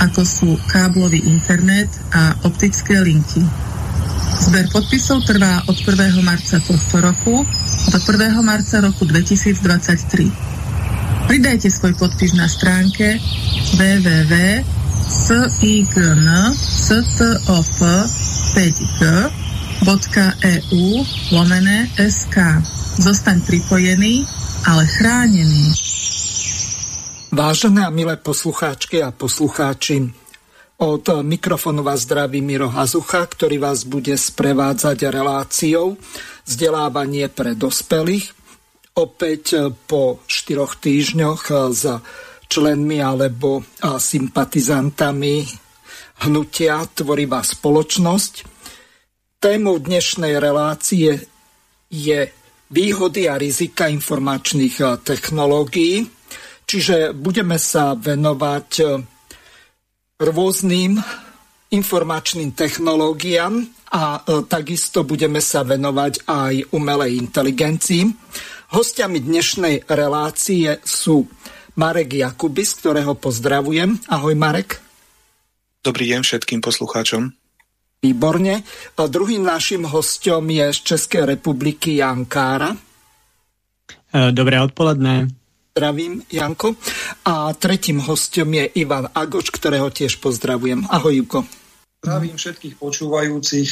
ako sú káblový internet a optické linky. Zber podpisov trvá od 1. marca tohto roku do 1. marca roku 2023. Pridajte svoj podpis na stránke www.sign.stop5g.eu lomené sk. Zostaň pripojený, ale chránený. Vážené a milé poslucháčky a poslucháči, od mikrofónu vás zdraví Miro Hazucha, ktorý vás bude sprevádzať reláciou vzdelávanie pre dospelých. Opäť po štyroch týždňoch s členmi alebo sympatizantami hnutia Tvorivá spoločnosť. Témou dnešnej relácie je výhody a rizika informačných technológií Čiže budeme sa venovať e, rôznym informačným technológiám a e, takisto budeme sa venovať aj umelej inteligencii. Hostiami dnešnej relácie sú Marek Jakubis, ktorého pozdravujem. Ahoj Marek. Dobrý deň všetkým poslucháčom. Výborne. A druhým našim hostom je z Českej republiky Jan Kára. E, dobré odpoledne. Zdravím, Janko. A tretím hostom je Ivan Agoč, ktorého tiež pozdravujem. Ahoj, Juko. Zdravím všetkých počúvajúcich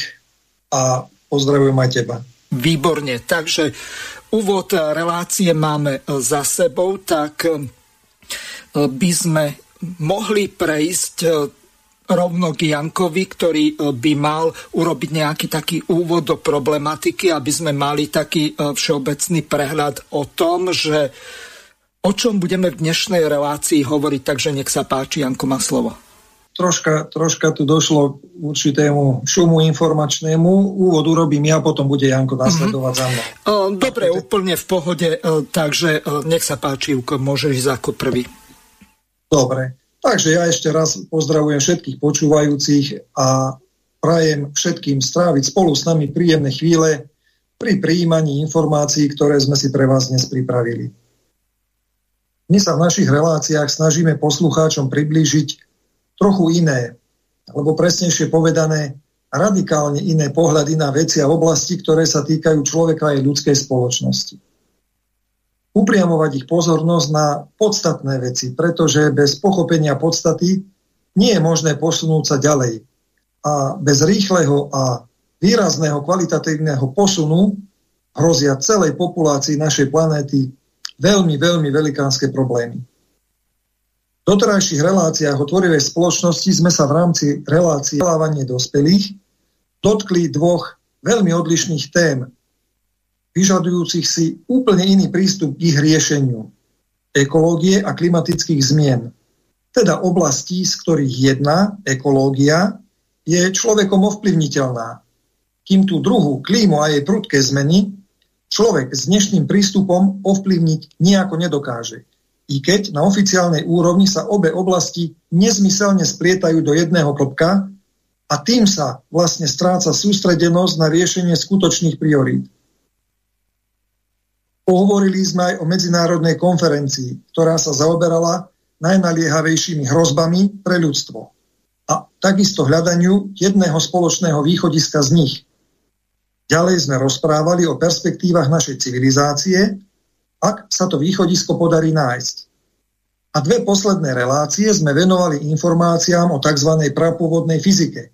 a pozdravujem aj teba. Výborne, takže úvod relácie máme za sebou, tak e, by sme mohli prejsť e, rovno k Jankovi, ktorý e, by mal urobiť nejaký taký úvod do problematiky, aby sme mali taký všeobecný prehľad o tom, že O čom budeme v dnešnej relácii hovoriť, takže nech sa páči, Janko má slovo. Troška, troška tu došlo k určitému šumu informačnému. Úvod urobím ja, potom bude Janko nasledovať mm-hmm. za mnou. Dobre, úplne v pohode, takže nech sa páči, Juko, môžeš ísť ako prvý. Dobre, takže ja ešte raz pozdravujem všetkých počúvajúcich a prajem všetkým stráviť spolu s nami príjemné chvíle pri prijímaní informácií, ktoré sme si pre vás dnes pripravili. My sa v našich reláciách snažíme poslucháčom priblížiť trochu iné, alebo presnejšie povedané, radikálne iné pohľady na veci a oblasti, ktoré sa týkajú človeka aj ľudskej spoločnosti. Upriamovať ich pozornosť na podstatné veci, pretože bez pochopenia podstaty nie je možné posunúť sa ďalej. A bez rýchleho a výrazného kvalitatívneho posunu hrozia celej populácii našej planéty veľmi, veľmi velikánske problémy. V doterajších reláciách o tvorivej spoločnosti sme sa v rámci relácií vzdelávanie dospelých dotkli dvoch veľmi odlišných tém, vyžadujúcich si úplne iný prístup k ich riešeniu. Ekológie a klimatických zmien. Teda oblastí, z ktorých jedna, ekológia, je človekom ovplyvniteľná. Kým tú druhú, klímu a jej prudké zmeny, človek s dnešným prístupom ovplyvniť nejako nedokáže. I keď na oficiálnej úrovni sa obe oblasti nezmyselne splietajú do jedného klopka a tým sa vlastne stráca sústredenosť na riešenie skutočných priorít. Pohovorili sme aj o medzinárodnej konferencii, ktorá sa zaoberala najnaliehavejšími hrozbami pre ľudstvo a takisto hľadaniu jedného spoločného východiska z nich – Ďalej sme rozprávali o perspektívach našej civilizácie ak sa to východisko podarí nájsť. A dve posledné relácie sme venovali informáciám o tzv. prapôvodnej fyzike,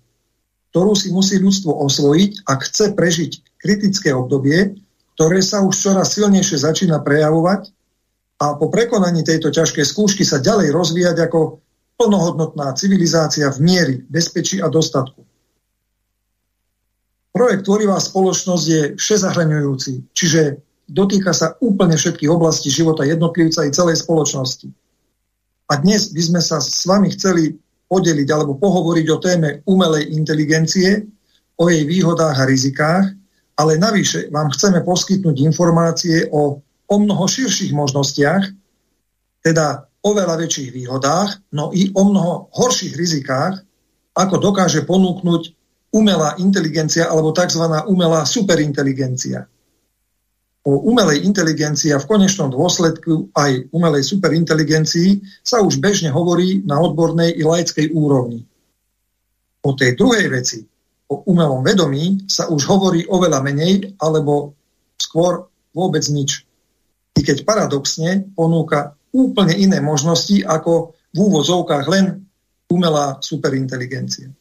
ktorú si musí ľudstvo osvojiť, ak chce prežiť kritické obdobie, ktoré sa už čoraz silnejšie začína prejavovať a po prekonaní tejto ťažkej skúšky sa ďalej rozvíjať ako plnohodnotná civilizácia v miery, bezpečí a dostatku. Projekt Tvorivá spoločnosť je všezahraňujúci, čiže dotýka sa úplne všetkých oblastí života jednotlivca i celej spoločnosti. A dnes by sme sa s vami chceli podeliť alebo pohovoriť o téme umelej inteligencie, o jej výhodách a rizikách, ale navyše vám chceme poskytnúť informácie o o mnoho širších možnostiach, teda oveľa väčších výhodách, no i o mnoho horších rizikách, ako dokáže ponúknuť umelá inteligencia alebo tzv. umelá superinteligencia. O umelej inteligencii a v konečnom dôsledku aj umelej superinteligencii sa už bežne hovorí na odbornej i laickej úrovni. O tej druhej veci, o umelom vedomí, sa už hovorí oveľa menej alebo skôr vôbec nič i keď paradoxne ponúka úplne iné možnosti ako v úvodzovkách len umelá superinteligencia.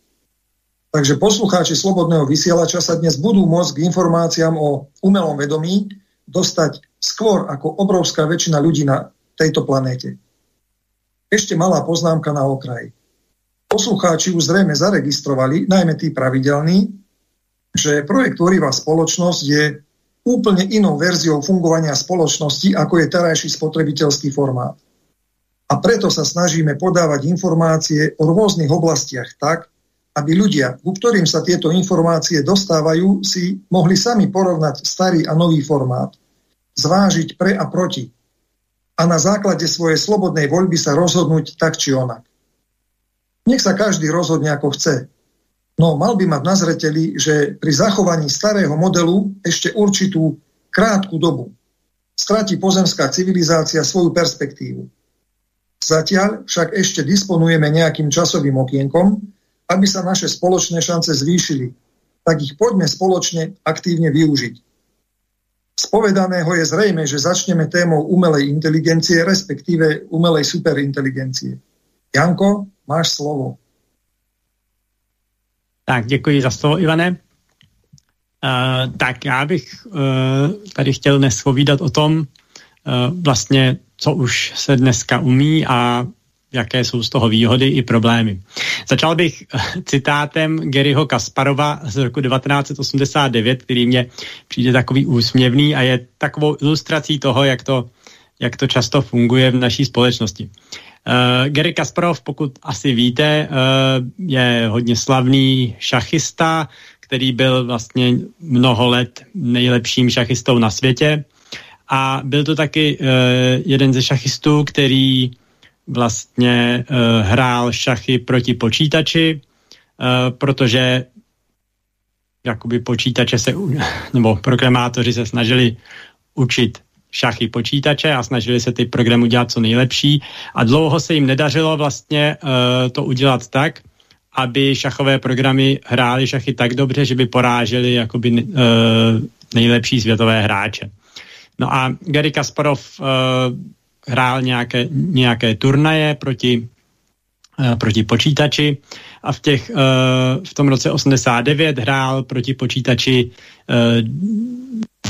Takže poslucháči Slobodného vysielača sa dnes budú môcť k informáciám o umelom vedomí dostať skôr ako obrovská väčšina ľudí na tejto planéte. Ešte malá poznámka na okraj. Poslucháči už zrejme zaregistrovali, najmä tí pravidelní, že projekt Tvorivá spoločnosť je úplne inou verziou fungovania spoločnosti, ako je terajší spotrebiteľský formát. A preto sa snažíme podávať informácie o rôznych oblastiach tak, aby ľudia, ku ktorým sa tieto informácie dostávajú, si mohli sami porovnať starý a nový formát, zvážiť pre a proti a na základe svojej slobodnej voľby sa rozhodnúť tak či onak. Nech sa každý rozhodne ako chce, no mal by mať na zreteli, že pri zachovaní starého modelu ešte určitú krátku dobu stratí pozemská civilizácia svoju perspektívu. Zatiaľ však ešte disponujeme nejakým časovým okienkom, aby sa naše spoločné šance zvýšili, tak ich poďme spoločne aktívne využiť. Z povedaného je zrejme, že začneme témou umelej inteligencie, respektíve umelej superinteligencie. Janko, máš slovo. Tak, děkuji za slovo, Ivane. Uh, tak já bych uh, tady chtěl dnes povídat o tom, uh, vlastně, co už se dneska umí a jaké jsou z toho výhody i problémy. Začal bych citátem Garyho Kasparova z roku 1989, který mě přijde takový úsměvný a je takovou ilustrací toho, jak to, jak to často funguje v naší společnosti. Uh, Gary Kasparov, pokud asi víte, uh, je hodně slavný šachista, který byl vlastně mnoho let nejlepším šachistou na světě. A byl to taky uh, jeden ze šachistů, který vlastně uh, hrál šachy proti počítači, uh, protože jakoby počítače se, nebo programátoři se snažili učit šachy počítače a snažili se ty programy dělat co nejlepší a dlouho se jim nedařilo vlastně uh, to udělat tak, aby šachové programy hrály šachy tak dobře, že by poráželi jakoby uh, nejlepší světové hráče. No a Gary Kasparov uh, hrál nějaké, nějaké turnaje proti, uh, proti počítači a v, těch, uh, v tom roce 89 hrál proti počítači uh,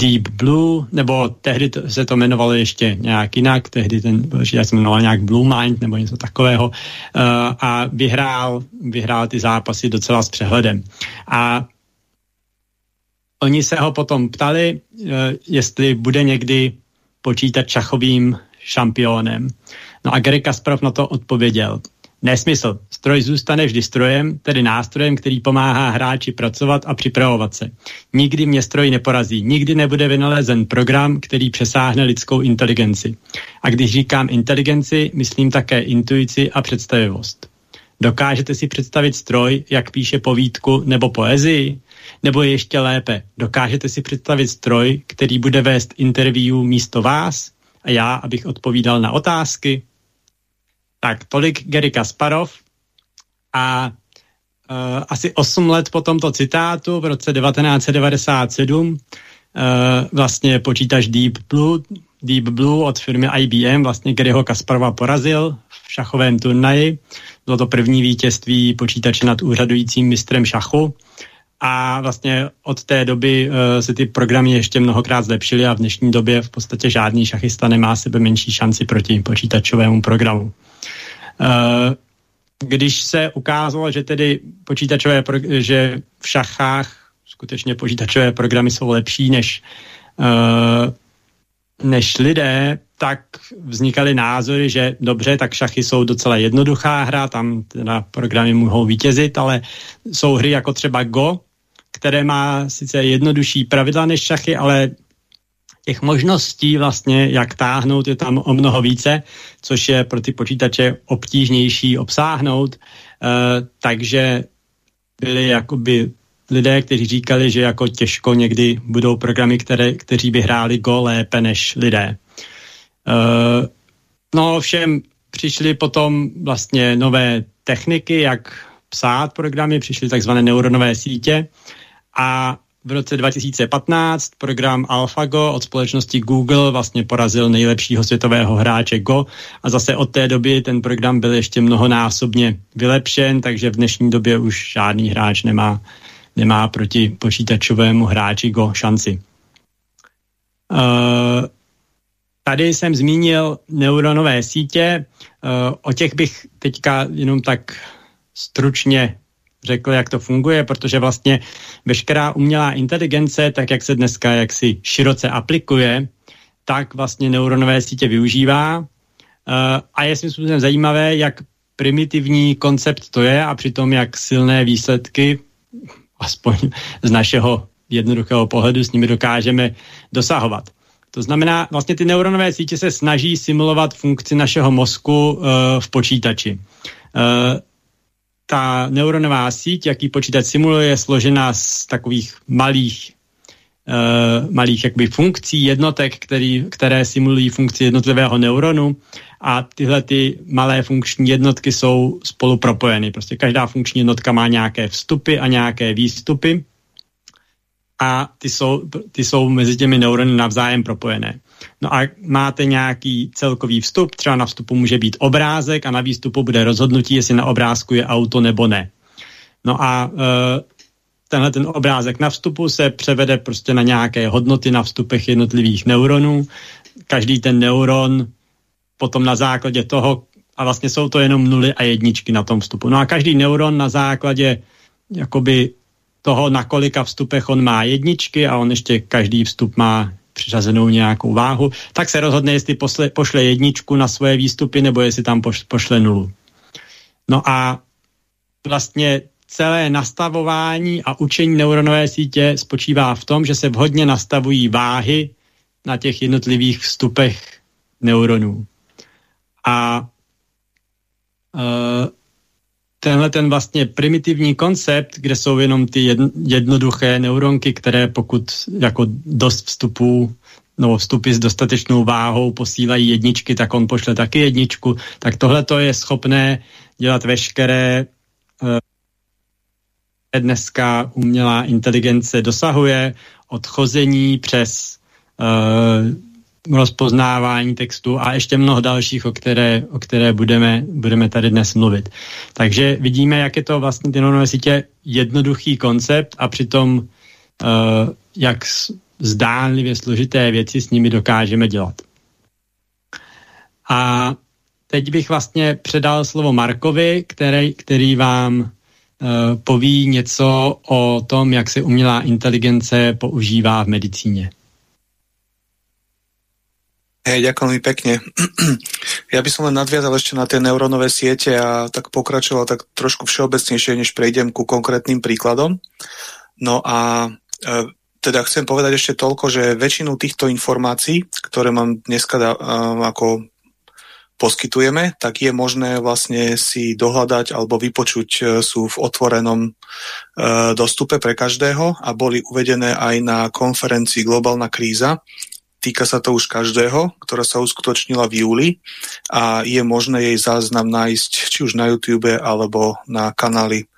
Deep Blue, nebo tehdy se to jmenovalo ještě nějak jinak, tehdy ten počítač se jmenoval nějak Blue Mind nebo něco takového a vyhrál, vyhrál ty zápasy docela s přehledem. A oni se ho potom ptali, jestli bude někdy počítat šachovým šampionem. No a Gary Kasparov na to odpověděl. Nesmysl. Stroj zůstane vždy strojem, tedy nástrojem, který pomáhá hráči pracovat a připravovat se. Nikdy mě stroj neporazí, nikdy nebude vynalezen program, který přesáhne lidskou inteligenci. A když říkám inteligenci, myslím také intuici a představivost. Dokážete si představit stroj, jak píše povídku nebo poezii? Nebo ještě lépe, dokážete si představit stroj, který bude vést interview místo vás? A já, abych odpovídal na otázky? Tak, tolik Gary Kasparov. A uh, asi 8 let po tomto citátu, v roce 1997, uh, vlastně počítač Deep Blue, Deep Blue od firmy IBM, vlastně Garyho Kasparova porazil v šachovém turnaji. Bylo to první vítězství počítače nad úřadujícím mistrem šachu. A vlastně od té doby uh, se ty programy ještě mnohokrát zlepšily a v dnešní době v podstatě žádný šachista nemá sebe menší šanci proti počítačovému programu. Uh, když se ukázalo, že tedy počítačové, že v šachách skutečně počítačové programy jsou lepší než, uh, než lidé, tak vznikaly názory, že dobře, tak šachy jsou docela jednoduchá hra, tam teda programy mohou vítězit, ale jsou hry jako třeba Go, které má sice jednodušší pravidla než šachy, ale těch možností vlastně, jak táhnout, je tam o mnoho více, což je pro ty počítače obtížnější obsáhnout. E, takže byli jakoby lidé, kteří říkali, že jako těžko někdy budou programy, které, kteří by hráli Go lépe než lidé. E, no všem přišly potom vlastně nové techniky, jak psát programy, přišly takzvané neuronové sítě a v roce 2015 program AlphaGo od společnosti Google vlastně porazil nejlepšího světového hráče Go a zase od té doby ten program byl ještě mnohonásobně vylepšen, takže v dnešní době už žádný hráč nemá, nemá proti počítačovému hráči Go šanci. Uh, tady jsem zmínil neuronové sítě, uh, o těch bych teďka jenom tak stručně řekl, jak to funguje, protože vlastně veškerá umělá inteligence, tak jak se dneska jaksi široce aplikuje, tak vlastně neuronové sítě využívá. Uh, a je svým způsobem zajímavé, jak primitivní koncept to je a přitom jak silné výsledky, aspoň z našeho jednoduchého pohledu, s nimi dokážeme dosahovat. To znamená, vlastně ty neuronové sítě se snaží simulovat funkci našeho mozku uh, v počítači. Uh, ta neuronová síť, jaký počítač simuluje, je složena z takových malých uh, malých jakby funkcí, jednotek, který, které simulují funkci jednotlivého neuronu a tyhle ty malé funkční jednotky jsou spolu propojeny. Prostě každá funkční jednotka má nějaké vstupy a nějaké výstupy a ty jsou, ty jsou mezi těmi neurony navzájem propojené. No a máte nějaký celkový vstup, třeba na vstupu může být obrázek a na výstupu bude rozhodnutí, jestli na obrázku je auto nebo ne. No a e, tenhle ten obrázek na vstupu se převede prostě na nějaké hodnoty na vstupech jednotlivých neuronů. Každý ten neuron potom na základě toho, a vlastně jsou to jenom nuly a jedničky na tom vstupu. No a každý neuron na základě jakoby toho, na kolika vstupech on má jedničky a on ještě každý vstup má přiřazenou nějakou váhu, tak se rozhodne, jestli posle, pošle jedničku na svoje výstupy nebo jestli tam poš, pošle nulu. No a vlastně celé nastavování a učení neuronové sítě spočívá v tom, že se vhodně nastavují váhy na těch jednotlivých vstupech neuronů. A uh, tenhle ten vlastně primitivní koncept, kde jsou jenom ty jednoduché neuronky, které pokud jako dost vstupů nebo vstupy s dostatečnou váhou posílají jedničky, tak on pošle taky jedničku, tak tohle to je schopné dělat veškeré eh, dneska umělá inteligence dosahuje od chození přes eh, rozpoznávání textu a ještě mnoho dalších, o které, o které budeme, budeme tady dnes mluvit. Takže vidíme, jak je to vlastně ty neuronové sítě jednoduchý koncept a přitom uh, jak zdánlivě složité věci s nimi dokážeme dělat. A teď bych vlastně předal slovo Markovi, který, který vám uh, poví něco o tom, jak se umělá inteligence používá v medicíně. Hej, ďakujem mi pekne. Ja by som len nadviazal ešte na tie neurónové siete a tak pokračoval tak trošku všeobecnejšie, než prejdem ku konkrétnym príkladom. No a e, teda chcem povedať ešte toľko, že väčšinu týchto informácií, ktoré mám dneska da, e, ako poskytujeme, tak je možné vlastne si dohľadať alebo vypočuť e, sú v otvorenom e, dostupe pre každého a boli uvedené aj na konferencii Globálna kríza, Týka sa to už každého, ktorá sa uskutočnila v júli a je možné jej záznam nájsť či už na YouTube alebo na kanáli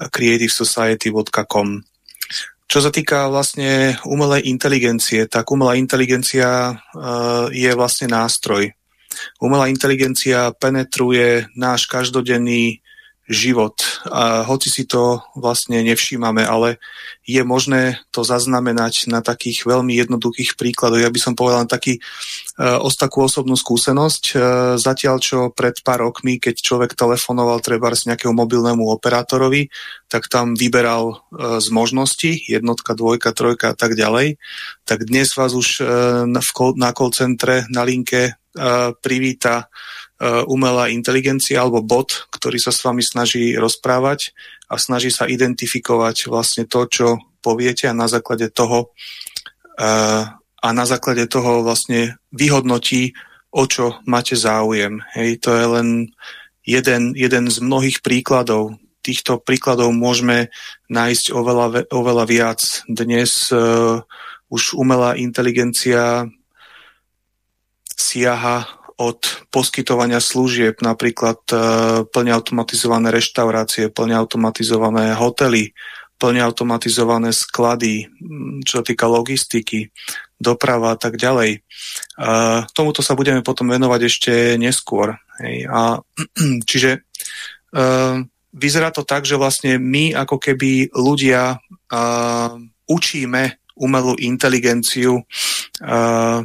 creativesociety.com. čo sa týka vlastne umelej inteligencie, tak umelá inteligencia uh, je vlastne nástroj. Umelá inteligencia penetruje náš každodenný život. A hoci si to vlastne nevšímame, ale je možné to zaznamenať na takých veľmi jednoduchých príkladoch. Ja by som povedal na taký uh, os takú osobnú skúsenosť. Uh, zatiaľ, čo pred pár rokmi, keď človek telefonoval treba z nejakého mobilnému operátorovi, tak tam vyberal uh, z možností, jednotka, dvojka, trojka a tak ďalej, tak dnes vás už na, call centre, na linke privíta umelá inteligencia alebo bot, ktorý sa s vami snaží rozprávať a snaží sa identifikovať vlastne to, čo poviete a na základe toho eh, a na základe toho vlastne vyhodnotí, o čo máte záujem. Hej, to je len jeden, jeden z mnohých príkladov. Týchto príkladov môžeme nájsť oveľa, oveľa viac. Dnes uh, už umelá inteligencia siaha od poskytovania služieb, napríklad e, plne automatizované reštaurácie, plne automatizované hotely, plne automatizované sklady, čo sa týka logistiky, doprava a tak ďalej. E, tomuto sa budeme potom venovať ešte neskôr. A, čiže e, vyzerá to tak, že vlastne my ako keby ľudia učíme umelú inteligenciu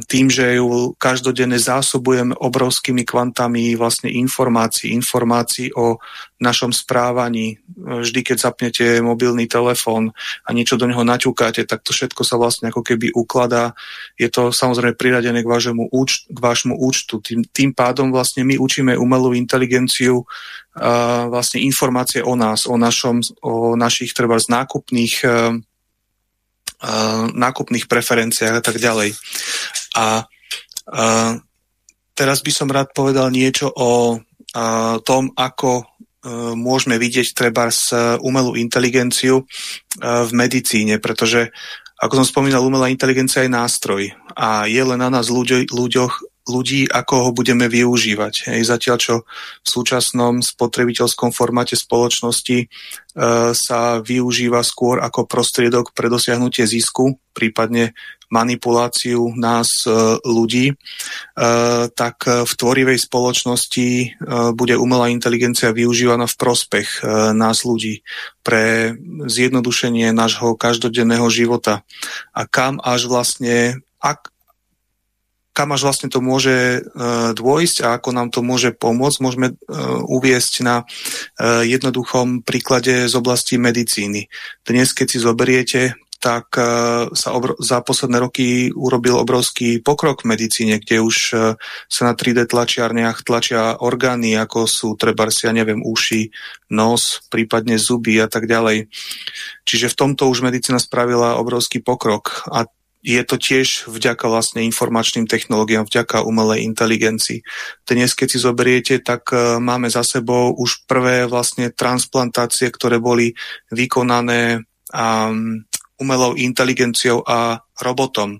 tým, že ju každodenne zásobujeme obrovskými kvantami vlastne informácií, informácií o našom správaní. Vždy, keď zapnete mobilný telefón a niečo do neho naťukáte, tak to všetko sa vlastne ako keby ukladá. Je to samozrejme priradené k vášmu, úč- k vášmu účtu. Tým, tým pádom vlastne my učíme umelú inteligenciu vlastne informácie o nás, o, našom, o našich treba nákupných nákupných preferenciách a tak ďalej. A, teraz by som rád povedal niečo o tom, ako a, môžeme vidieť treba z umelú inteligenciu a, v medicíne, pretože ako som spomínal, umelá inteligencia je nástroj a je len na nás ľuďo, ľuďoch, ľudí, ako ho budeme využívať. Hej, zatiaľ, čo v súčasnom spotrebiteľskom formáte spoločnosti e, sa využíva skôr ako prostriedok pre dosiahnutie zisku, prípadne manipuláciu nás e, ľudí, e, tak v tvorivej spoločnosti e, bude umelá inteligencia využívaná v prospech e, nás ľudí pre zjednodušenie nášho každodenného života. A kam až vlastne, ak, kam až vlastne to môže uh, dôjsť a ako nám to môže pomôcť, môžeme uh, uviesť na uh, jednoduchom príklade z oblasti medicíny. Dnes, keď si zoberiete, tak sa za posledné roky urobil obrovský pokrok v medicíne, kde už sa na 3D tlačiarniach tlačia orgány, ako sú treba si, ja neviem, uši, nos, prípadne zuby a tak ďalej. Čiže v tomto už medicína spravila obrovský pokrok a je to tiež vďaka vlastne informačným technológiám, vďaka umelej inteligencii. Dnes, keď si zoberiete, tak uh, máme za sebou už prvé vlastne transplantácie, ktoré boli vykonané um, umelou inteligenciou a robotom.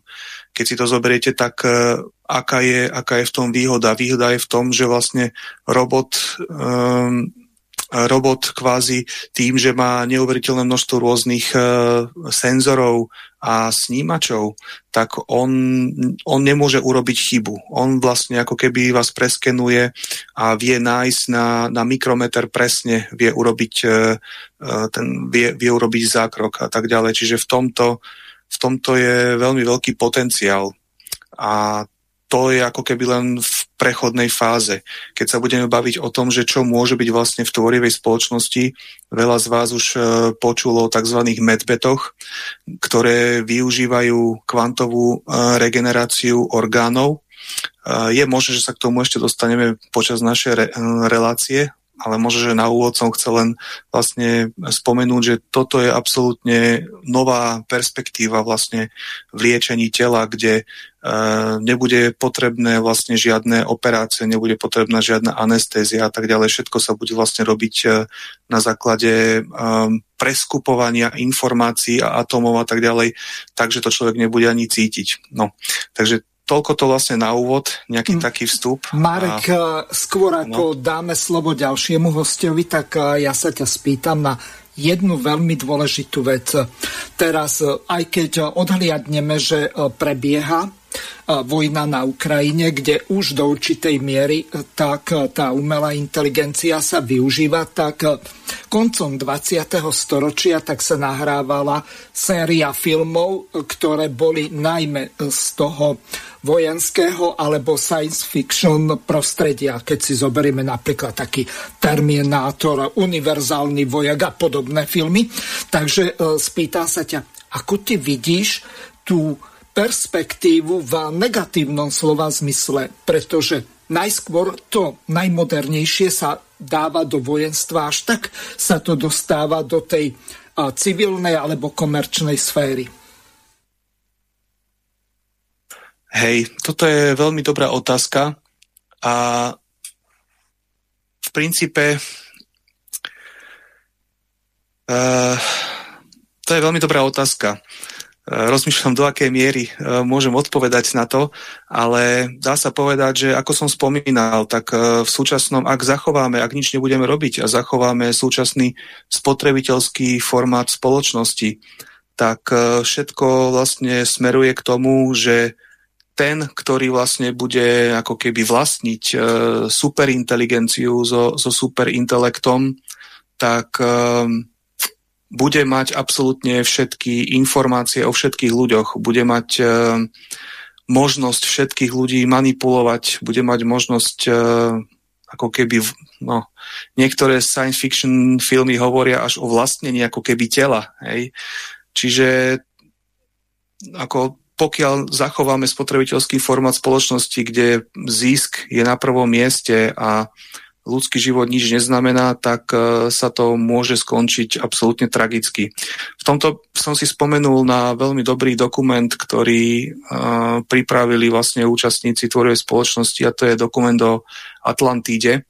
Keď si to zoberiete, tak uh, aká, je, aká je v tom výhoda? Výhoda je v tom, že vlastne robot um, robot kvázi tým, že má neuveriteľné množstvo rôznych uh, senzorov a snímačov, tak on, on nemôže urobiť chybu. On vlastne ako keby vás preskenuje a vie nájsť na, na mikrometer presne, vie urobiť, uh, ten, vie, vie urobiť zákrok a tak ďalej. Čiže v tomto, v tomto je veľmi veľký potenciál. A to je ako keby len v prechodnej fáze. Keď sa budeme baviť o tom, že čo môže byť vlastne v tvorivej spoločnosti, veľa z vás už e, počulo o tzv. medbetoch, ktoré využívajú kvantovú e, regeneráciu orgánov. E, je možné, že sa k tomu ešte dostaneme počas našej re- relácie, ale možno, že na úvod som chcel len vlastne spomenúť, že toto je absolútne nová perspektíva vlastne v liečení tela, kde uh, nebude potrebné vlastne žiadne operácie, nebude potrebná žiadna anestézia a tak ďalej. Všetko sa bude vlastne robiť uh, na základe um, preskupovania informácií a atómov a tak ďalej, takže to človek nebude ani cítiť. No, takže toľko to vlastne na úvod, nejaký mm. taký vstup. Marek, a... skôr ako no. dáme slovo ďalšiemu hostovi, tak ja sa ťa spýtam na jednu veľmi dôležitú vec. Teraz, aj keď odhliadneme, že prebieha vojna na Ukrajine, kde už do určitej miery tak tá umelá inteligencia sa využíva, tak koncom 20. storočia tak sa nahrávala séria filmov, ktoré boli najmä z toho vojenského alebo science fiction prostredia, keď si zoberieme napríklad taký Terminátor, Univerzálny vojak a podobné filmy. Takže e, spýtam sa ťa, ako ty vidíš tú perspektívu v negatívnom slova zmysle, pretože najskôr to najmodernejšie sa dáva do vojenstva, až tak sa to dostáva do tej civilnej alebo komerčnej sféry. Hej, toto je veľmi dobrá otázka a v princípe uh, to je veľmi dobrá otázka. Eh, rozmýšľam, do akej miery eh, môžem odpovedať na to, ale dá sa povedať, že ako som spomínal, tak eh, v súčasnom, ak zachováme, ak nič nebudeme robiť a zachováme súčasný spotrebiteľský formát spoločnosti, tak všetko vlastne smeruje k tomu, že ten, ktorý vlastne bude ako keby vlastniť superinteligenciu so, so superintelektom, tak bude mať absolútne všetky informácie o všetkých ľuďoch, bude mať e, možnosť všetkých ľudí manipulovať, bude mať možnosť e, ako keby, no, niektoré science fiction filmy hovoria až o vlastnení ako keby tela, hej. Čiže ako pokiaľ zachováme spotrebiteľský formát spoločnosti, kde zisk je na prvom mieste a ľudský život nič neznamená, tak e, sa to môže skončiť absolútne tragicky. V tomto som si spomenul na veľmi dobrý dokument, ktorý e, pripravili vlastne účastníci tvorovej spoločnosti a to je dokument o Atlantíde, e,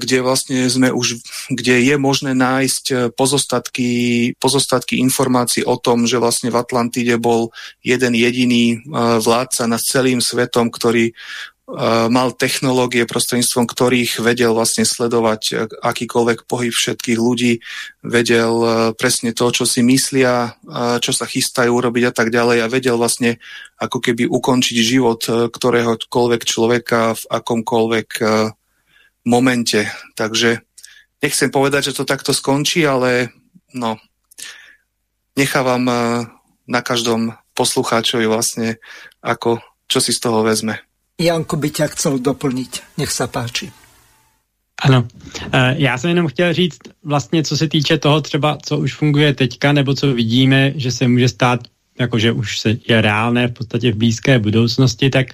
kde vlastne sme už, kde je možné nájsť pozostatky, pozostatky informácií o tom, že vlastne v Atlantíde bol jeden jediný vládca nad celým svetom, ktorý mal technológie, prostredníctvom ktorých vedel vlastne sledovať e, akýkoľvek pohyb všetkých ľudí, vedel e, presne to, čo si myslia, čo sa chystajú urobiť a tak ďalej a vedel vlastne ako keby ukončiť život ktoréhokoľvek človeka v akomkoľvek momente. Takže nechcem povedať, že to takto skončí, ale no, nechávam na každom poslucháčovi vlastne, ako, čo si z toho vezme. Janko by ťa chcel doplniť. Nech sa páči. Ano, e, já jsem jenom chtěl říct vlastně, co se týče toho třeba, co už funguje teďka, nebo co vidíme, že se může stát, jakože už se je reálné v podstatě v blízké budoucnosti, tak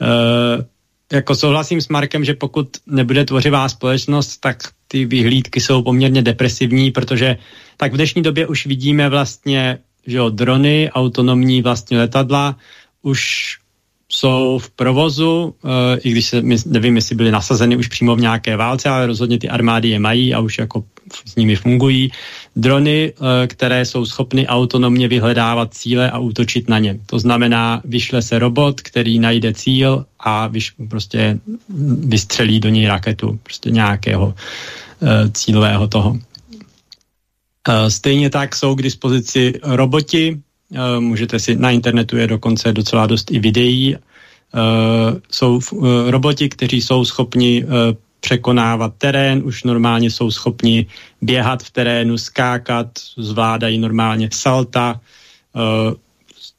uh, jako souhlasím s Markem, že pokud nebude tvořivá společnost, tak ty vyhlídky jsou poměrně depresivní, protože tak v dnešní době už vidíme vlastně, že jo, drony, autonomní vlastně letadla, už jsou v provozu, uh, i když se, nevím, jestli byly nasazeny už přímo v nějaké válce, ale rozhodně ty armády je mají a už jako s nimi fungují. Drony, uh, které jsou schopny autonomně vyhledávat cíle a útočit na ně. To znamená, vyšle se robot, který najde cíl a vyš, prostě vystřelí do něj raketu, prostě nějakého uh, cílového toho. Stejně tak jsou k dispozici roboti, Eh, můžete si, na internetu je dokonce docela dost i videí. Eh, jsou eh, roboti, kteří jsou schopni překonávat terén, už normálně jsou schopni běhat v terénu, skákat, zvládají normálně salta,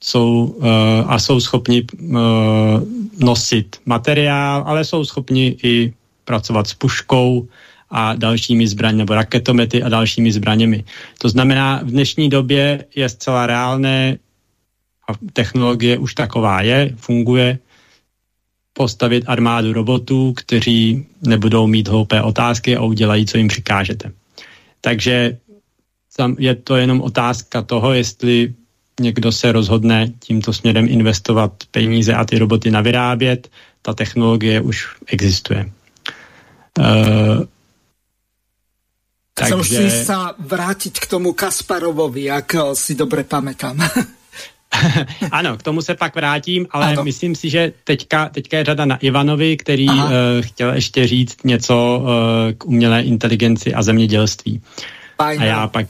jsou, a jsou schopni nosit materiál, ale jsou schopni i pracovat s puškou, a dalšími zbraněmi, raketomety a dalšími zbraněmi. To znamená, v dnešní době je zcela reálné, a technologie už taková je, funguje, postavit armádu robotů, kteří nebudou mít hloupé otázky a udělají, co jim přikážete. Takže je to jenom otázka toho, jestli někdo se rozhodne tímto směrem investovat peníze a ty roboty navyrábět, ta technologie už existuje. Uh, Takže... Chcel si sa vrátiť k tomu Kasparovovi, ak eh, si dobre pamätám. ano, k tomu se pak vrátím, ale ano. myslím si, že teďka, teďka je řada na Ivanovi, který uh, chtěl ještě říct něco uh, k umělé inteligenci a zemědělství. A já, pak,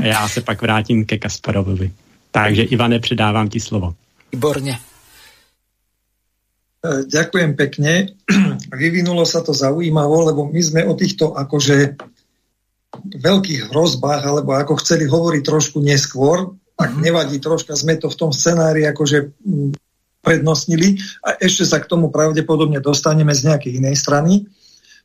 a já se pak vrátím ke Kasparovovi. Takže Ivane, předávám ti slovo. Výborne. E, ďakujem pekne. Vyvinulo sa to zaujímavo, lebo my sme o týchto akože veľkých hrozbách, alebo ako chceli hovoriť trošku neskôr, tak mhm. nevadí, troška sme to v tom scenári akože prednostnili a ešte sa k tomu pravdepodobne dostaneme z nejakej inej strany.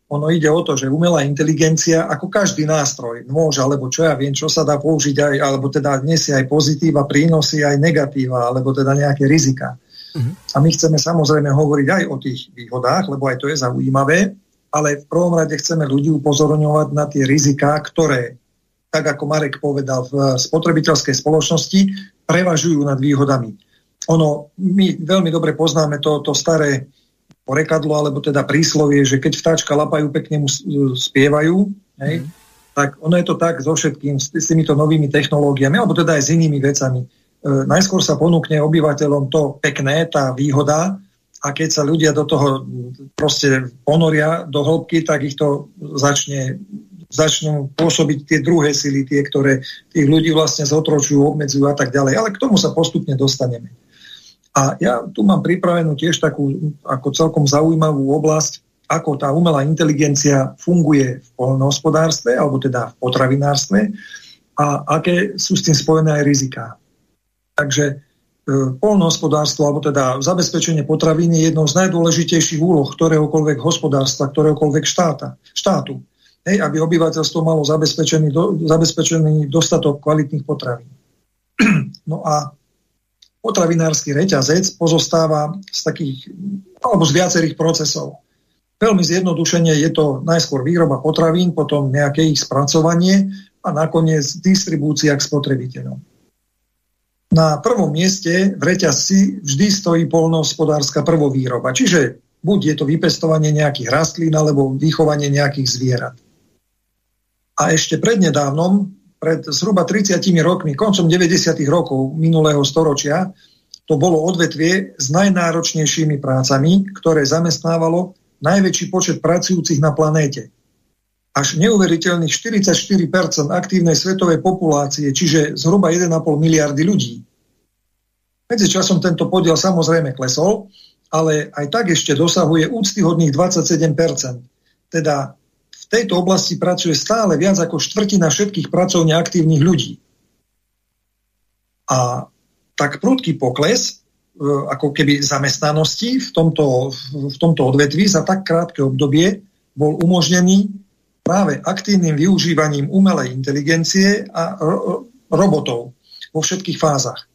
Ono ide o to, že umelá inteligencia, ako každý nástroj, môže, alebo čo ja viem, čo sa dá použiť aj, alebo teda nesie aj pozitíva, prínosy, aj negatíva, alebo teda nejaké rizika. Uh-huh. A my chceme samozrejme hovoriť aj o tých výhodách, lebo aj to je zaujímavé, ale v prvom rade chceme ľudí upozorňovať na tie riziká, ktoré, tak ako Marek povedal, v spotrebiteľskej spoločnosti prevažujú nad výhodami. Ono, my veľmi dobre poznáme to, to staré porekadlo, alebo teda príslovie, že keď vtáčka lapajú, pekne mu spievajú, hej? Mm. tak ono je to tak so všetkým, s, s týmito novými technológiami, alebo teda aj s inými vecami. E, najskôr sa ponúkne obyvateľom to pekné, tá výhoda, a keď sa ľudia do toho proste ponoria do hĺbky, tak ich to začne, začnú pôsobiť tie druhé sily, tie, ktoré tých ľudí vlastne zotročujú, obmedzujú a tak ďalej. Ale k tomu sa postupne dostaneme. A ja tu mám pripravenú tiež takú ako celkom zaujímavú oblasť, ako tá umelá inteligencia funguje v poľnohospodárstve, alebo teda v potravinárstve a aké sú s tým spojené aj riziká. Takže e, poľnohospodárstvo, alebo teda zabezpečenie potravín je jednou z najdôležitejších úloh ktoréhokoľvek hospodárstva, ktoréhokoľvek štáta, štátu. Hej, aby obyvateľstvo malo zabezpečený, do, zabezpečený dostatok kvalitných potravín. No a potravinársky reťazec pozostáva z takých, alebo z viacerých procesov. Veľmi zjednodušene je to najskôr výroba potravín, potom nejaké ich spracovanie a nakoniec distribúcia k spotrebiteľom. Na prvom mieste v reťazci vždy stojí polnohospodárska prvovýroba, čiže buď je to vypestovanie nejakých rastlín alebo vychovanie nejakých zvierat. A ešte prednedávnom pred zhruba 30 rokmi, koncom 90. rokov minulého storočia, to bolo odvetvie s najnáročnejšími prácami, ktoré zamestnávalo najväčší počet pracujúcich na planéte. Až neuveriteľných 44% aktívnej svetovej populácie, čiže zhruba 1,5 miliardy ľudí. Medzi časom tento podiel samozrejme klesol, ale aj tak ešte dosahuje úctyhodných 27%. Teda v tejto oblasti pracuje stále viac ako štvrtina všetkých pracovne aktívnych ľudí. A tak prudký pokles e, ako keby zamestnanosti v tomto, v tomto odvetví za tak krátke obdobie bol umožnený práve aktívnym využívaním umelej inteligencie a robotov vo všetkých fázach.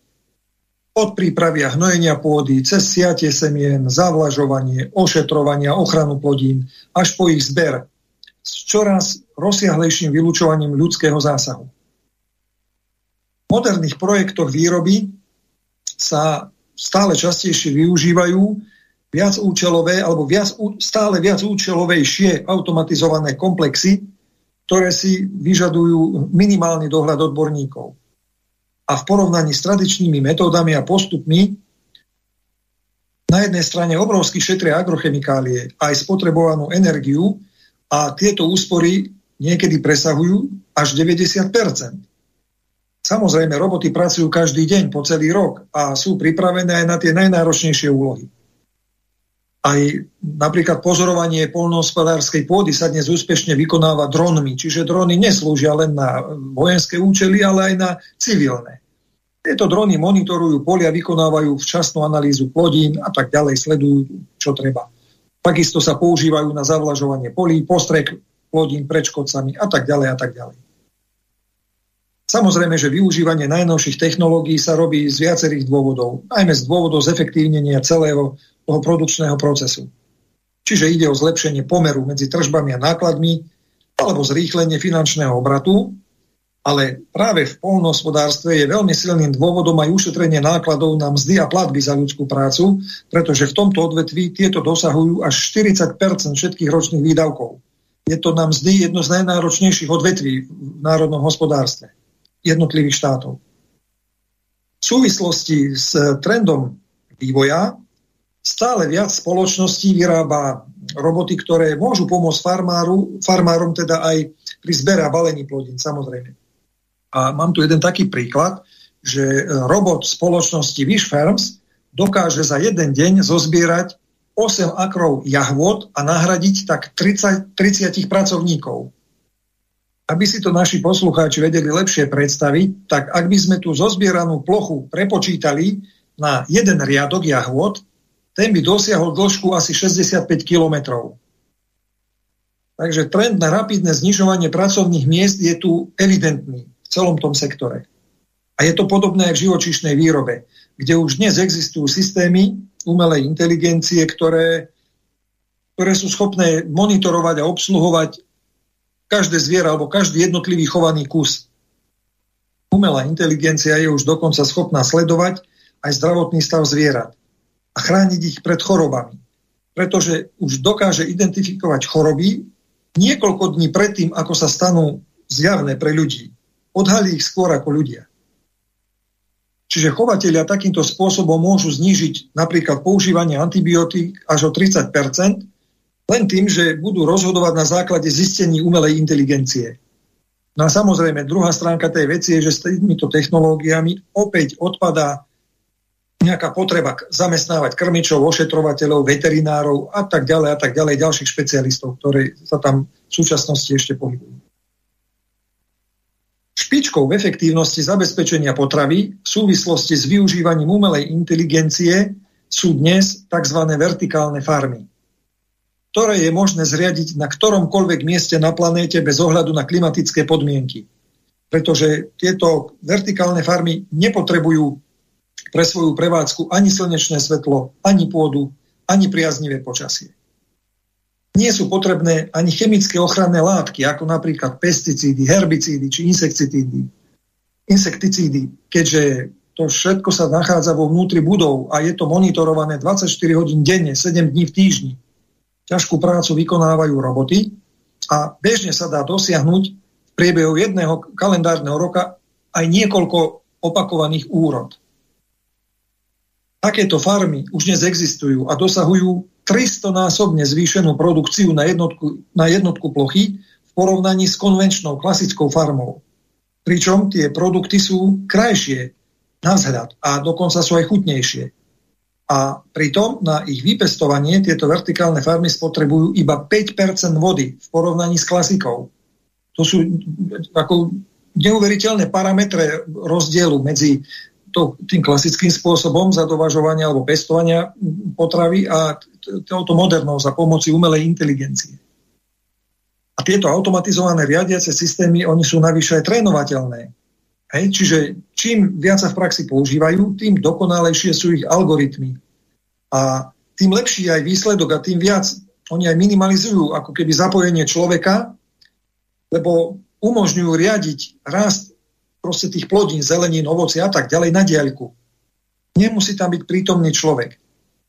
Od prípravy a hnojenia pôdy, cez siatie semien, zavlažovanie, ošetrovania, ochranu plodín, až po ich zber, s čoraz rozsiahlejším vylúčovaním ľudského zásahu. V moderných projektoch výroby sa stále častejšie využívajú viac účelové alebo viac, stále viac účelovejšie automatizované komplexy, ktoré si vyžadujú minimálny dohľad odborníkov. A v porovnaní s tradičnými metódami a postupmi na jednej strane obrovsky šetria agrochemikálie aj spotrebovanú energiu, a tieto úspory niekedy presahujú až 90% Samozrejme, roboty pracujú každý deň po celý rok a sú pripravené aj na tie najnáročnejšie úlohy. Aj napríklad pozorovanie polnohospodárskej pôdy sa dnes úspešne vykonáva dronmi, čiže drony neslúžia len na vojenské účely, ale aj na civilné. Tieto drony monitorujú polia, vykonávajú včasnú analýzu plodín a tak ďalej, sledujú, čo treba. Takisto sa používajú na zavlažovanie polí, postrek plodín pred škodcami a tak ďalej a tak ďalej. Samozrejme, že využívanie najnovších technológií sa robí z viacerých dôvodov, najmä z dôvodov zefektívnenia celého toho produkčného procesu. Čiže ide o zlepšenie pomeru medzi tržbami a nákladmi alebo zrýchlenie finančného obratu ale práve v polnohospodárstve je veľmi silným dôvodom aj ušetrenie nákladov na mzdy a platby za ľudskú prácu, pretože v tomto odvetví tieto dosahujú až 40% všetkých ročných výdavkov. Je to na mzdy jedno z najnáročnejších odvetví v národnom hospodárstve jednotlivých štátov. V súvislosti s trendom vývoja stále viac spoločností vyrába roboty, ktoré môžu pomôcť farmáru, farmárom teda aj pri zbere a balení plodín, samozrejme. A mám tu jeden taký príklad, že robot spoločnosti Wish Farms dokáže za jeden deň zozbierať 8 akrov jahvod a nahradiť tak 30, 30 pracovníkov. Aby si to naši poslucháči vedeli lepšie predstaviť, tak ak by sme tú zozbieranú plochu prepočítali na jeden riadok jahvod, ten by dosiahol dĺžku asi 65 kilometrov. Takže trend na rapidné znižovanie pracovných miest je tu evidentný v celom tom sektore. A je to podobné aj v živočišnej výrobe, kde už dnes existujú systémy, umelej inteligencie, ktoré, ktoré sú schopné monitorovať a obsluhovať každé zviera alebo každý jednotlivý chovaný kus. Umelá inteligencia je už dokonca schopná sledovať aj zdravotný stav zvierat a chrániť ich pred chorobami. Pretože už dokáže identifikovať choroby niekoľko dní predtým, ako sa stanú zjavné pre ľudí. Odhalí ich skôr ako ľudia. Čiže chovateľia takýmto spôsobom môžu znížiť napríklad používanie antibiotík až o 30 len tým, že budú rozhodovať na základe zistení umelej inteligencie. No a samozrejme, druhá stránka tej veci je, že s týmito technológiami opäť odpadá nejaká potreba zamestnávať krmičov, ošetrovateľov, veterinárov a tak ďalej a tak ďalej, ďalších špecialistov, ktorí sa tam v súčasnosti ešte pohybujú. Špičkou v efektívnosti zabezpečenia potravy v súvislosti s využívaním umelej inteligencie sú dnes tzv. vertikálne farmy, ktoré je možné zriadiť na ktoromkoľvek mieste na planéte bez ohľadu na klimatické podmienky. Pretože tieto vertikálne farmy nepotrebujú pre svoju prevádzku ani slnečné svetlo, ani pôdu, ani priaznivé počasie nie sú potrebné ani chemické ochranné látky, ako napríklad pesticídy, herbicídy či insekticídy. insekticídy, keďže to všetko sa nachádza vo vnútri budov a je to monitorované 24 hodín denne, 7 dní v týždni. Ťažkú prácu vykonávajú roboty a bežne sa dá dosiahnuť v priebehu jedného kalendárneho roka aj niekoľko opakovaných úrod. Takéto farmy už dnes existujú a dosahujú 300-násobne zvýšenú produkciu na jednotku, na jednotku plochy v porovnaní s konvenčnou klasickou farmou. Pričom tie produkty sú krajšie na vzhľad a dokonca sú aj chutnejšie. A pritom na ich vypestovanie tieto vertikálne farmy spotrebujú iba 5% vody v porovnaní s klasikou. To sú ako neuveriteľné parametre rozdielu medzi to, tým klasickým spôsobom zadovažovania alebo pestovania potravy a touto modernou za pomoci umelej inteligencie. A tieto automatizované riadiace systémy, oni sú navyše aj trénovateľné. Hej? Čiže čím viac sa v praxi používajú, tým dokonalejšie sú ich algoritmy. A tým lepší aj výsledok a tým viac oni aj minimalizujú ako keby zapojenie človeka, lebo umožňujú riadiť rast proste tých plodín, zelenín, ovoci a tak ďalej na diaľku. Nemusí tam byť prítomný človek.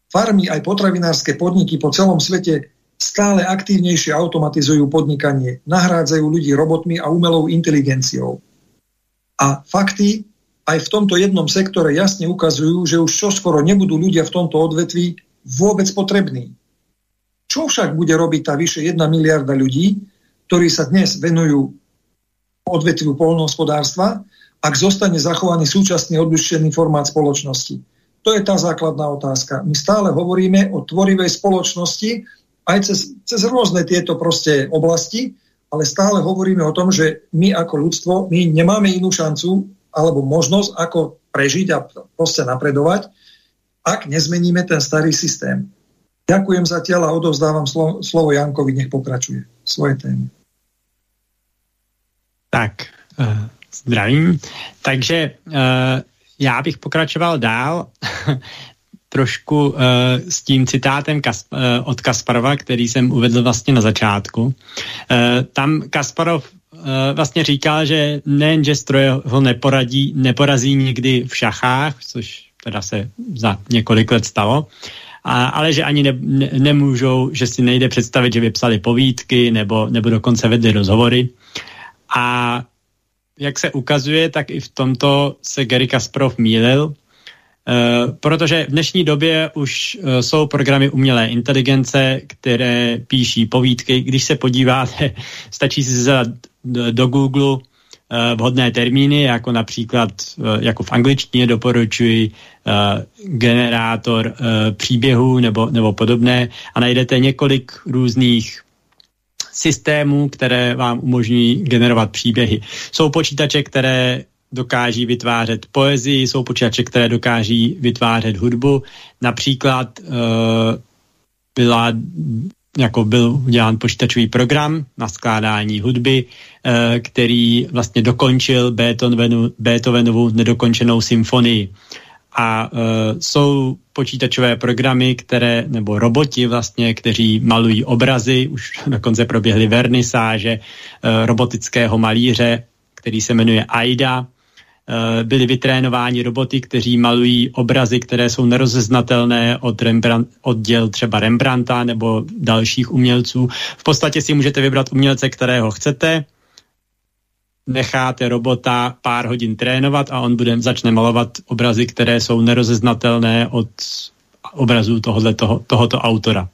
Farmy aj potravinárske podniky po celom svete stále aktívnejšie automatizujú podnikanie, nahrádzajú ľudí robotmi a umelou inteligenciou. A fakty aj v tomto jednom sektore jasne ukazujú, že už čoskoro nebudú ľudia v tomto odvetví vôbec potrební. Čo však bude robiť tá vyše 1 miliarda ľudí, ktorí sa dnes venujú odvetviu polnohospodárstva, ak zostane zachovaný súčasný odlišený formát spoločnosti? To je tá základná otázka. My stále hovoríme o tvorivej spoločnosti aj cez, cez rôzne tieto proste oblasti, ale stále hovoríme o tom, že my ako ľudstvo, my nemáme inú šancu alebo možnosť, ako prežiť a proste napredovať, ak nezmeníme ten starý systém. Ďakujem zatiaľ a odovzdávam slovo, slovo Jankovi, nech pokračuje svoje témy. Tak, uh, zdravím. Takže uh, já bych pokračoval dál trošku uh, s tím citátem Kas- uh, od Kasparova, který jsem uvedl vlastně na začátku. Uh, tam Kasparov vlastně říkal, že nejen, že stroje ho neporadí, neporazí nikdy v šachách, což teda se za několik let stalo, a, ale že ani ne, ne, nemůžou, že si nejde představit, že by psali povídky nebo, nebo dokonce vedli rozhovory. A jak se ukazuje, tak i v tomto se Gary Kasparov mýlil. Protože v dnešní době už uh, jsou programy umělé inteligence, které píší povídky. Když se podíváte, stačí si zadat do, Google uh, vhodné termíny, jako například, jako v angličtině doporučuji generátor příběhů nebo, nebo podobné a najdete několik různých systémů, které vám umožňují generovat příběhy. Jsou počítače, které dokáží vytvářet poezii, jsou počítače, které dokáží vytvářet hudbu. Například uh, byla, jako byl udělán počítačový program na skládání hudby, uh, který vlastně dokončil Beethovenu, Beethovenovu nedokončenou symfonii. A uh, jsou počítačové programy, které, nebo roboti vlastně, kteří malují obrazy, už dokonce proběhly vernisáže uh, robotického malíře, který se jmenuje AIDA, byli vytrénováni roboty, kteří malují obrazy, které jsou nerozeznatelné od, Rembrandt, od děl třeba Rembrandta nebo dalších umělců. V podstatě si můžete vybrat umělce, kterého chcete, necháte robota pár hodin trénovat a on bude, začne malovat obrazy, které jsou nerozeznatelné od obrazů tohoto, toho, tohoto autora.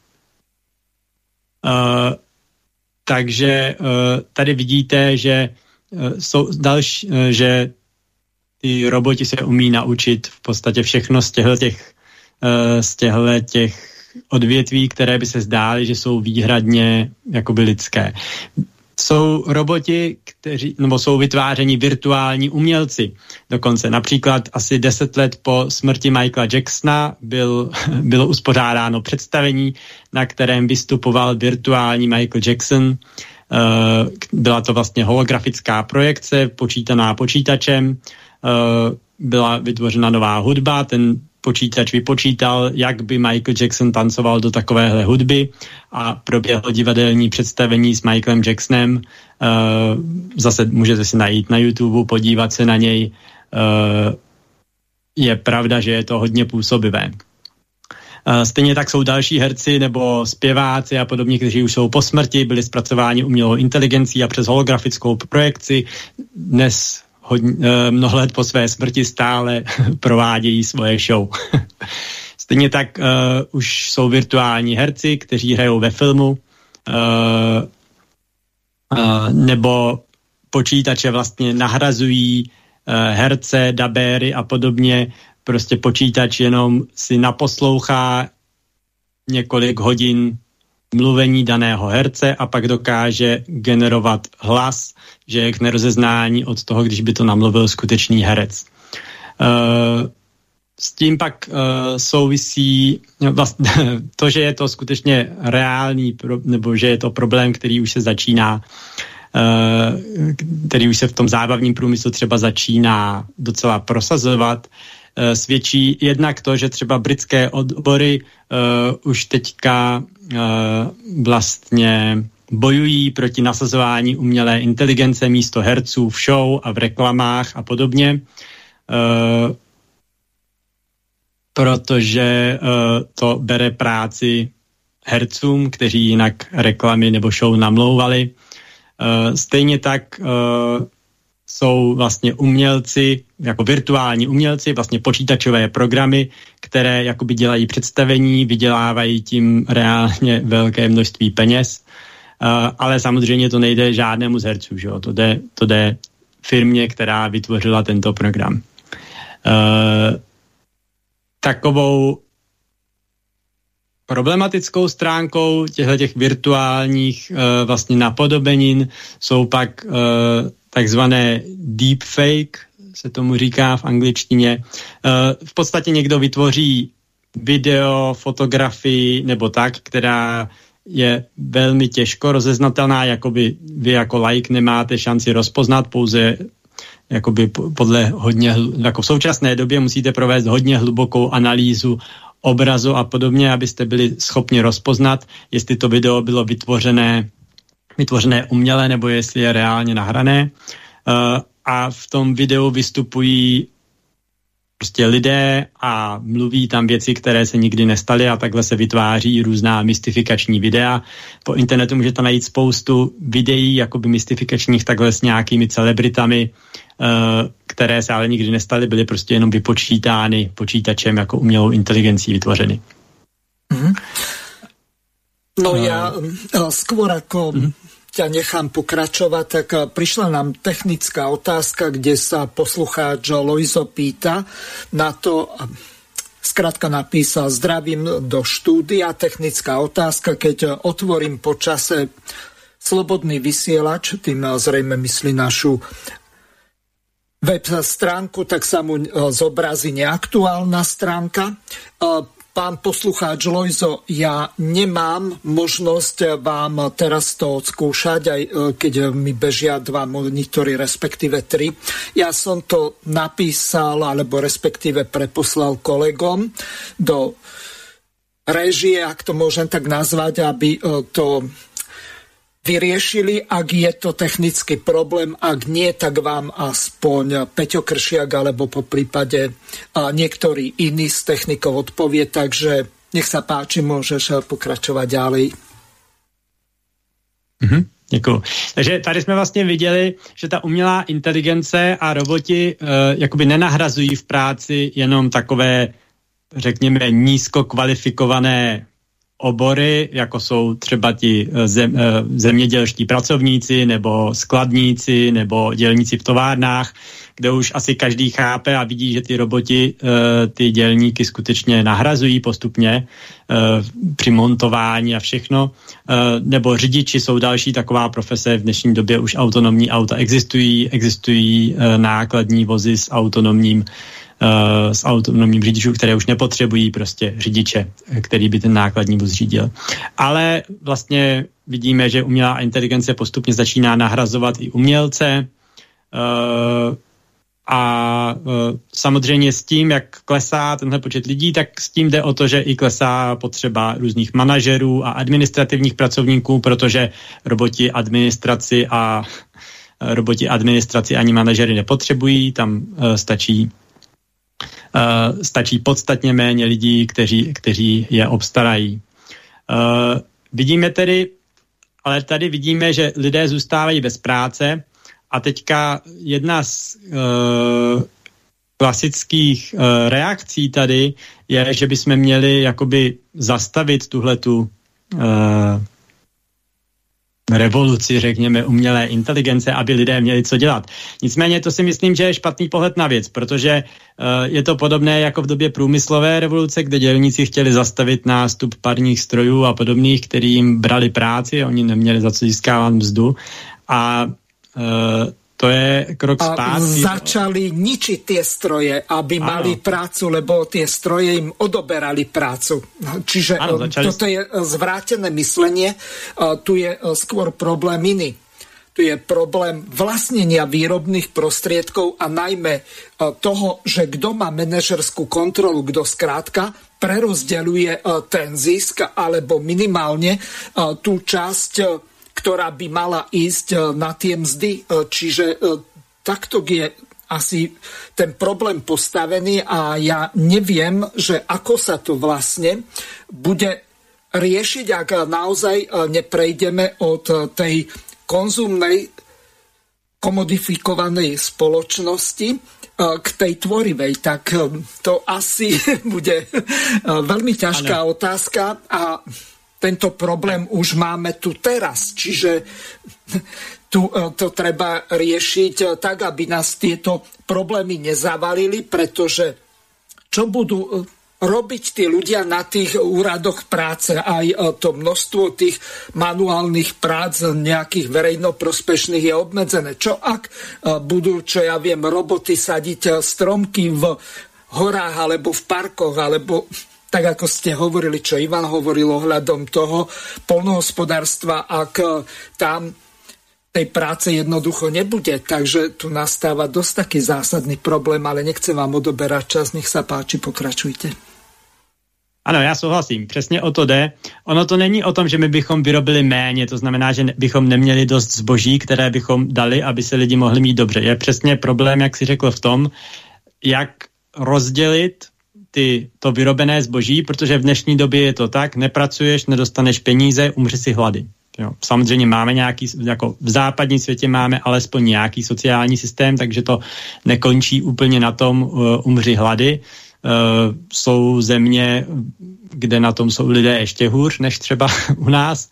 Uh, takže uh, tady vidíte, že uh, jsou další, že ty roboti se umí naučit v podstatě všechno z těchto těch, uh, z těchto těch odvětví, které by se zdály, že jsou výhradně jakoby lidské. Jsou roboti, kteří, nebo jsou vytvářeni virtuální umělci. Dokonce například asi deset let po smrti Michaela Jacksona byl, bylo uspořádáno představení, na kterém vystupoval virtuální Michael Jackson. Byla to vlastně holografická projekce, počítaná počítačem, Eh, byla vytvořena nová hudba, ten počítač vypočítal, jak by Michael Jackson tancoval do takovéhle hudby a proběhlo divadelní představení s Michaelem Jacksonem. Uh, zase můžete si najít na YouTube, podívat se na něj. Uh, je pravda, že je to hodně působivé. Stejně tak jsou další herci nebo zpěváci a podobně, kteří už jsou po smrti, byli zpracováni umělou inteligencí a přes holografickou projekci. Dnes hodně, eh, mnoho let po své smrti stále provádějí svoje show. Stejně tak uh, už jsou virtuální herci, kteří hrajou ve filmu, uh, uh, nebo počítače vlastně nahrazují uh, herce, dabéry a podobně. Prostě počítač jenom si naposlouchá několik hodin mluvení daného herce a pak dokáže generovat hlas, že je k nerozeznání od toho, když by to namluvil skutečný herec. Uh, s tím pak uh, souvisí no, to, že je to skutečně reálný, nebo že je to problém, který už se začíná uh, který už se v tom zábavním průmyslu třeba začíná docela prosazovat, svědčí jednak to, že třeba britské odbory uh, už teďka uh, vlastně bojují proti nasazování umělé inteligence místo herců v show a v reklamách a podobně, uh, protože uh, to bere práci hercům, kteří jinak reklamy nebo show namlouvali. Uh, stejně tak uh, jsou vlastně umělci, jako virtuální umělci, vlastně počítačové programy, které jakoby dělají představení, vydělávají tím reálně velké množství peněz Uh, ale samozřejmě to nejde žádnému z herců, že jo? To, jde, to jde firmě, která vytvořila tento program. Uh, takovou problematickou stránkou těchto těch virtuálních uh, vlastně napodobenin jsou pak uh, takzvané deepfake, se tomu říká v angličtině. Uh, v podstatě někdo vytvoří video, fotografii nebo tak, která je velmi těžko rozeznatelná, jakoby vy jako like nemáte šanci rozpoznat, pouze jakoby podle hodně, jako v současné době musíte provést hodně hlubokou analýzu obrazu a podobně, abyste byli schopni rozpoznat, jestli to video bylo vytvořené, vytvořené uměle nebo jestli je reálně nahrané. Uh, a v tom videu vystupují prostě lidé a mluví tam věci, které se nikdy nestaly a takhle se vytváří různá mystifikační videa. Po internetu můžete najít spoustu videí jakoby mystifikačních takhle s nějakými celebritami, uh, které se ale nikdy nestaly, byly prostě jenom vypočítány počítačem jako umělou inteligencí vytvořeny. Mm-hmm. No ja skôr ako mm-hmm. Ťa nechám pokračovať, tak prišla nám technická otázka, kde sa poslucháč Loizo pýta na to, Skrátka napísal, zdravím do štúdia, technická otázka, keď otvorím po čase slobodný vysielač, tým zrejme myslí našu web stránku, tak sa mu zobrazí neaktuálna stránka pán poslucháč Lojzo, ja nemám možnosť vám teraz to odskúšať, aj e, keď mi bežia dva monitory, respektíve tri. Ja som to napísal, alebo respektíve preposlal kolegom do režie, ak to môžem tak nazvať, aby e, to vyriešili. Ak je to technický problém, ak nie, tak vám aspoň Peťo Kršiak alebo po prípade niektorý iný z technikov odpovie. Takže nech sa páči, môžeš pokračovať ďalej. Mhm. Děkuji. Takže tady jsme vlastně viděli, že ta umělá inteligence a roboti e, jakoby nenahrazují v práci jenom takové, řekněme, nízko kvalifikované obory, jako jsou třeba ti eh, zem, eh, zemědělští pracovníci nebo skladníci nebo dělníci v továrnách, kde už asi každý chápe a vidí, že ty roboti eh, ty dělníky skutečně nahrazují postupně při montování a všechno. Nebo řidiči jsou další taková profese. V dnešní době už autonomní auta existují, existují nákladní vozy s autonomním uh, s autonomním řidičů, které už nepotřebují prostě řidiče, který by ten nákladní vůz řídil. Ale vlastně vidíme, že umělá inteligence postupně začíná nahrazovat i umělce uh, a samozřejmě s tím, jak klesá tenhle počet lidí, tak s tím jde o to, že i klesá potřeba různých manažerů a administrativních pracovníků, protože roboti administraci a roboti administraci ani manažery nepotřebují, tam stačí uh, stačí podstatně méně lidí, kteří, kteří je obstarají. Uh, vidíme tedy, ale tady vidíme, že lidé zůstávají bez práce a teďka jedna z uh, klasických uh, reakcí tady je, že bychom měli jakoby zastavit tuhletu uh, revoluci, řekněme, umělé inteligence, aby lidé měli co dělat. Nicméně to si myslím, že je špatný pohled na věc, protože uh, je to podobné jako v době průmyslové revoluce, kde dělníci chtěli zastavit nástup parních strojů a podobných, kterým brali práci, oni neměli za co získávat mzdu. A uh, to je krok a začali ničiť tie stroje, aby ano. mali prácu, lebo tie stroje im odoberali prácu. Čiže ano, začali... toto je zvrátené myslenie. Tu je skôr problém iný. Tu je problém vlastnenia výrobných prostriedkov a najmä toho, že kto má manažerskú kontrolu, kto skrátka prerozdeľuje ten zisk alebo minimálne tú časť ktorá by mala ísť e, na tie mzdy. E, čiže e, takto je asi ten problém postavený a ja neviem, že ako sa to vlastne bude riešiť, ak naozaj neprejdeme od tej konzumnej komodifikovanej spoločnosti k tej tvorivej, tak to asi bude veľmi ťažká ano. otázka a tento problém už máme tu teraz. Čiže tu e, to treba riešiť e, tak, aby nás tieto problémy nezavalili, pretože čo budú e, robiť tí ľudia na tých úradoch práce, aj to množstvo tých manuálnych prác nejakých verejnoprospešných je obmedzené. Čo ak budú, čo ja viem, roboty sadiť stromky v horách alebo v parkoch, alebo tak ako ste hovorili, čo Ivan hovoril ohľadom toho polnohospodárstva, ak tam tej práce jednoducho nebude. Takže tu nastáva dosť taký zásadný problém, ale nechcem vám odoberať čas, nech sa páči, pokračujte. Ano, já souhlasím, přesně o to jde. Ono to není o tom, že my bychom vyrobili méně, to znamená, že bychom neměli dost zboží, které bychom dali, aby se lidi mohli mít dobře. Je přesně problém, jak si řekl v tom, jak rozdělit ty, to vyrobené zboží, protože v dnešní době je to tak, nepracuješ, nedostaneš peníze, umři si hlady. Jo. Samozřejmě máme nějaký, jako v západním světě máme alespoň nějaký sociální systém, takže to nekončí úplně na tom uh, umři hlady. Uh, jsou země, kde na tom jsou lidé ještě hůř než třeba u nás,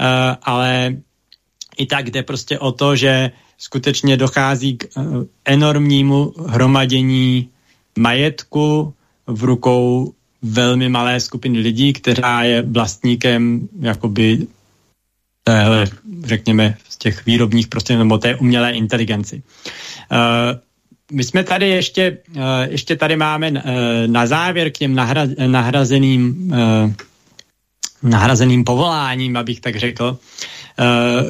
uh, ale i tak jde prostě o to, že skutečně dochází k uh, enormnímu hromadění majetku v rukou velmi malé skupiny lidí, která je vlastníkem jakoby téhle, řekněme, z těch výrobních prostředků nebo té umělé inteligenci. Uh, my jsme tady ještě, uh, ještě tady máme uh, na závěr k těm nahra, nahrazeným, nahrazeným povoláním, abych tak řekl,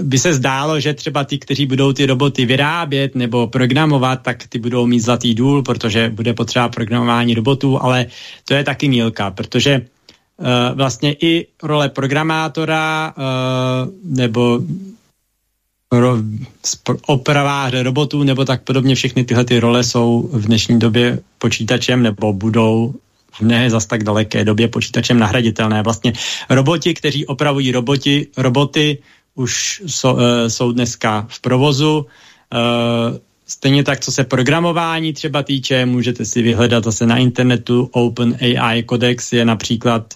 by se zdálo, že třeba ty, kteří budou ty roboty vyrábět nebo programovat, tak ty budou mít zlatý důl, protože bude potřeba programování robotů, ale to je taky mílka, protože uh, vlastně i role programátora uh, nebo ro, opraváře robotů nebo tak podobně všechny tyhle ty role jsou v dnešní době počítačem nebo budou v ne zas tak daleké době počítačem nahraditelné. Vlastně roboti, kteří opravují roboti, roboty, už so, uh, jsou dneska v provozu. Uh, stejně tak, co se programování třeba týče, můžete si vyhledat zase na internetu. Open AI Codex je například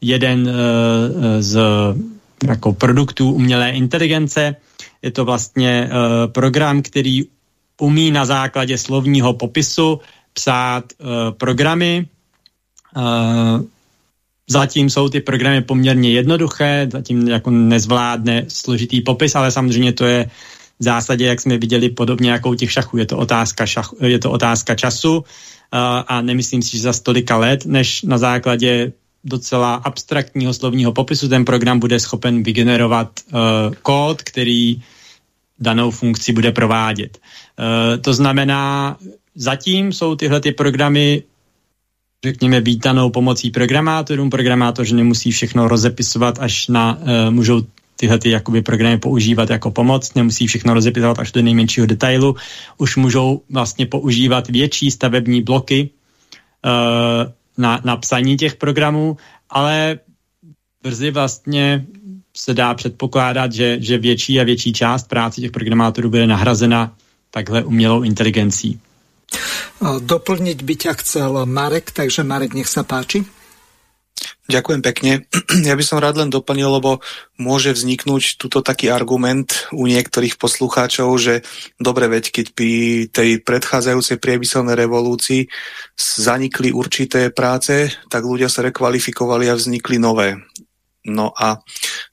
jeden uh, z jako produktů umělé inteligence. Je to vlastně program, který umí na základě slovního popisu psát programy. Zatím jsou ty programy poměrně jednoduché, zatím jako nezvládne složitý popis, ale samozřejmě to je v zásadě, jak jsme viděli, podobně jako u těch šachů. Je to otázka, šach, je to otázka času uh, a nemyslím si, že za stolika let, než na základě docela abstraktního slovního popisu ten program bude schopen vygenerovat uh, kód, který danou funkci bude provádět. Uh, to znamená, zatím jsou tyhle ty programy řekněme, vítanou pomocí programátorům. Programátoři nemusí všechno rozepisovat, až na, uh, můžou tyhle ty jakoby programy používat jako pomoc, nemusí všechno rozepisovat až do nejmenšího detailu. Už můžou vlastně používat větší stavební bloky uh, na, na psaní těch programů, ale brzy vlastně se dá předpokládat, že, že větší a větší část práce těch programátorů bude nahrazena takhle umělou inteligencí. Doplniť by ťa chcel Marek, takže Marek, nech sa páči. Ďakujem pekne. Ja by som rád len doplnil, lebo môže vzniknúť tuto taký argument u niektorých poslucháčov, že dobre, veď keď pri tej predchádzajúcej priemyselnej revolúcii zanikli určité práce, tak ľudia sa rekvalifikovali a vznikli nové. No a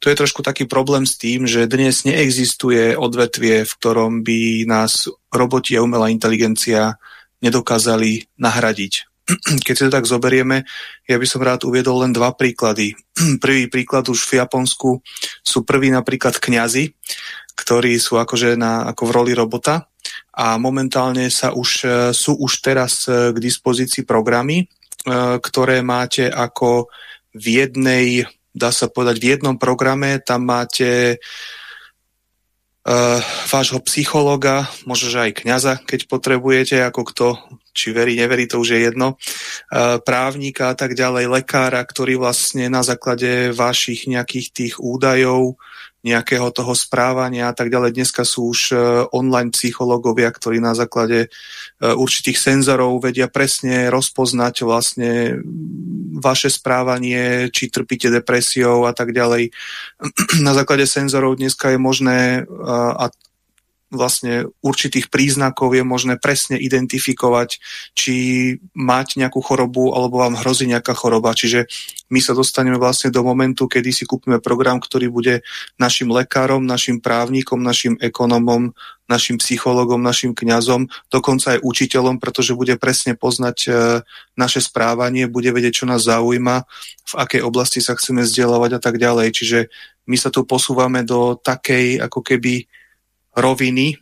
to je trošku taký problém s tým, že dnes neexistuje odvetvie, v ktorom by nás roboti a umelá inteligencia nedokázali nahradiť. Keď si to tak zoberieme, ja by som rád uviedol len dva príklady. Prvý príklad už v Japonsku sú prví napríklad kňazi, ktorí sú akože na, ako v roli robota a momentálne sa už, e, sú už teraz e, k dispozícii programy, e, ktoré máte ako v jednej, dá sa povedať, v jednom programe, tam máte uh, vášho psychologa, možno aj kňaza, keď potrebujete, ako kto, či verí, neverí, to už je jedno, uh, právnika a tak ďalej, lekára, ktorý vlastne na základe vašich nejakých tých údajov nejakého toho správania a tak ďalej. Dneska sú už e, online psychológovia, ktorí na základe e, určitých senzorov vedia presne rozpoznať vlastne vaše správanie, či trpíte depresiou a tak ďalej. Na základe senzorov dneska je možné a vlastne určitých príznakov je možné presne identifikovať, či máte nejakú chorobu alebo vám hrozí nejaká choroba. Čiže my sa dostaneme vlastne do momentu, kedy si kúpime program, ktorý bude našim lekárom, našim právnikom, našim ekonomom, našim psychologom, našim kňazom, dokonca aj učiteľom, pretože bude presne poznať e, naše správanie, bude vedieť, čo nás zaujíma, v akej oblasti sa chceme vzdelávať a tak ďalej. Čiže my sa tu posúvame do takej ako keby roviny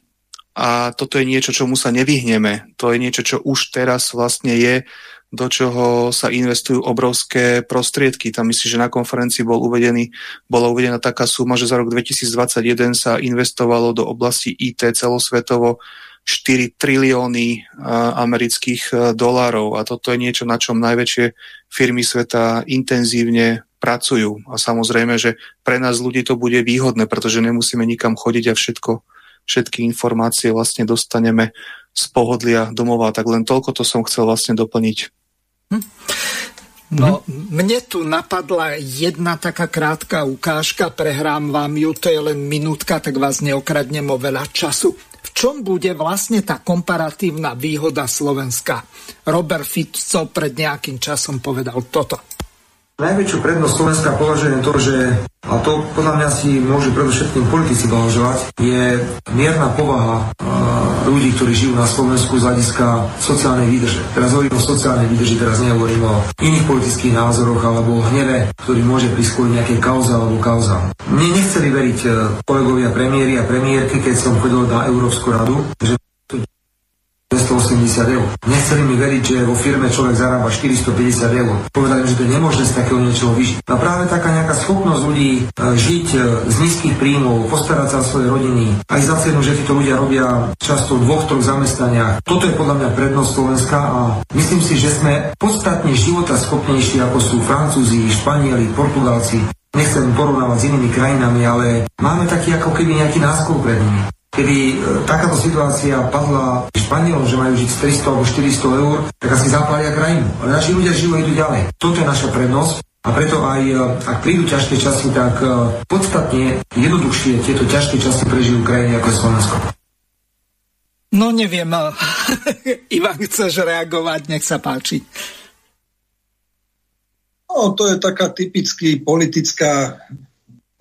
a toto je niečo, čomu sa nevyhneme. To je niečo, čo už teraz vlastne je, do čoho sa investujú obrovské prostriedky. Tam myslím, že na konferencii bol uvedený, bola uvedená taká suma, že za rok 2021 sa investovalo do oblasti IT celosvetovo 4 trilióny amerických dolárov a toto je niečo, na čom najväčšie firmy sveta intenzívne pracujú. A samozrejme, že pre nás ľudí to bude výhodné, pretože nemusíme nikam chodiť a všetko, všetky informácie vlastne dostaneme z pohodlia domova. Tak len toľko to som chcel vlastne doplniť. Hm. No, mm-hmm. mne tu napadla jedna taká krátka ukážka, prehrám vám ju, to je len minútka, tak vás neokradnem o veľa času. V čom bude vlastne tá komparatívna výhoda Slovenska? Robert Fico pred nejakým časom povedal toto. Najväčšiu prednosť Slovenska považujem to, že, a to podľa mňa si môžu predovšetkým politici blahoželať, je mierna povaha ľudí, ktorí žijú na Slovensku z hľadiska sociálnej výdrže. Teraz hovorím o sociálnej výdrži, teraz nehovorím o iných politických názoroch alebo o hneve, ktorý môže prísť kvôli nejakej kauze alebo kauza. Mne nechceli veriť e, kolegovia premiéry a premiérky, keď som chodil na Európsku radu, že 280 eur. Nechceli mi veriť, že vo firme človek zarába 450 eur. Povedali, že to je nemožné z takého niečoho vyžiť. A práve taká nejaká schopnosť ľudí e, žiť e, z nízkych príjmov, postarať sa o svoje rodiny, aj za cenu, že títo ľudia robia často v dvoch, troch zamestnaniach. Toto je podľa mňa prednosť Slovenska a myslím si, že sme podstatne života schopnejší ako sú Francúzi, Španieli, Portugálci. Nechcem porovnávať s inými krajinami, ale máme taký ako keby nejaký náskok pred nimi kedy e, takáto situácia padla Španielom, že majú žiť 300 alebo 400 eur, tak asi zapália krajinu. Ale naši ľudia žijú a idú ďalej. Toto je naša prednosť. A preto aj, e, ak prídu ťažké časy, tak e, podstatne jednoduchšie tieto ťažké časy prežijú krajiny ako je Slovensko. No neviem, Ivan, chceš reagovať, nech sa páči. No, to je taká typicky politická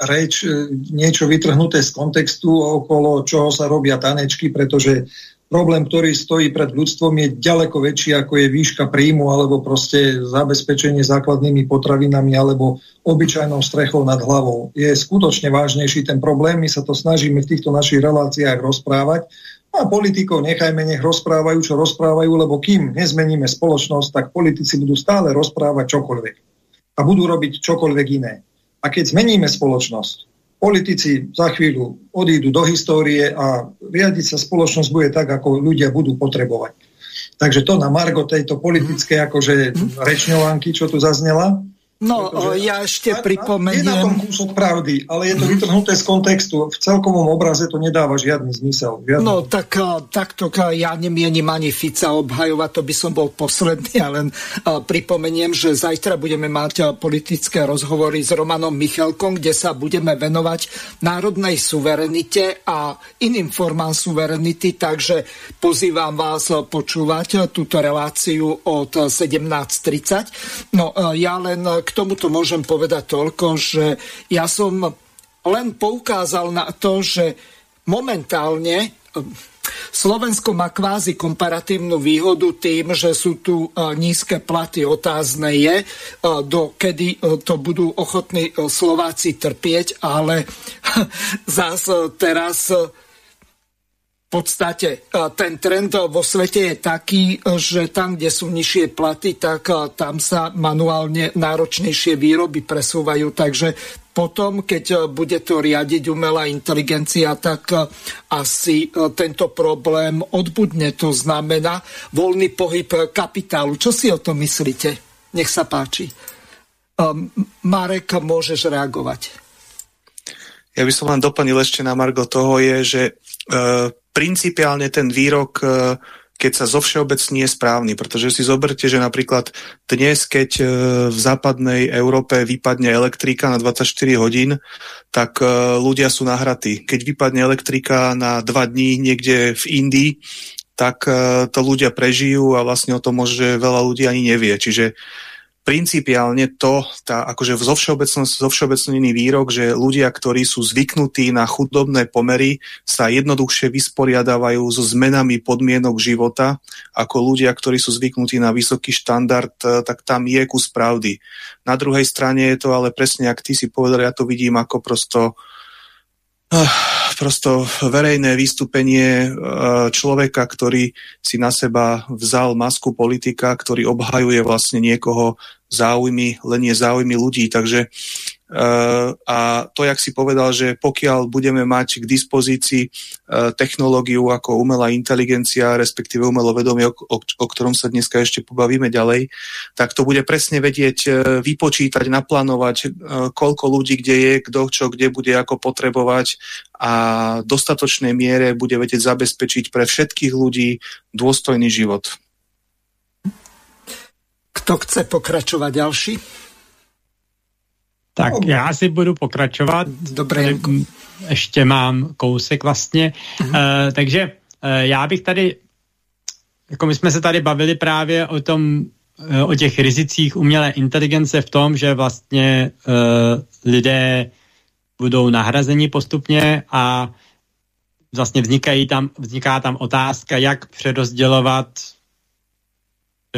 reč, e, niečo vytrhnuté z kontextu, okolo čoho sa robia tanečky, pretože problém, ktorý stojí pred ľudstvom, je ďaleko väčší, ako je výška príjmu, alebo proste zabezpečenie základnými potravinami, alebo obyčajnou strechou nad hlavou. Je skutočne vážnejší ten problém, my sa to snažíme v týchto našich reláciách rozprávať, a politikov nechajme, nech rozprávajú, čo rozprávajú, lebo kým nezmeníme spoločnosť, tak politici budú stále rozprávať čokoľvek. A budú robiť čokoľvek iné. A keď zmeníme spoločnosť, politici za chvíľu odídu do histórie a riadiť sa spoločnosť bude tak, ako ľudia budú potrebovať. Takže to na Margo tejto politické akože rečňovanky, čo tu zaznela, No, Pretože, ja ešte pripomeniem... Je na tom kúsok pravdy, ale je to mhm. vytrhnuté z kontextu. V celkovom obraze to nedáva žiadny zmysel. Žiadny. No, tak takto ja nemienim ani Fica obhajovať, to by som bol posledný, ale len pripomeniem, že zajtra budeme mať politické rozhovory s Romanom Michalkom, kde sa budeme venovať národnej suverenite a iným formám suverenity, takže pozývam vás počúvať túto reláciu od 17.30. No, ja len k tomuto môžem povedať toľko, že ja som len poukázal na to, že momentálne eh, Slovensko má kvázi komparatívnu výhodu tým, že sú tu eh, nízke platy. Otázne je, eh, do kedy to budú ochotní Slováci trpieť, ale zás teraz podstate e, ten trend vo svete je taký, že tam, kde sú nižšie platy, tak e, tam sa manuálne náročnejšie výroby presúvajú. Takže potom, keď e, bude to riadiť umelá inteligencia, tak asi tento problém odbudne. To znamená voľný pohyb kapitálu. Čo si o tom myslíte? Nech sa páči. Marek, môžeš reagovať. Ja by som len doplnil ešte na Margo toho, je, že principiálne ten výrok, e, keď sa zo všeobecní je správny, pretože si zoberte, že napríklad dnes, keď e, v západnej Európe vypadne elektrika na 24 hodín, tak e, ľudia sú nahratí. Keď vypadne elektrika na dva dní niekde v Indii, tak to ľudia prežijú a vlastne o tom môže veľa ľudí ani nevie. Čiže principiálne to, tá, akože zo všeobecnený výrok, že ľudia, ktorí sú zvyknutí na chudobné pomery, sa jednoduchšie vysporiadávajú so zmenami podmienok života, ako ľudia, ktorí sú zvyknutí na vysoký štandard, e, tak tam je kus pravdy. Na druhej strane je to ale presne, ak ty si povedal, ja to vidím ako prosto uh, prosto verejné vystúpenie uh, človeka, ktorý si na seba vzal masku politika, ktorý obhajuje vlastne niekoho záujmy, len je záujmy ľudí. Takže a to, jak si povedal, že pokiaľ budeme mať k dispozícii technológiu ako umelá inteligencia, respektíve umelovedomie, o, o, o ktorom sa dneska ešte pobavíme ďalej, tak to bude presne vedieť vypočítať, naplánovať, koľko ľudí kde je, kto čo kde bude ako potrebovať a v dostatočnej miere bude vedieť zabezpečiť pre všetkých ľudí dôstojný život. Kto chce pokračovať ďalší? Tak no. já si budu pokračovat. Dobré. Ještě mám kousek vlastně. Mhm. Uh, takže uh, já bych tady, jako my jsme se tady bavili právě o tom, uh, o těch rizicích umělé inteligence v tom, že vlastně uh, lidé budou nahrazeni postupně a vlastně vznikají tam, vzniká tam otázka, jak přerozdělovat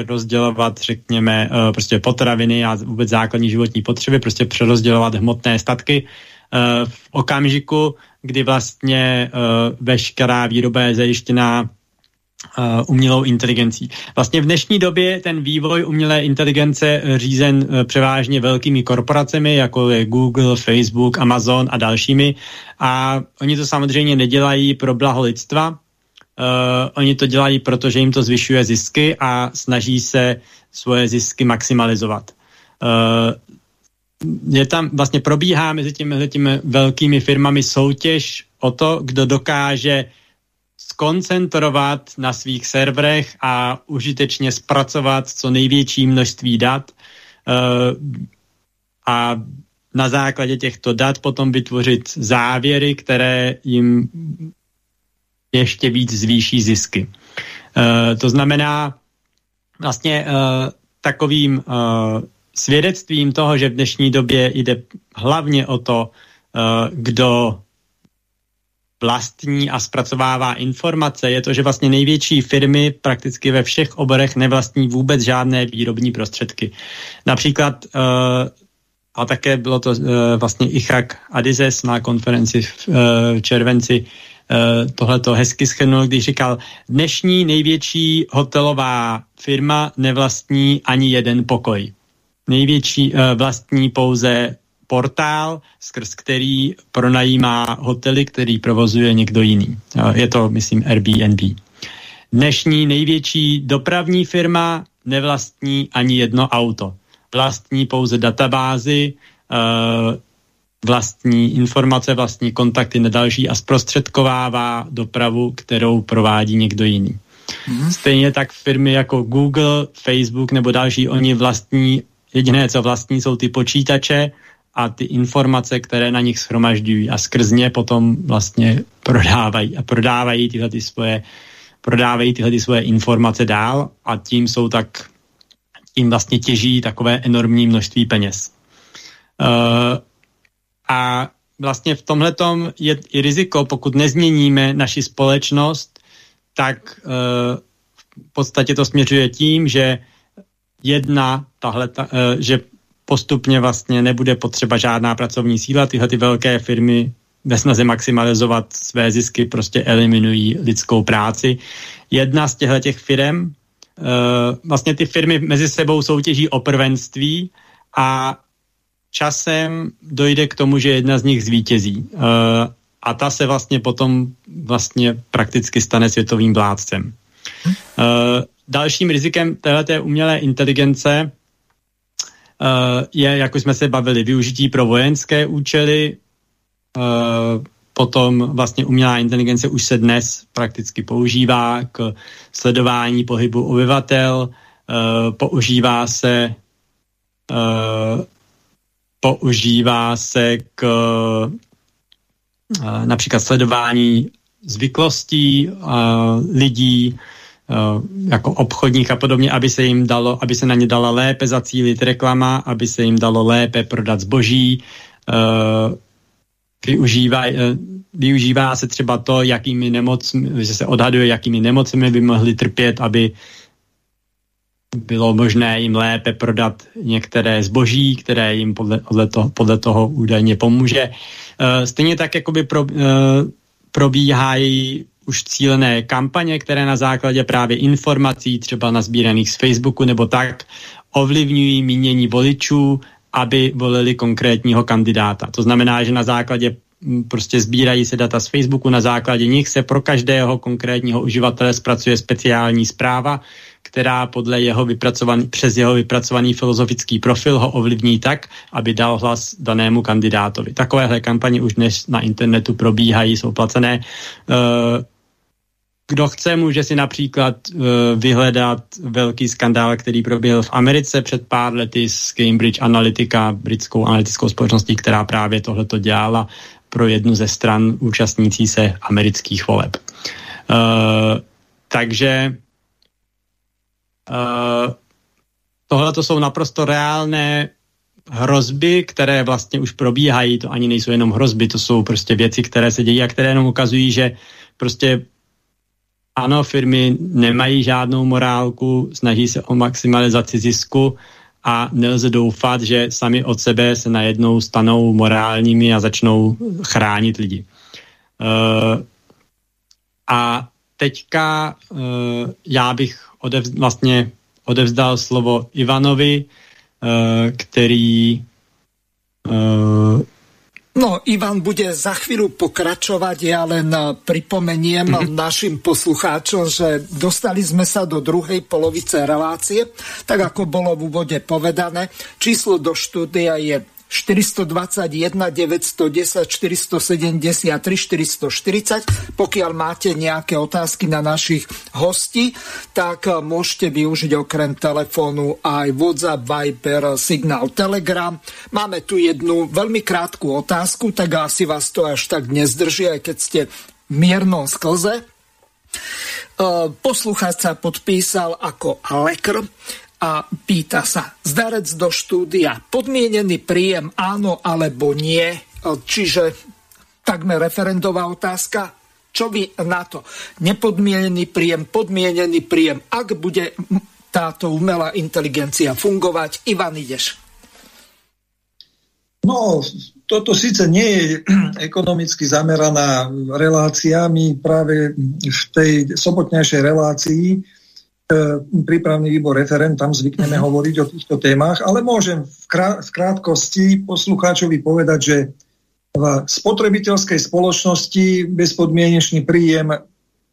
přerozdělovat, řekněme, eh, prostě potraviny a vůbec základní životní potřeby, prostě přerozdělovat hmotné statky eh, v okamžiku, kdy vlastně eh, veškerá výroba je zajištěná umělou inteligencí. Vlastně v dnešní době ten vývoj umělé inteligence řízen převážně velkými korporacemi, jako je Google, Facebook, Amazon a dalšími. A oni to samozřejmě nedělají pro blaho lidstva, oni to dělají, protože jim to zvyšuje zisky a snaží se svoje zisky maximalizovat. Uh, je tam vlastně probíhá mezi těmi, těmi velkými firmami soutěž o to, kdo dokáže skoncentrovat na svých serverech a užitečně zpracovat co největší množství dat uh, a na základě těchto dat potom vytvořit závěry, které jim ještě víc zvýší zisky. Uh, to znamená vlastně uh, takovým uh, svědectvím toho, že v dnešní době jde hlavně o to, uh, kdo vlastní a zpracovává informace, je to, že vlastně největší firmy prakticky ve všech oborech nevlastní vůbec žádné výrobní prostředky. Například a také bylo to vlastně Ichak Adizes na konferenci v červenci tohleto hezky schrnul, když říkal, dnešní největší hotelová firma nevlastní ani jeden pokoj. Největší uh, vlastní pouze portál, skrz který pronajímá hotely, který provozuje někdo jiný. Uh, je to, myslím, Airbnb. Dnešní největší dopravní firma nevlastní ani jedno auto. Vlastní pouze databázy, vlastní informace, vlastní kontakty na další a zprostředkovává dopravu, kterou provádí někdo jiný. Hmm. Stejně tak firmy jako Google, Facebook nebo další, oni vlastní, jediné, co vlastní, jsou ty počítače a ty informace, které na nich schromažďují a skrz ně potom vlastně prodávají a prodávají tyhle ty svoje prodávají tyhle ty svoje informace dál a tím jsou tak tím vlastně těží takové enormní množství peněz. Uh, a vlastně v tomhle je i riziko, pokud nezměníme naši společnost, tak uh, v podstatě to směřuje tím, že jedna tahle, uh, že postupně vlastně nebude potřeba žádná pracovní síla, tyhle ty velké firmy ve snaze maximalizovat své zisky prostě eliminují lidskou práci. Jedna z těchto těch firm, uh, vlastně ty firmy mezi sebou soutěží o prvenství a časem dojde k tomu, že jedna z nich zvítězí. Uh, a ta se vlastně potom vlastně prakticky stane světovým vládcem. Uh, dalším rizikem této umělé inteligence uh, je, jak už jsme se bavili, využití pro vojenské účely, potom vlastně umělá inteligence už se dnes prakticky používá k sledování pohybu obyvatel, používá se používá se k eh, například sledování zvyklostí eh, lidí, eh, jako obchodních a podobně, aby se jim dalo, aby se na ně dala lépe zacílit reklama, aby se jim dalo lépe prodat zboží. Využívá, využívá se třeba to, jakými nemocmi, že se odhaduje, jakými nemocemi by mohli trpět, aby bylo možné jim lépe prodat některé zboží, které jim podle, podle, toho, podle toho údajně pomůže. Uh, stejně tak jakoby pro, uh, probíhají už cílené kampaně, které na základě právě informací, třeba nazbíraných z Facebooku nebo tak, ovlivňují mínění voličů aby volili konkrétního kandidáta. To znamená, že na základě prostě sbírají se data z Facebooku, na základě nich se pro každého konkrétního uživatele zpracuje speciální zpráva, která podle jeho vypracovaný, přes jeho vypracovaný filozofický profil ho ovlivní tak, aby dal hlas danému kandidátovi. Takovéhle kampaně už dnes na internetu probíhají, jsou placené. Uh, kdo chce, může si například uh, vyhledat velký skandál, který proběhl v Americe před pár lety s Cambridge Analytica, britskou analytickou společností, která právě tohleto dělala pro jednu ze stran účastnící se amerických voleb. Uh, takže tohle to jsou naprosto reálné hrozby, které vlastně už probíhají, to ani nejsou jenom hrozby, to jsou prostě věci, které se dějí a které jenom ukazují, že prostě ano, firmy nemají žádnou morálku, snaží se o maximalizaci zisku a nelze doufat, že sami od sebe se najednou stanou morálními a začnou chránit lidi. Uh, a teďka uh, já bych odev, vlastně odevzdal slovo Ivanovi, uh, který uh, No, Ivan bude za chvíľu pokračovať. Ja len pripomeniem mm-hmm. našim poslucháčom, že dostali sme sa do druhej polovice relácie. Tak ako bolo v úvode povedané, číslo do štúdia je 421 910 473 440. Pokiaľ máte nejaké otázky na našich hostí, tak eh, môžete využiť okrem telefónu aj WhatsApp, Viber, Signál, Telegram. Máme tu jednu veľmi krátku otázku, tak asi vás to až tak nezdrží, aj keď ste v miernom sklze. Eh, poslucháč sa podpísal ako lekr a pýta sa, zdarec do štúdia, podmienený príjem áno alebo nie, čiže takmer referendová otázka, čo vy na to? Nepodmienený príjem, podmienený príjem, ak bude táto umelá inteligencia fungovať. Ivan, ideš. No, toto síce nie je ekonomicky zameraná relácia. My práve v tej sobotnejšej relácii prípravný výbor referent, tam zvykneme mm. hovoriť o týchto témach, ale môžem v, krá v krátkosti poslucháčovi povedať, že v spotrebiteľskej spoločnosti bezpodmienečný príjem a,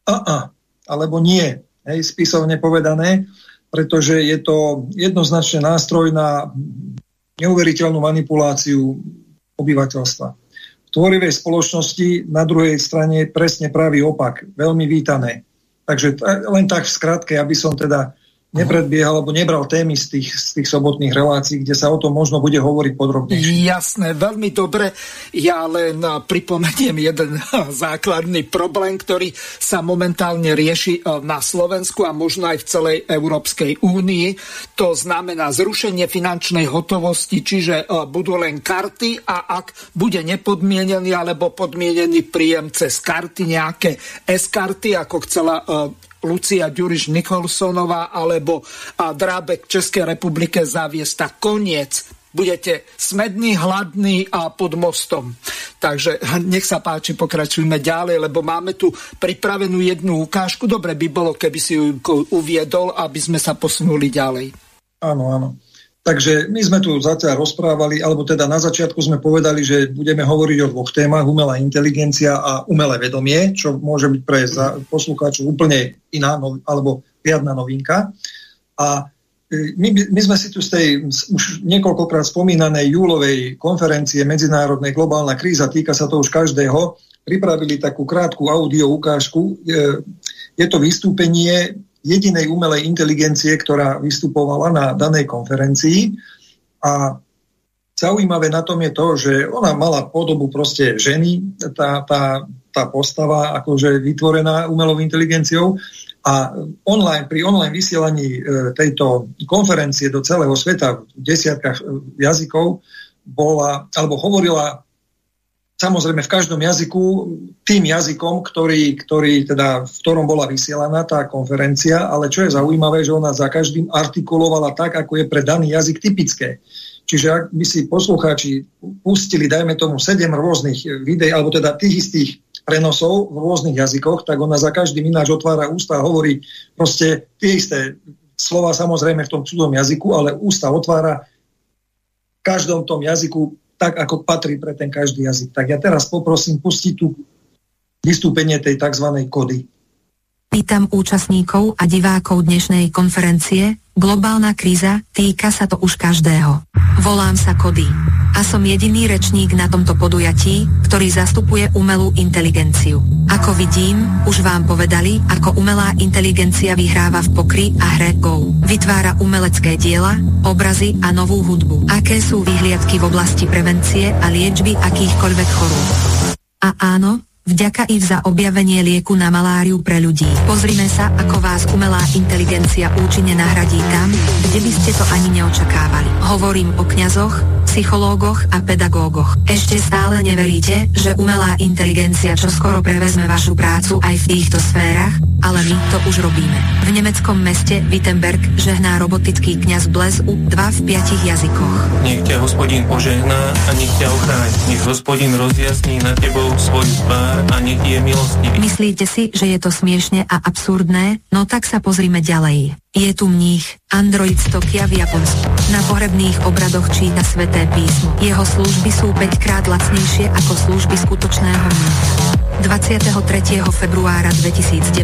a alebo nie, hej, spisovne povedané, pretože je to jednoznačne nástroj na neuveriteľnú manipuláciu obyvateľstva. V tvorivej spoločnosti na druhej strane presne pravý opak, veľmi vítané. Takže len tak v skratke, aby som teda nepredbiehal, alebo nebral témy z tých, z tých sobotných relácií, kde sa o tom možno bude hovoriť podrobne. Jasné, veľmi dobre. Ja len pripomeniem jeden základný problém, ktorý sa momentálne rieši e, na Slovensku a možno aj v celej Európskej únii. To znamená zrušenie finančnej hotovosti, čiže e, budú len karty a ak bude nepodmienený alebo podmienený príjem cez karty, nejaké S-karty, ako chcela e, Lucia Ďuriš Nikolsonová alebo Drábek Českej republike zaviesť, tak koniec budete smedný, hladný a pod mostom. Takže nech sa páči, pokračujme ďalej, lebo máme tu pripravenú jednu ukážku. Dobre by bolo, keby si ju uviedol, aby sme sa posunuli ďalej. Áno, áno. Takže my sme tu zatiaľ rozprávali, alebo teda na začiatku sme povedali, že budeme hovoriť o dvoch témach, umelá inteligencia a umelé vedomie, čo môže byť pre poslucháčov úplne iná, alebo riadna novinka. A e, my, my sme si tu z tej už niekoľkokrát spomínanej júlovej konferencie Medzinárodnej globálna kríza, týka sa to už každého, pripravili takú krátku audio ukážku. E, je to vystúpenie jedinej umelej inteligencie, ktorá vystupovala na danej konferencii. A zaujímavé na tom je to, že ona mala podobu proste ženy, tá, tá, tá postava akože vytvorená umelou inteligenciou a online, pri online vysielaní e, tejto konferencie do celého sveta v desiatkách e, jazykov bola, alebo hovorila samozrejme v každom jazyku tým jazykom, ktorý, ktorý teda, v ktorom bola vysielaná tá konferencia, ale čo je zaujímavé, že ona za každým artikulovala tak, ako je pre daný jazyk typické. Čiže ak by si poslucháči pustili, dajme tomu, sedem rôznych videí, alebo teda tých istých prenosov v rôznych jazykoch, tak ona za každým ináč otvára ústa a hovorí proste tie isté slova samozrejme v tom cudzom jazyku, ale ústa otvára každom tom jazyku tak, ako patrí pre ten každý jazyk. Tak ja teraz poprosím pustiť tu vystúpenie tej tzv. kody. Vítam účastníkov a divákov dnešnej konferencie Globálna kríza, týka sa to už každého. Volám sa Kody a som jediný rečník na tomto podujatí, ktorý zastupuje umelú inteligenciu. Ako vidím, už vám povedali, ako umelá inteligencia vyhráva v pokry a hre Go. Vytvára umelecké diela, obrazy a novú hudbu. Aké sú vyhliadky v oblasti prevencie a liečby akýchkoľvek chorôb. A áno, Vďaka i za objavenie lieku na maláriu pre ľudí. Pozrime sa, ako vás umelá inteligencia účinne nahradí tam, kde by ste to ani neočakávali. Hovorím o kňazoch, psychológoch a pedagógoch. Ešte stále neveríte, že umelá inteligencia čoskoro prevezme vašu prácu aj v týchto sférach? Ale my to už robíme. V nemeckom meste Wittenberg žehná robotický kňaz Blez U 2 v piatich jazykoch. Nech ťa hospodín požehná a nech ťa ochráň. Nech hospodín rozjasní na tebou svoju tvár a nech je milostivý. Myslíte si, že je to smiešne a absurdné? No tak sa pozrime ďalej. Je tu mních, android z Tokia v Japonsku. Na pohrebných obradoch číta sveté písmo. Jeho služby sú 5 krát lacnejšie ako služby skutočného mnícha. 23. februára 2019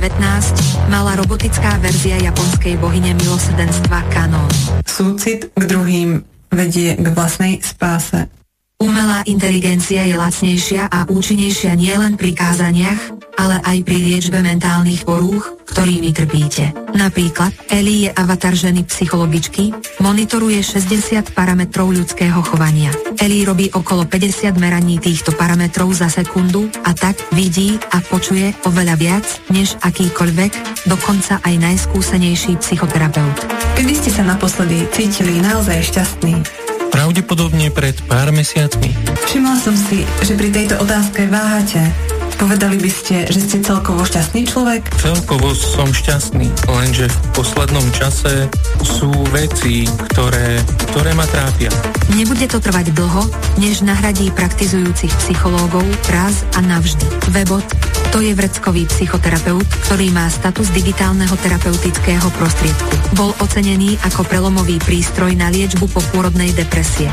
mala robotická verzia japonskej bohyne milosedenstva Kanon. Súcit k druhým vedie k vlastnej spáse. Umelá inteligencia je lacnejšia a účinnejšia nielen pri kázaniach, ale aj pri liečbe mentálnych porúch, ktorými trpíte. Napríklad, Eli je avatar ženy psychologičky, monitoruje 60 parametrov ľudského chovania. Eli robí okolo 50 meraní týchto parametrov za sekundu a tak vidí a počuje oveľa viac, než akýkoľvek, dokonca aj najskúsenejší psychoterapeut. Kedy ste sa naposledy cítili naozaj šťastný? Pravdepodobne pred pár mesiacmi. Všimla som si, že pri tejto otázke váhate. Povedali by ste, že ste celkovo šťastný človek? Celkovo som šťastný, lenže v poslednom čase sú veci, ktoré, ktoré ma trápia. Nebude to trvať dlho, než nahradí praktizujúcich psychológov raz a navždy. Webot to je vreckový psychoterapeut, ktorý má status digitálneho terapeutického prostriedku. Bol ocenený ako prelomový prístroj na liečbu popôrodnej depresie.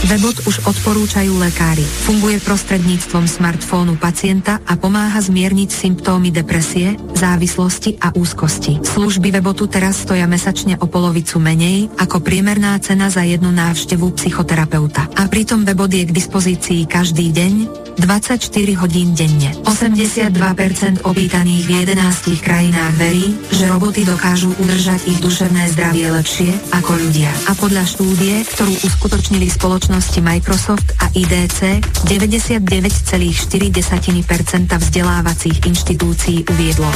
Webot už odporúčajú lekári. Funguje prostredníctvom smartfónu pacienta a pomáha zmierniť symptómy depresie, závislosti a úzkosti. Služby Webotu teraz stoja mesačne o polovicu menej ako priemerná cena za jednu návštevu psychoterapeuta. A pritom Webot je k dispozícii každý deň, 24 hodín denne. 82% opýtaných v 11 krajinách verí, že roboty dokážu udržať ich duševné zdravie lepšie ako ľudia. A podľa štúdie, ktorú uskutočnili spoločnosti Microsoft a IDC 99,4% vzdelávacích inštitúcií uviedlo,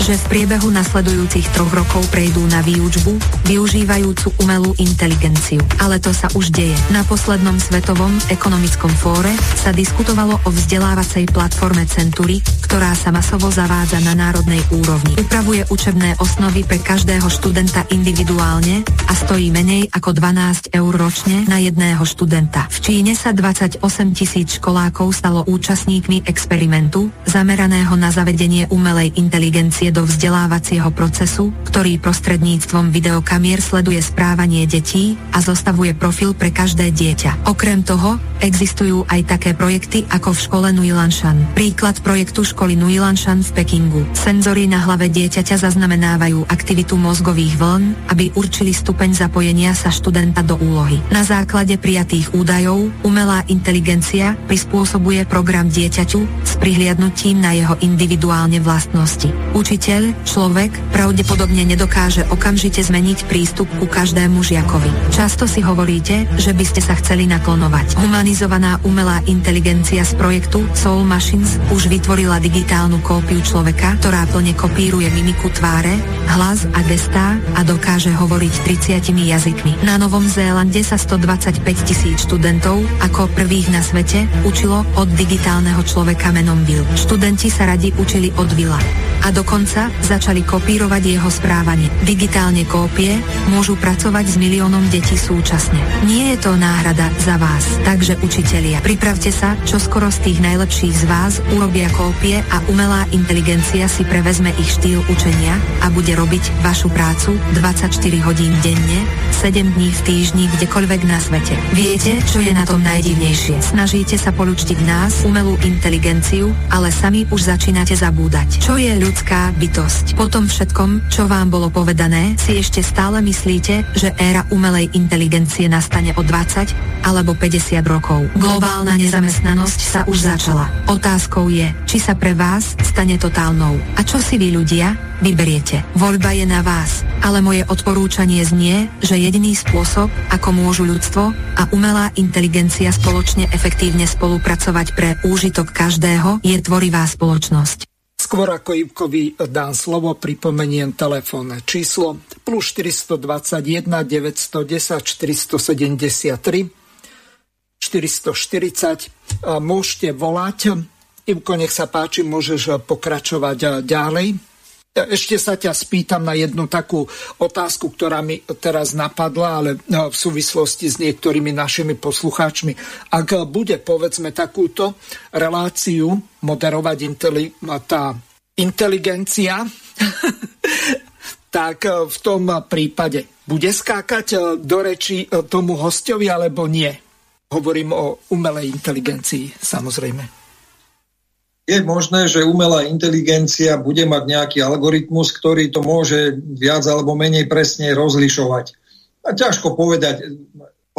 že v priebehu nasledujúcich troch rokov prejdú na výučbu, využívajúcu umelú inteligenciu. Ale to sa už deje. Na poslednom svetovom ekonomickom fóre sa diskutovalo o vzdelávacej platforme Century, ktorá sa masovo zavádza na národnej úrovni. Upravuje učebné osnovy pre každého študenta individuálne a stojí menej ako 12 eur ročne na jedného študenta. V Číne sa 28 tisíc školákov stalo účastníkmi experimentu, zameraného na zavedenie umelej inteligencie do vzdelávacieho procesu, ktorý prostredníctvom videokamier sleduje správanie detí a zostavuje profil pre každé dieťa. Okrem toho, existujú aj také projekty ako v škole Nuilanshan. Príklad projektu školy Nuilanshan v Pekingu. Senzory na hlave dieťaťa zaznamenávajú aktivitu mozgových vln, aby určili stupeň zapojenia sa študenta do úlohy. Na základe prijatých údajov umelá inteligencia prispôsobuje program dieťaťu s prihliadnutím na jeho individuálne vlastnosti. Učiteľ, človek, pravdepodobne nedokáže okamžite zmeniť prístup ku každému žiakovi. Často si hovoríte, že by ste sa chceli naklonovať. Humanizovaná umelá inteligencia z projektu Soul Machines už vytvorila digitálnu kópiu človeka, ktorá plne kopíruje mimiku tváre, hlas a gestá a dokáže hovoriť 30 jazykmi. Na Novom Zélande sa 125 tisíc študentov ako prvých na svete učilo od digitálneho človeka menom Bill. Študenti sa radi učili od Vila. A Dokonca začali kopírovať jeho správanie. Digitálne kópie môžu pracovať s miliónom detí súčasne. Nie je to náhrada za vás. Takže učitelia, pripravte sa, čo skoro z tých najlepších z vás urobia kópie a umelá inteligencia si prevezme ich štýl učenia a bude robiť vašu prácu 24 hodín denne, 7 dní v týždni, kdekoľvek na svete. Viete, čo je na tom najdivnejšie? Snažíte sa polučtiť nás, umelú inteligenciu, ale sami už začínate zabúdať. Čo je ľudská bytosť? Po tom všetkom, čo vám bolo povedané, si ešte stále myslíte, že éra umelej inteligencie nastane o 20 alebo 50 rokov. Globálna nezamestnanosť sa už začala. Otázkou je, či sa pre vás stane totálnou. A čo si vy ľudia vyberiete? Voľba je na vás, ale moje odporúčanie znie, že jediný spôsob, ako môžu ľudstvo a umelá inteligencia spoločne efektívne spolupracovať pre úžitok každého, je tvorivá spoločnosť. Skôr ako Ivkovi dám slovo, pripomeniem telefónne číslo plus 421 910 473 440. Môžete volať. Ivko, nech sa páči, môžeš pokračovať ďalej. Ešte sa ťa spýtam na jednu takú otázku, ktorá mi teraz napadla, ale v súvislosti s niektorými našimi poslucháčmi. Ak bude, povedzme, takúto reláciu moderovať inteli- tá inteligencia, tak v tom prípade bude skákať do reči tomu hostovi alebo nie? Hovorím o umelej inteligencii, samozrejme. Je možné, že umelá inteligencia bude mať nejaký algoritmus, ktorý to môže viac alebo menej presne rozlišovať. A ťažko povedať,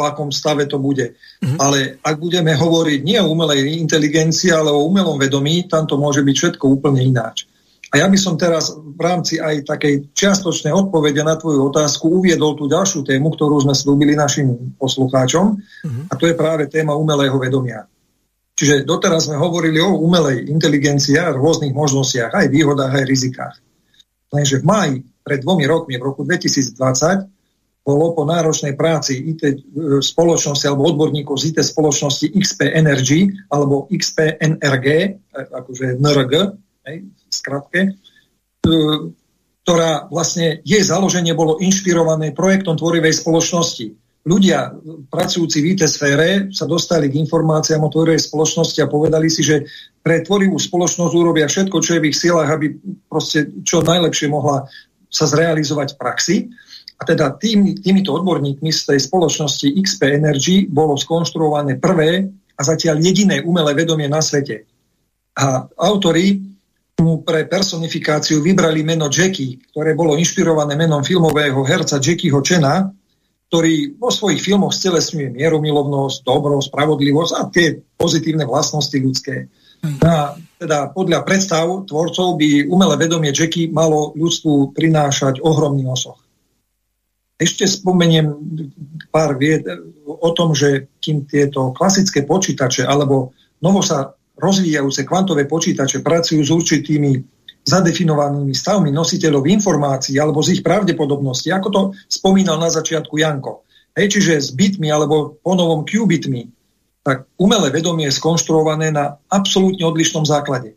v akom stave to bude. Mm-hmm. Ale ak budeme hovoriť nie o umelej inteligencii, ale o umelom vedomí, tam to môže byť všetko úplne ináč. A ja by som teraz v rámci aj takej čiastočnej odpovede na tvoju otázku uviedol tú ďalšiu tému, ktorú sme slúbili našim poslucháčom, uh-huh. a to je práve téma umelého vedomia. Čiže doteraz sme hovorili o umelej inteligencii a rôznych možnostiach, aj výhodách, aj rizikách. Lenže v máji pred dvomi rokmi, v roku 2020, bolo po náročnej práci IT e, spoločnosti alebo odborníkov z IT spoločnosti XP Energy alebo XP NRG, e, akože NRG, skratke, e, ktorá vlastne jej založenie bolo inšpirované projektom tvorivej spoločnosti. Ľudia pracujúci v IT sfére sa dostali k informáciám o tvorivej spoločnosti a povedali si, že pre tvorivú spoločnosť urobia všetko, čo je v ich silách, aby proste čo najlepšie mohla sa zrealizovať v praxi. A teda tým, týmito odborníkmi z tej spoločnosti XP Energy bolo skonštruované prvé a zatiaľ jediné umelé vedomie na svete. A autori mu pre personifikáciu vybrali meno Jackie, ktoré bolo inšpirované menom filmového herca Jackieho Chena, ktorý vo svojich filmoch stelesňuje mieromilovnosť, dobro, spravodlivosť a tie pozitívne vlastnosti ľudské. A teda podľa predstav tvorcov by umelé vedomie Jackie malo ľudstvu prinášať ohromný osoch. Ešte spomeniem pár vied o tom, že kým tieto klasické počítače alebo novo sa rozvíjajúce kvantové počítače pracujú s určitými zadefinovanými stavmi nositeľov informácií alebo z ich pravdepodobnosti, ako to spomínal na začiatku Janko. Hej, čiže s bitmi alebo ponovom qubitmi, tak umelé vedomie je skonštruované na absolútne odlišnom základe.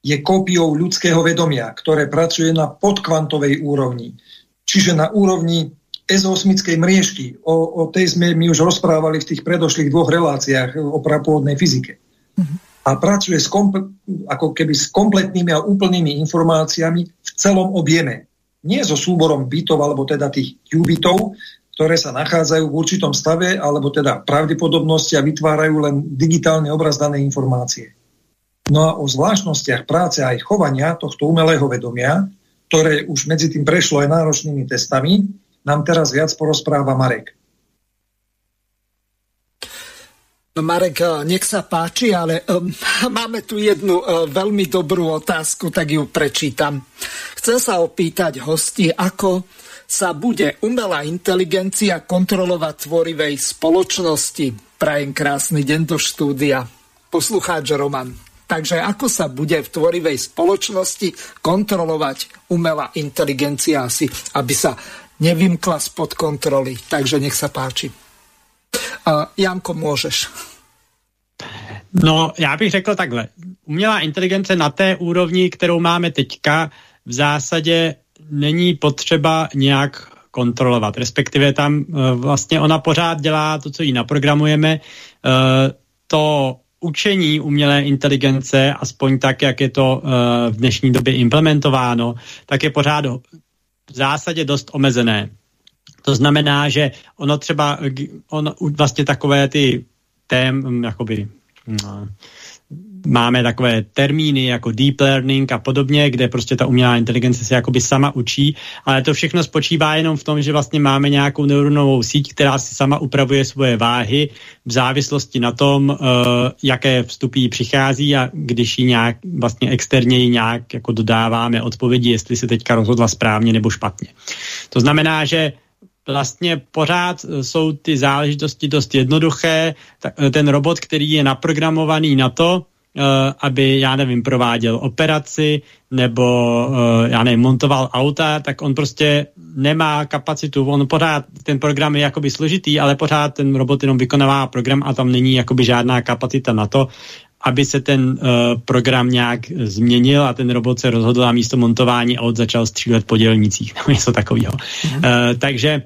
Je kópiou ľudského vedomia, ktoré pracuje na podkvantovej úrovni. Čiže na úrovni ezosmickej mriežky. O, o tej sme my už rozprávali v tých predošlých dvoch reláciách o prapôvodnej fyzike. Mm-hmm a pracuje s ako keby s kompletnými a úplnými informáciami v celom objeme. Nie so súborom bytov, alebo teda tých qubitov, ktoré sa nachádzajú v určitom stave, alebo teda pravdepodobnosti a vytvárajú len digitálne obraz danej informácie. No a o zvláštnostiach práce aj chovania tohto umelého vedomia, ktoré už medzi tým prešlo aj náročnými testami, nám teraz viac porozpráva Marek. No Marek, eh, nech sa páči, ale um, máme tu jednu uh, veľmi dobrú otázku, tak ju prečítam. Chcem sa opýtať hosti, ako sa bude umelá inteligencia kontrolovať tvorivej spoločnosti. Prajem krásny deň do štúdia. Poslucháč Roman. Takže ako sa bude v tvorivej spoločnosti kontrolovať umelá inteligencia asi, aby sa nevymkla spod kontroly. Takže nech sa páči. Uh, Janko, můžeš. No, já bych řekl takhle. Umělá inteligence na té úrovni, kterou máme teďka, v zásadě není potřeba nějak kontrolovat. Respektive tam vlastně ona pořád dělá to, co jí naprogramujeme. To učení umělé inteligence, aspoň tak, jak je to v dnešní době implementováno, tak je pořád v zásadě dost omezené. To znamená, že ono třeba, on, vlastně takové ty tém, jakoby, no, máme takové termíny jako deep learning a podobně, kde prostě ta umělá inteligence se jakoby sama učí, ale to všechno spočívá jenom v tom, že vlastně máme nějakou neuronovou síť, která si sama upravuje svoje váhy v závislosti na tom, uh, jaké vstupy přichází a když ji nějak vlastně externě nějak jako dodáváme odpovědi, jestli se teďka rozhodla správně nebo špatně. To znamená, že vlastně pořád jsou ty záležitosti dost jednoduché. Ten robot, který je naprogramovaný na to, Uh, aby, já nevím, prováděl operaci nebo, já nevím, montoval auta, tak on prostě nemá kapacitu, on pořád, ten program je jakoby složitý, ale pořád ten robot jenom vykonává program a tam není jakoby žádná kapacita na to, aby se ten program nějak změnil a ten robot se rozhodl a místo montování aut začal střílet po dělnicích nebo něco takového. Mm. Uh, takže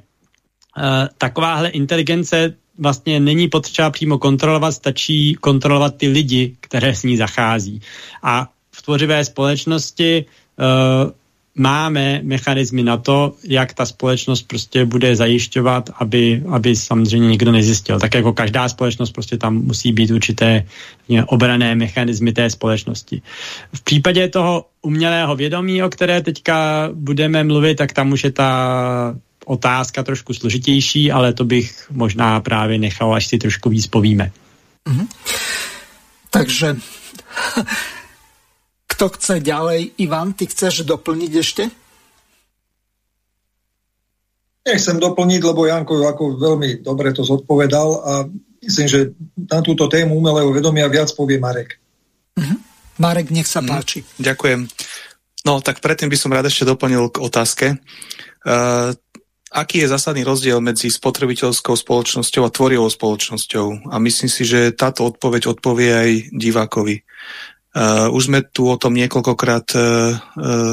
takováhle inteligence vlastně není potřeba přímo kontrolovat, stačí kontrolovat ty lidi, které s ní zachází. A v tvořivé společnosti uh, máme mechanizmy na to, jak ta společnost prostě bude zajišťovat, aby, aby samozřejmě nikdo nezjistil. Tak jako každá společnost prostě tam musí být určité obrané mechanizmy té společnosti. V případě toho umělého vědomí, o které teďka budeme mluvit, tak tam už je ta otázka trošku složitější, ale to bych možná právě nechal, až si trošku víc povíme. Mm-hmm. Takže kto chce ďalej? Ivan, ty chceš doplniť ešte? Nechcem doplniť, lebo Janko ako veľmi dobre to zodpovedal a myslím, že na túto tému umelého vedomia viac povie Marek. Mm-hmm. Marek, nech sa mhm. páči. Mm, ďakujem. No, tak predtým by som rád ešte doplnil k otázke. Uh, aký je zásadný rozdiel medzi spotrebiteľskou spoločnosťou a tvorivou spoločnosťou. A myslím si, že táto odpoveď odpovie aj divákovi. Uh, už sme tu o tom niekoľkokrát uh, uh,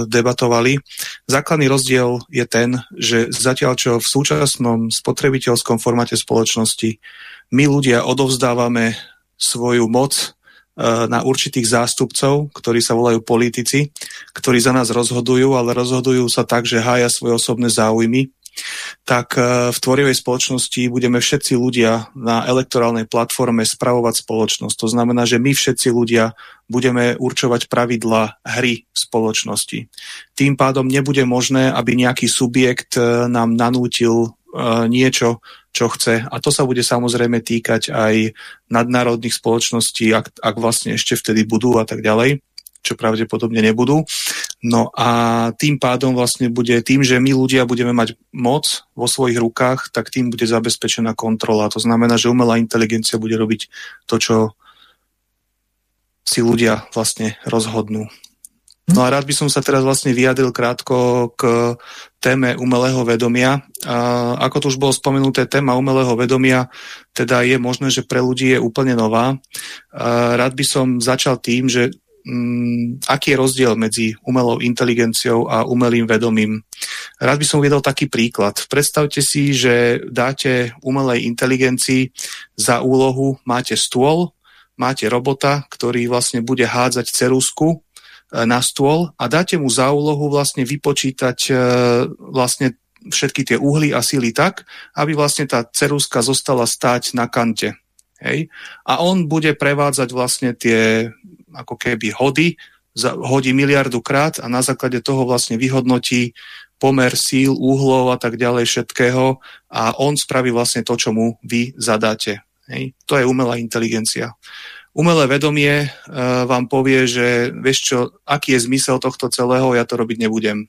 debatovali. Základný rozdiel je ten, že zatiaľ čo v súčasnom spotrebiteľskom formáte spoločnosti my ľudia odovzdávame svoju moc na určitých zástupcov, ktorí sa volajú politici, ktorí za nás rozhodujú, ale rozhodujú sa tak, že hája svoje osobné záujmy tak e, v tvorivej spoločnosti budeme všetci ľudia na elektorálnej platforme spravovať spoločnosť. To znamená, že my všetci ľudia budeme určovať pravidla hry v spoločnosti. Tým pádom nebude možné, aby nejaký subjekt e, nám nanútil e, niečo, čo chce. A to sa bude samozrejme týkať aj nadnárodných spoločností, ak, ak vlastne ešte vtedy budú a tak ďalej čo pravdepodobne nebudú. No a tým pádom vlastne bude tým, že my ľudia budeme mať moc vo svojich rukách, tak tým bude zabezpečená kontrola. To znamená, že umelá inteligencia bude robiť to, čo si ľudia vlastne rozhodnú. No a rád by som sa teraz vlastne vyjadril krátko k téme umelého vedomia. A ako to už bolo spomenuté, téma umelého vedomia teda je možné, že pre ľudí je úplne nová. A rád by som začal tým, že Mm, aký je rozdiel medzi umelou inteligenciou a umelým vedomím. Rád by som uvedol taký príklad. Predstavte si, že dáte umelej inteligencii za úlohu, máte stôl, máte robota, ktorý vlastne bude hádzať cerusku e, na stôl a dáte mu za úlohu vlastne vypočítať e, vlastne všetky tie uhly a síly tak, aby vlastne tá ceruska zostala stáť na kante. Hej? A on bude prevádzať vlastne tie ako keby hody, hodí miliardu krát a na základe toho vlastne vyhodnotí pomer síl, úhlov a tak ďalej všetkého a on spraví vlastne to, čo mu vy zadáte. Hej. To je umelá inteligencia. Umelé vedomie uh, vám povie, že vieš čo, aký je zmysel tohto celého, ja to robiť nebudem.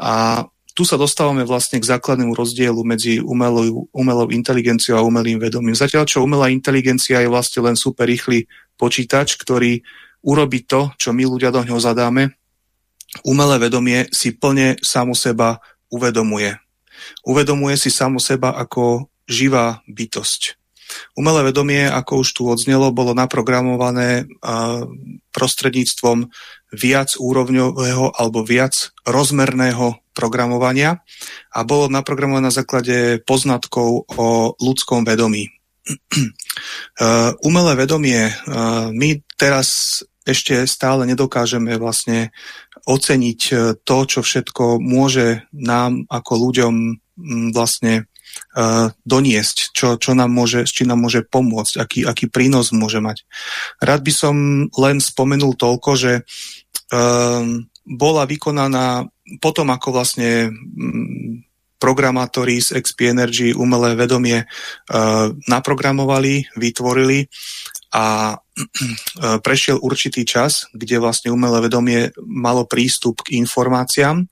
A tu sa dostávame vlastne k základnému rozdielu medzi umelou, umelou inteligenciou a umelým vedomím. Zatiaľ, čo umelá inteligencia je vlastne len super rýchly počítač, ktorý urobí to, čo my ľudia do ňoho zadáme. Umelé vedomie si plne samo seba uvedomuje. Uvedomuje si samo seba ako živá bytosť. Umelé vedomie, ako už tu odznelo, bolo naprogramované prostredníctvom viac úrovňového alebo viac rozmerného programovania a bolo naprogramované na základe poznatkov o ľudskom vedomí. Umelé vedomie, my teraz ešte stále nedokážeme vlastne oceniť to, čo všetko môže nám ako ľuďom vlastne uh, doniesť, čo, čo nám môže, s nám môže pomôcť, aký, aký prínos môže mať. Rád by som len spomenul toľko, že bola vykonaná potom, ako vlastne um, programátori z XP Energy umelé vedomie uh, naprogramovali, vytvorili a prešiel určitý čas, kde vlastne umelé vedomie malo prístup k informáciám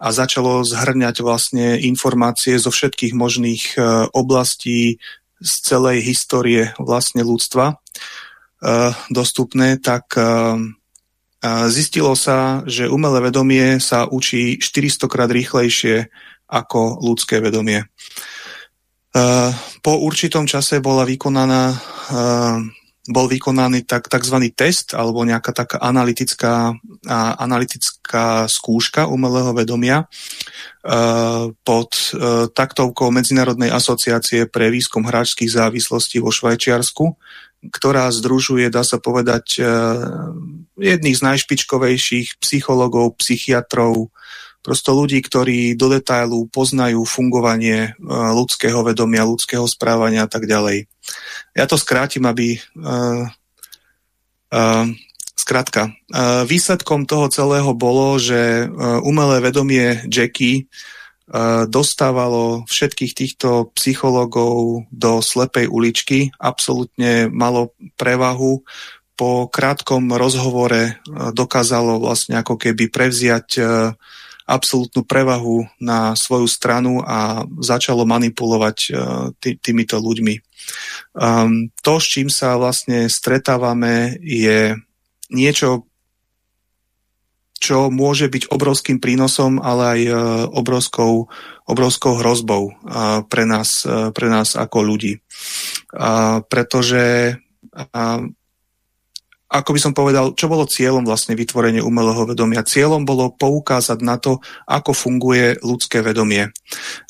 a začalo zhrňať vlastne informácie zo všetkých možných e, oblastí z celej histórie vlastne ľudstva e, dostupné, tak e, zistilo sa, že umelé vedomie sa učí 400 krát rýchlejšie ako ľudské vedomie. Po určitom čase bola vykonaná bol vykonaný tak, tzv. test alebo nejaká taká analytická, analytická skúška umelého vedomia uh, pod taktovkou Medzinárodnej asociácie pre výskum hráčských závislostí vo Švajčiarsku, ktorá združuje, dá sa povedať, jedných z najšpičkovejších psychologov, psychiatrov, prosto ľudí, ktorí do detailu poznajú fungovanie ľudského vedomia, ľudského správania a tak ďalej. Ja to skrátim, aby... Uh, uh, Skrátka, výsledkom toho celého bolo, že umelé vedomie Jackie dostávalo všetkých týchto psychológov do slepej uličky, absolútne malo prevahu, po krátkom rozhovore dokázalo vlastne ako keby prevziať absolútnu prevahu na svoju stranu a začalo manipulovať tý, týmito ľuďmi. Um, to, s čím sa vlastne stretávame, je niečo, čo môže byť obrovským prínosom, ale aj uh, obrovskou, obrovskou hrozbou uh, pre, nás, pre nás ako ľudí. Pretože ako by som povedal, čo bolo cieľom vlastne vytvorenie umelého vedomia? Cieľom bolo poukázať na to, ako funguje ľudské vedomie.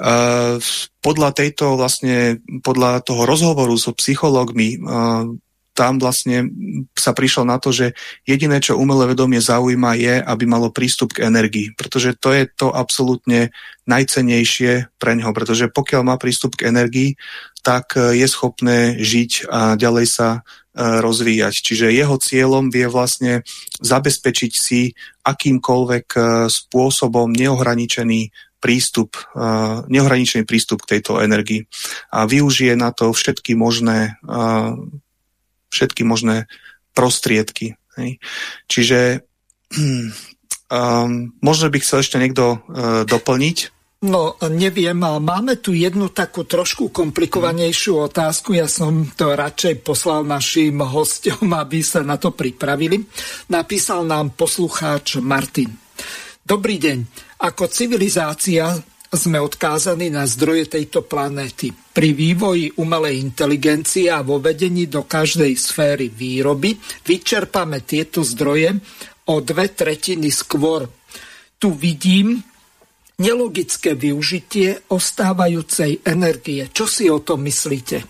Uh, podľa tejto vlastne, podľa toho rozhovoru so psychológmi, uh, tam vlastne sa prišlo na to, že jediné, čo umelé vedomie zaujíma, je, aby malo prístup k energii, pretože to je to absolútne najcenejšie pre ňoho, pretože pokiaľ má prístup k energii, tak je schopné žiť a ďalej sa rozvíjať. Čiže jeho cieľom je vlastne zabezpečiť si akýmkoľvek e, spôsobom neohraničený prístup, e, neohraničený prístup k tejto energii a využije na to všetky možné, všetky možné prostriedky. Čiže možno by chcel ešte niekto doplniť. No, neviem, máme tu jednu takú trošku komplikovanejšiu otázku. Ja som to radšej poslal našim hostom, aby sa na to pripravili. Napísal nám poslucháč Martin. Dobrý deň. Ako civilizácia sme odkázaní na zdroje tejto planéty. Pri vývoji umelej inteligencie a vo vedení do každej sféry výroby vyčerpame tieto zdroje o dve tretiny skôr. Tu vidím nelogické využitie ostávajúcej energie. Čo si o tom myslíte?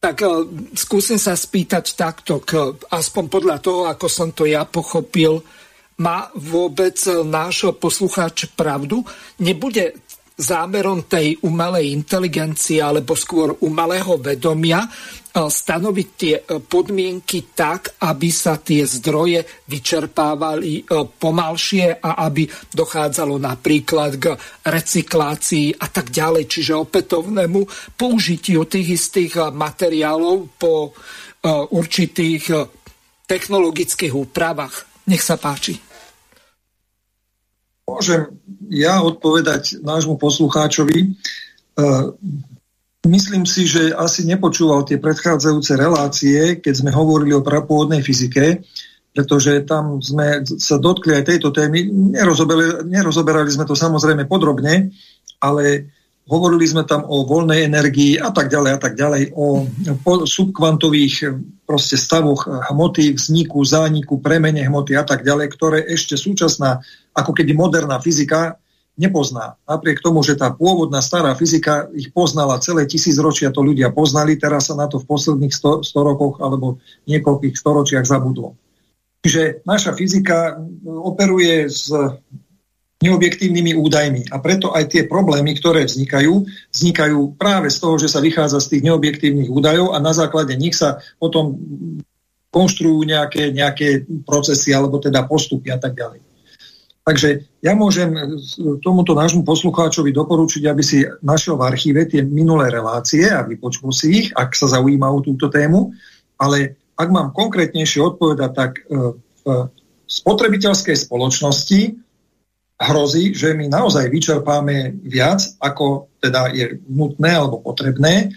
Tak uh, skúsim sa spýtať takto, k, aspoň podľa toho, ako som to ja pochopil, má vôbec náš poslucháč pravdu? Nebude zámerom tej umelej inteligencie alebo skôr umelého vedomia E, stanoviť tie e, podmienky tak, aby sa tie zdroje vyčerpávali e, pomalšie a aby dochádzalo napríklad k recyklácii a tak ďalej, čiže opätovnému použitiu tých istých materiálov po určitých technologických úpravách. Nech sa páči. Môžem ja odpovedať nášmu poslucháčovi. Myslím si, že asi nepočúval tie predchádzajúce relácie, keď sme hovorili o prapôvodnej fyzike, pretože tam sme sa dotkli aj tejto témy. Nerozoberali, nerozoberali sme to samozrejme podrobne, ale hovorili sme tam o voľnej energii a tak ďalej a tak ďalej, o subkvantových proste stavoch hmoty, vzniku, zániku, premene hmoty a tak ďalej, ktoré ešte súčasná, ako keby moderná fyzika nepozná. Napriek tomu, že tá pôvodná stará fyzika ich poznala celé tisícročia, to ľudia poznali, teraz sa na to v posledných 100, 100 rokoch alebo niekoľkých storočiach zabudlo. Čiže naša fyzika operuje s neobjektívnymi údajmi. A preto aj tie problémy, ktoré vznikajú, vznikajú práve z toho, že sa vychádza z tých neobjektívnych údajov a na základe nich sa potom konštruujú nejaké, nejaké procesy alebo teda postupy a tak ďalej. Takže ja môžem tomuto nášmu poslucháčovi doporučiť, aby si našiel v archíve tie minulé relácie a vypočul si ich, ak sa zaujíma o túto tému. Ale ak mám konkrétnejšie odpovedať, tak v spotrebiteľskej spoločnosti hrozí, že my naozaj vyčerpáme viac, ako teda je nutné alebo potrebné.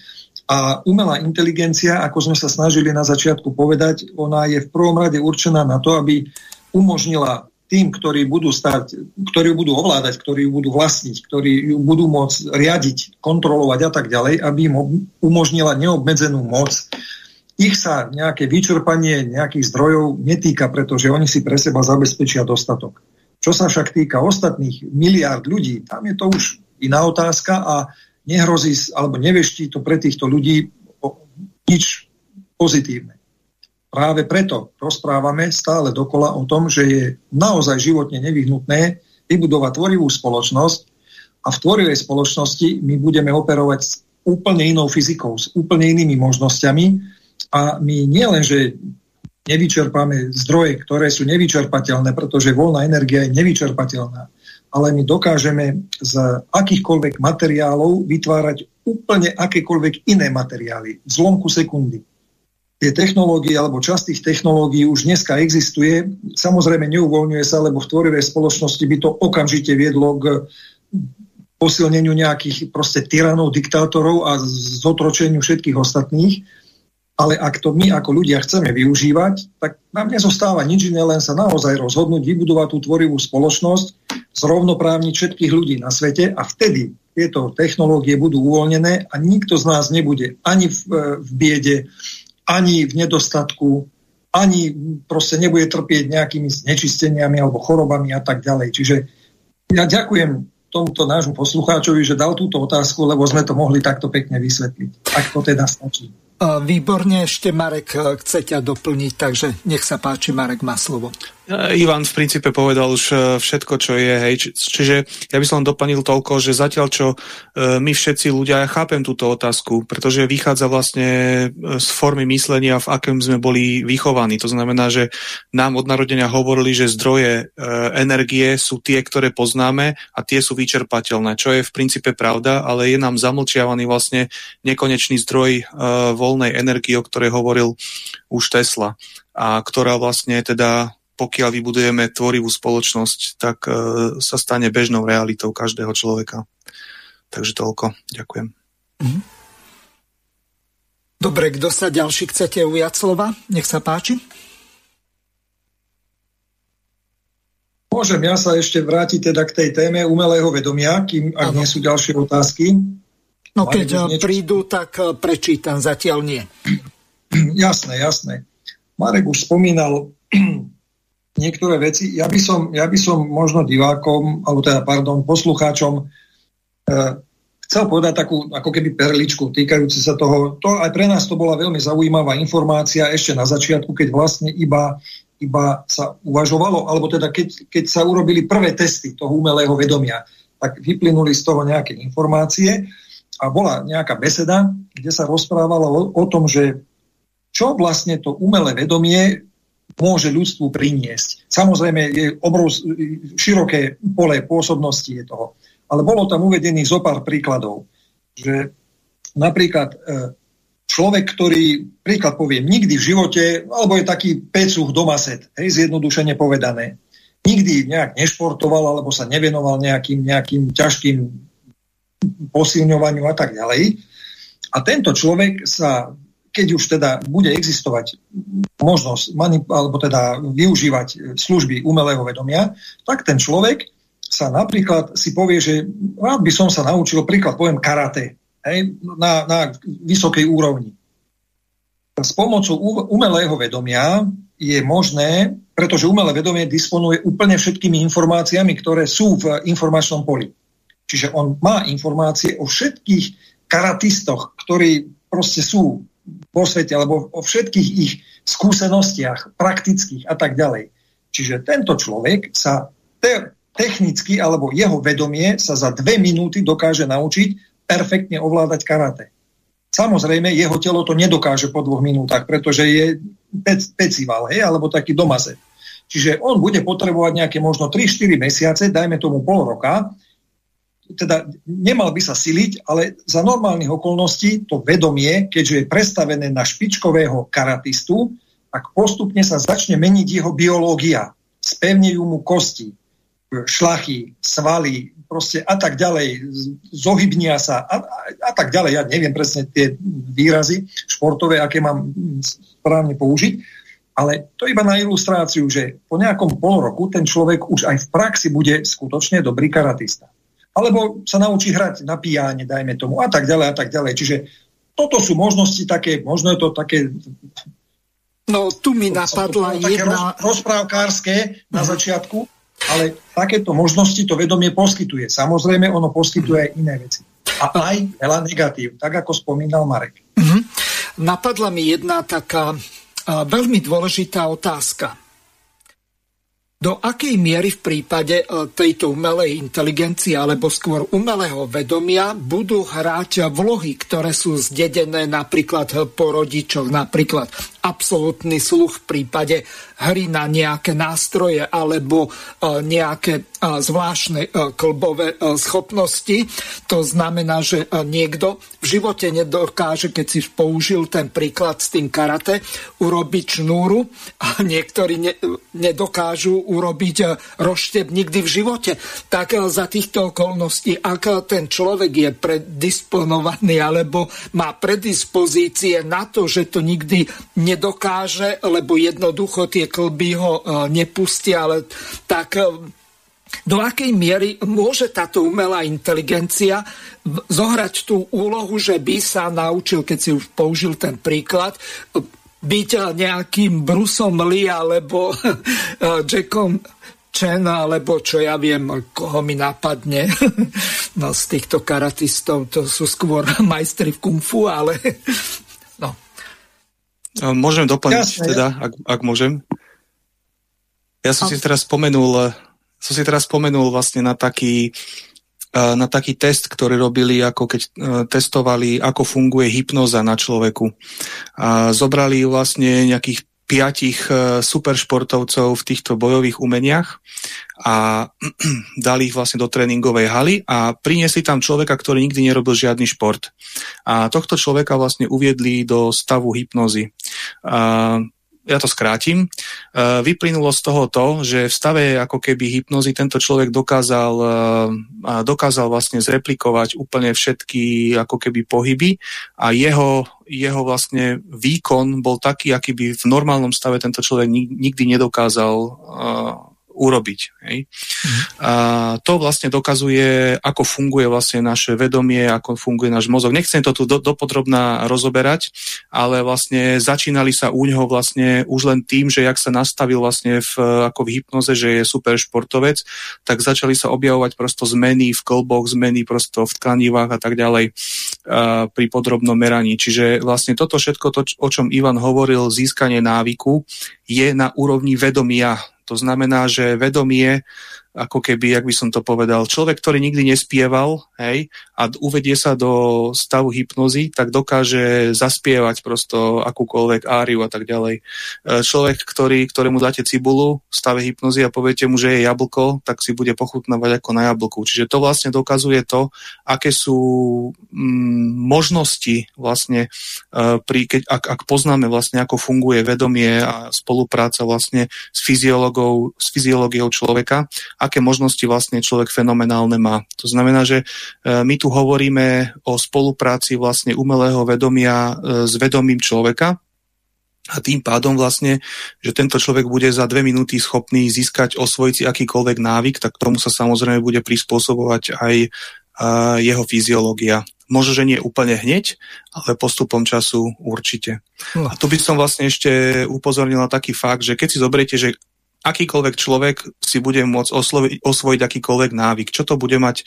A umelá inteligencia, ako sme sa snažili na začiatku povedať, ona je v prvom rade určená na to, aby umožnila tým, ktorí budú stať, ktorí ju budú ovládať, ktorí ju budú vlastniť, ktorí ju budú môcť riadiť, kontrolovať a tak ďalej, aby im umožnila neobmedzenú moc. Ich sa nejaké vyčerpanie nejakých zdrojov netýka, pretože oni si pre seba zabezpečia dostatok. Čo sa však týka ostatných miliárd ľudí, tam je to už iná otázka a nehrozí, alebo neveští to pre týchto ľudí nič pozitívne. Práve preto rozprávame stále dokola o tom, že je naozaj životne nevyhnutné vybudovať tvorivú spoločnosť a v tvorivej spoločnosti my budeme operovať s úplne inou fyzikou, s úplne inými možnosťami a my nielen, že nevyčerpáme zdroje, ktoré sú nevyčerpateľné, pretože voľná energia je nevyčerpateľná. Ale my dokážeme z akýchkoľvek materiálov vytvárať úplne akékoľvek iné materiály v zlomku sekundy. Tie technológie alebo časť tých technológií už dneska existuje. Samozrejme neuvoľňuje sa, lebo v tvorivej spoločnosti by to okamžite viedlo k posilneniu nejakých proste tyranov, diktátorov a zotročeniu všetkých ostatných ale ak to my ako ľudia chceme využívať, tak nám nezostáva nič iné, len sa naozaj rozhodnúť vybudovať tú tvorivú spoločnosť, zrovnoprávniť všetkých ľudí na svete a vtedy tieto technológie budú uvoľnené a nikto z nás nebude ani v, v biede, ani v nedostatku, ani proste nebude trpieť nejakými znečisteniami alebo chorobami a tak ďalej. Čiže ja ďakujem tomuto nášmu poslucháčovi, že dal túto otázku, lebo sme to mohli takto pekne vysvetliť. Ak to teda stačí. Výborne, ešte Marek chce ťa doplniť, takže nech sa páči, Marek má slovo. Ivan v princípe povedal už e, všetko, čo je. Hej. Čiže ja by som len doplnil toľko, že zatiaľ, čo e, my všetci ľudia, ja chápem túto otázku, pretože vychádza vlastne e, z formy myslenia, v akém sme boli vychovaní. To znamená, že nám od narodenia hovorili, že zdroje energie sú tie, ktoré poznáme a tie sú vyčerpateľné, čo je v princípe pravda, ale je nám zamlčiavaný vlastne nekonečný zdroj voľnej energie, o ktorej hovoril už Tesla a ktorá vlastne teda pokiaľ vybudujeme tvorivú spoločnosť, tak e, sa stane bežnou realitou každého človeka. Takže toľko. Ďakujem. Mhm. Dobre, kto sa ďalší chcete ujať slova? Nech sa páči. Môžem ja sa ešte vrátiť teda k tej téme umelého vedomia, kým ak ano. nie sú ďalšie otázky. No keď niečo... prídu, tak e, prečítam, zatiaľ nie. Jasné, jasné. Marek už spomínal niektoré veci. Ja by som, ja by som možno divákom, alebo teda, pardon, poslucháčom e, chcel povedať takú ako keby perličku týkajúce sa toho. To aj pre nás to bola veľmi zaujímavá informácia ešte na začiatku, keď vlastne iba, iba sa uvažovalo, alebo teda keď, keď sa urobili prvé testy toho umelého vedomia, tak vyplynuli z toho nejaké informácie a bola nejaká beseda, kde sa rozprávalo o, o tom, že čo vlastne to umelé vedomie môže ľudstvu priniesť. Samozrejme, je obrov, široké pole pôsobnosti je toho. Ale bolo tam uvedených zo pár príkladov, že napríklad e, človek, ktorý, príklad poviem, nikdy v živote, alebo je taký pecuch domaset, hej, zjednodušene povedané, nikdy nejak nešportoval, alebo sa nevenoval nejakým, nejakým ťažkým posilňovaniu a tak ďalej. A tento človek sa keď už teda bude existovať možnosť alebo teda využívať služby umelého vedomia, tak ten človek sa napríklad si povie, že rád by som sa naučil, príklad poviem karate, hej, na, na vysokej úrovni. S pomocou umelého vedomia je možné, pretože umelé vedomie disponuje úplne všetkými informáciami, ktoré sú v informačnom poli. Čiže on má informácie o všetkých karatistoch, ktorí proste sú vo svete, alebo o všetkých ich skúsenostiach, praktických a tak ďalej. Čiže tento človek sa te, technicky, alebo jeho vedomie sa za dve minúty dokáže naučiť perfektne ovládať karate. Samozrejme, jeho telo to nedokáže po dvoch minútach, pretože je pec, pecival, hej, alebo taký domazet. Čiže on bude potrebovať nejaké možno 3-4 mesiace, dajme tomu pol roka, teda nemal by sa siliť, ale za normálnych okolností to vedomie, keďže je prestavené na špičkového karatistu, tak postupne sa začne meniť jeho biológia. Spevnejú mu kosti, šlachy, svaly, proste a tak ďalej, zohybnia sa a, a, a tak ďalej. Ja neviem presne tie výrazy športové, aké mám správne použiť, ale to iba na ilustráciu, že po nejakom pol roku ten človek už aj v praxi bude skutočne dobrý karatista alebo sa naučí hrať na pijáne, dajme tomu, a tak ďalej, a tak ďalej. Čiže toto sú možnosti také, možno je to také... No, tu mi napadla to, jedna... Roz, rozprávkárske na uh-huh. začiatku, ale takéto možnosti to vedomie poskytuje. Samozrejme, ono poskytuje aj iné veci. A aj veľa negatív, tak ako spomínal Marek. Uh-huh. Napadla mi jedna taká veľmi dôležitá otázka do akej miery v prípade e, tejto umelej inteligencie alebo skôr umelého vedomia budú hrať vlohy, ktoré sú zdedené napríklad po rodičoch, napríklad absolútny sluch v prípade hry na nejaké nástroje alebo e, nejaké zvláštne klbové schopnosti. To znamená, že niekto v živote nedokáže, keď si použil ten príklad s tým karate, urobiť šnúru a niektorí nedokážu urobiť roštep nikdy v živote, tak za týchto okolností, ak ten človek je predisponovaný alebo má predispozície na to, že to nikdy nedokáže, lebo jednoducho tie klby ho nepustia, ale tak do akej miery môže táto umelá inteligencia zohrať tú úlohu, že by sa naučil, keď si už použil ten príklad, byť nejakým Brusom Lee alebo Jackom Chen, alebo čo ja viem, koho mi napadne no, z týchto karatistov, to sú skôr majstri v kung fu, ale no. Môžem doplniť Jasne, teda, ak, ak môžem. Ja som si teraz spomenul, som si teraz spomenul vlastne na taký na taký test, ktorý robili, ako keď e, testovali, ako funguje hypnoza na človeku. A zobrali vlastne nejakých piatich e, superšportovcov v týchto bojových umeniach a dali ich vlastne do tréningovej haly a priniesli tam človeka, ktorý nikdy nerobil žiadny šport. A tohto človeka vlastne uviedli do stavu hypnozy. A ja to skrátim, e, vyplynulo z toho to, že v stave ako keby hypnozy tento človek dokázal, e, dokázal vlastne zreplikovať úplne všetky ako keby pohyby a jeho, jeho vlastne výkon bol taký, aký by v normálnom stave tento človek nikdy nedokázal e, urobiť. Hej. Mm. A to vlastne dokazuje, ako funguje vlastne naše vedomie, ako funguje náš mozog. Nechcem to tu do, dopodrobná rozoberať, ale vlastne začínali sa u neho vlastne už len tým, že jak sa nastavil vlastne v, ako v hypnoze, že je super športovec, tak začali sa objavovať prosto zmeny v kolboch, zmeny prosto v tkanivách a tak ďalej a, pri podrobnom meraní. Čiže vlastne toto všetko, to, o čom Ivan hovoril, získanie návyku, je na úrovni vedomia to znamená, že vedomie ako keby, jak by som to povedal, človek, ktorý nikdy nespieval hej, a uvedie sa do stavu hypnozy, tak dokáže zaspievať prosto akúkoľvek áriu a tak ďalej. E, človek, ktorý, ktorému dáte cibulu v stave hypnozy a poviete mu, že je jablko, tak si bude pochutnávať ako na jablku. Čiže to vlastne dokazuje to, aké sú mm, možnosti vlastne, e, pri, keď, ak, ak poznáme vlastne, ako funguje vedomie a spolupráca vlastne s fyziológiou, s fyziológiou človeka, aké možnosti vlastne človek fenomenálne má. To znamená, že e, my tu hovoríme o spolupráci vlastne umelého vedomia e, s vedomím človeka, a tým pádom vlastne, že tento človek bude za dve minúty schopný získať, osvojiť si akýkoľvek návyk, tak tomu sa samozrejme bude prispôsobovať aj uh, jeho fyziológia. Možno, že nie úplne hneď, ale postupom času určite. No. A tu by som vlastne ešte upozornil na taký fakt, že keď si zoberiete, že akýkoľvek človek si bude môcť osloviť, osvojiť akýkoľvek návyk, čo to bude mať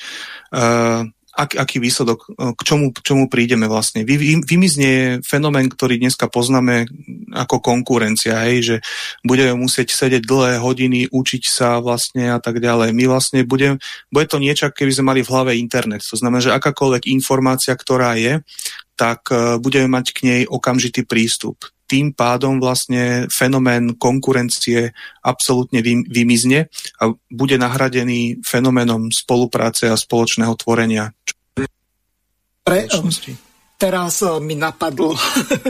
uh, ak, aký výsledok, e, k čomu, čomu prídeme vlastne. Vy, vy, vymizne fenomén, ktorý dneska poznáme ako konkurencia, hej, že budeme musieť sedieť dlhé hodiny, učiť sa vlastne a tak ďalej. My vlastne budem, bude to niečo, keby sme mali v hlave internet. To znamená, že akákoľvek informácia, ktorá je, tak uh, budeme mať k nej okamžitý prístup. Tým pádom vlastne fenomén konkurencie absolútne vymizne a bude nahradený fenoménom spolupráce a spoločného tvorenia. Pre, teraz eh, mi napadlo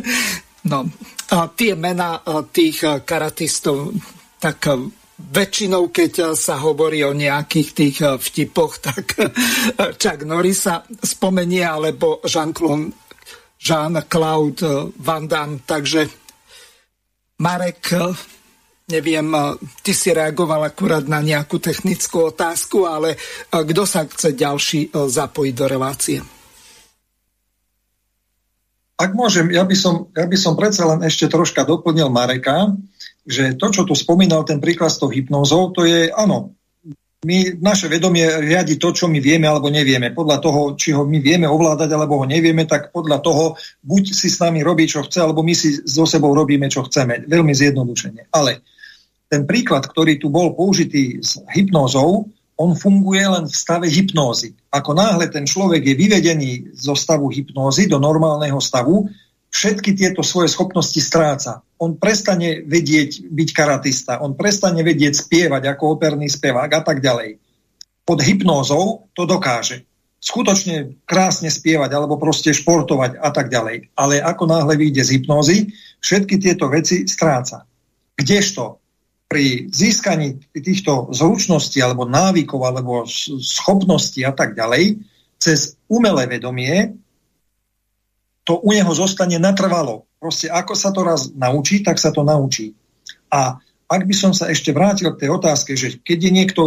no, tie mená eh, tých eh, karatistov, tak väčšinou, keď sa hovorí o nejakých tých vtipoch, tak Chuck Norris sa spomenie, alebo Jean-Claude Jean-Claude Van Damme. Takže Marek, neviem, ty si reagoval akurát na nejakú technickú otázku, ale kto sa chce ďalší zapojiť do relácie? Ak môžem, ja by, som, ja by som predsa len ešte troška doplnil Mareka, že to, čo tu spomínal ten príklad s tou hypnózou, to je, áno, my, naše vedomie riadi to, čo my vieme alebo nevieme. Podľa toho, či ho my vieme ovládať alebo ho nevieme, tak podľa toho buď si s nami robí, čo chce, alebo my si so sebou robíme, čo chceme. Veľmi zjednodušene. Ale ten príklad, ktorý tu bol použitý s hypnózou, on funguje len v stave hypnózy. Ako náhle ten človek je vyvedený zo stavu hypnózy do normálneho stavu, všetky tieto svoje schopnosti stráca. On prestane vedieť byť karatista, on prestane vedieť spievať ako operný spevák a tak ďalej. Pod hypnózou to dokáže. Skutočne krásne spievať alebo proste športovať a tak ďalej. Ale ako náhle vyjde z hypnózy, všetky tieto veci stráca. Kdežto pri získaní týchto zručností alebo návykov alebo schopností a tak ďalej, cez umelé vedomie, to u neho zostane natrvalo. Proste ako sa to raz naučí, tak sa to naučí. A ak by som sa ešte vrátil k tej otázke, že keď je niekto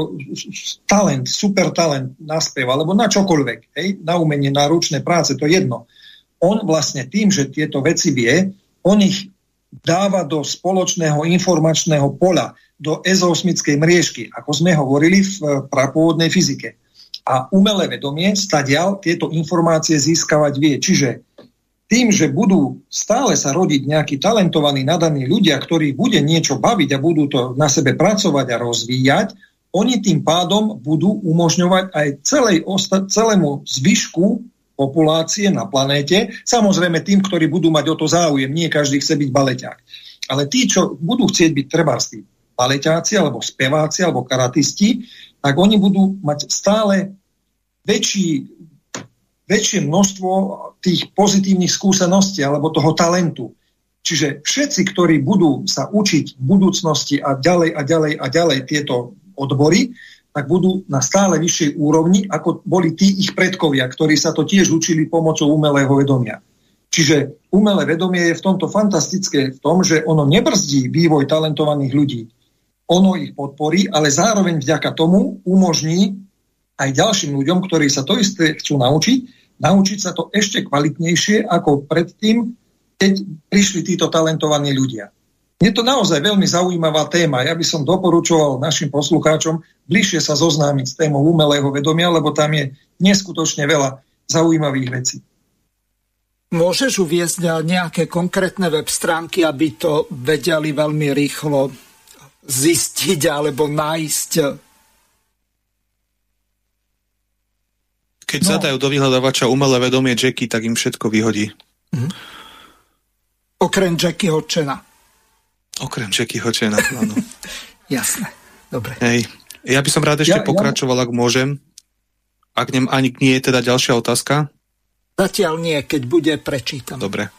talent, super talent na spev, alebo na čokoľvek, hej, na umenie, na ručné práce, to je jedno. On vlastne tým, že tieto veci vie, on ich dáva do spoločného informačného pola, do ezosmickej mriežky, ako sme hovorili v eh, prapôvodnej fyzike. A umelé vedomie stadial tieto informácie získavať vie. Čiže tým, že budú stále sa rodiť nejakí talentovaní, nadaní ľudia, ktorí bude niečo baviť a budú to na sebe pracovať a rozvíjať, oni tým pádom budú umožňovať aj celej, celému zvyšku populácie na planéte. Samozrejme tým, ktorí budú mať o to záujem. Nie každý chce byť baleťák. Ale tí, čo budú chcieť byť treba tí baleťáci, alebo speváci, alebo karatisti, tak oni budú mať stále väčší, väčšie množstvo tých pozitívnych skúseností alebo toho talentu. Čiže všetci, ktorí budú sa učiť v budúcnosti a ďalej a ďalej a ďalej tieto odbory, tak budú na stále vyššej úrovni, ako boli tí ich predkovia, ktorí sa to tiež učili pomocou umelého vedomia. Čiže umelé vedomie je v tomto fantastické v tom, že ono nebrzdí vývoj talentovaných ľudí. Ono ich podporí, ale zároveň vďaka tomu umožní aj ďalším ľuďom, ktorí sa to isté chcú naučiť, naučiť sa to ešte kvalitnejšie ako predtým, keď prišli títo talentovaní ľudia. Je to naozaj veľmi zaujímavá téma. Ja by som doporučoval našim poslucháčom bližšie sa zoznámiť s témou umelého vedomia, lebo tam je neskutočne veľa zaujímavých vecí. Môžeš uviezť nejaké konkrétne web stránky, aby to vedeli veľmi rýchlo zistiť alebo nájsť? Keď no. zadajú do vyhľadávača umelé vedomie Jackie, tak im všetko vyhodí. Mhm. Okrem Jackieho Čena. Okrem Jackyho Chana, áno. Jasné, dobre. Hej. Ja by som rád ešte ja, pokračoval, ja... ak môžem. Ak nem, ani nie je teda ďalšia otázka. Zatiaľ nie, keď bude, prečítam. Dobre.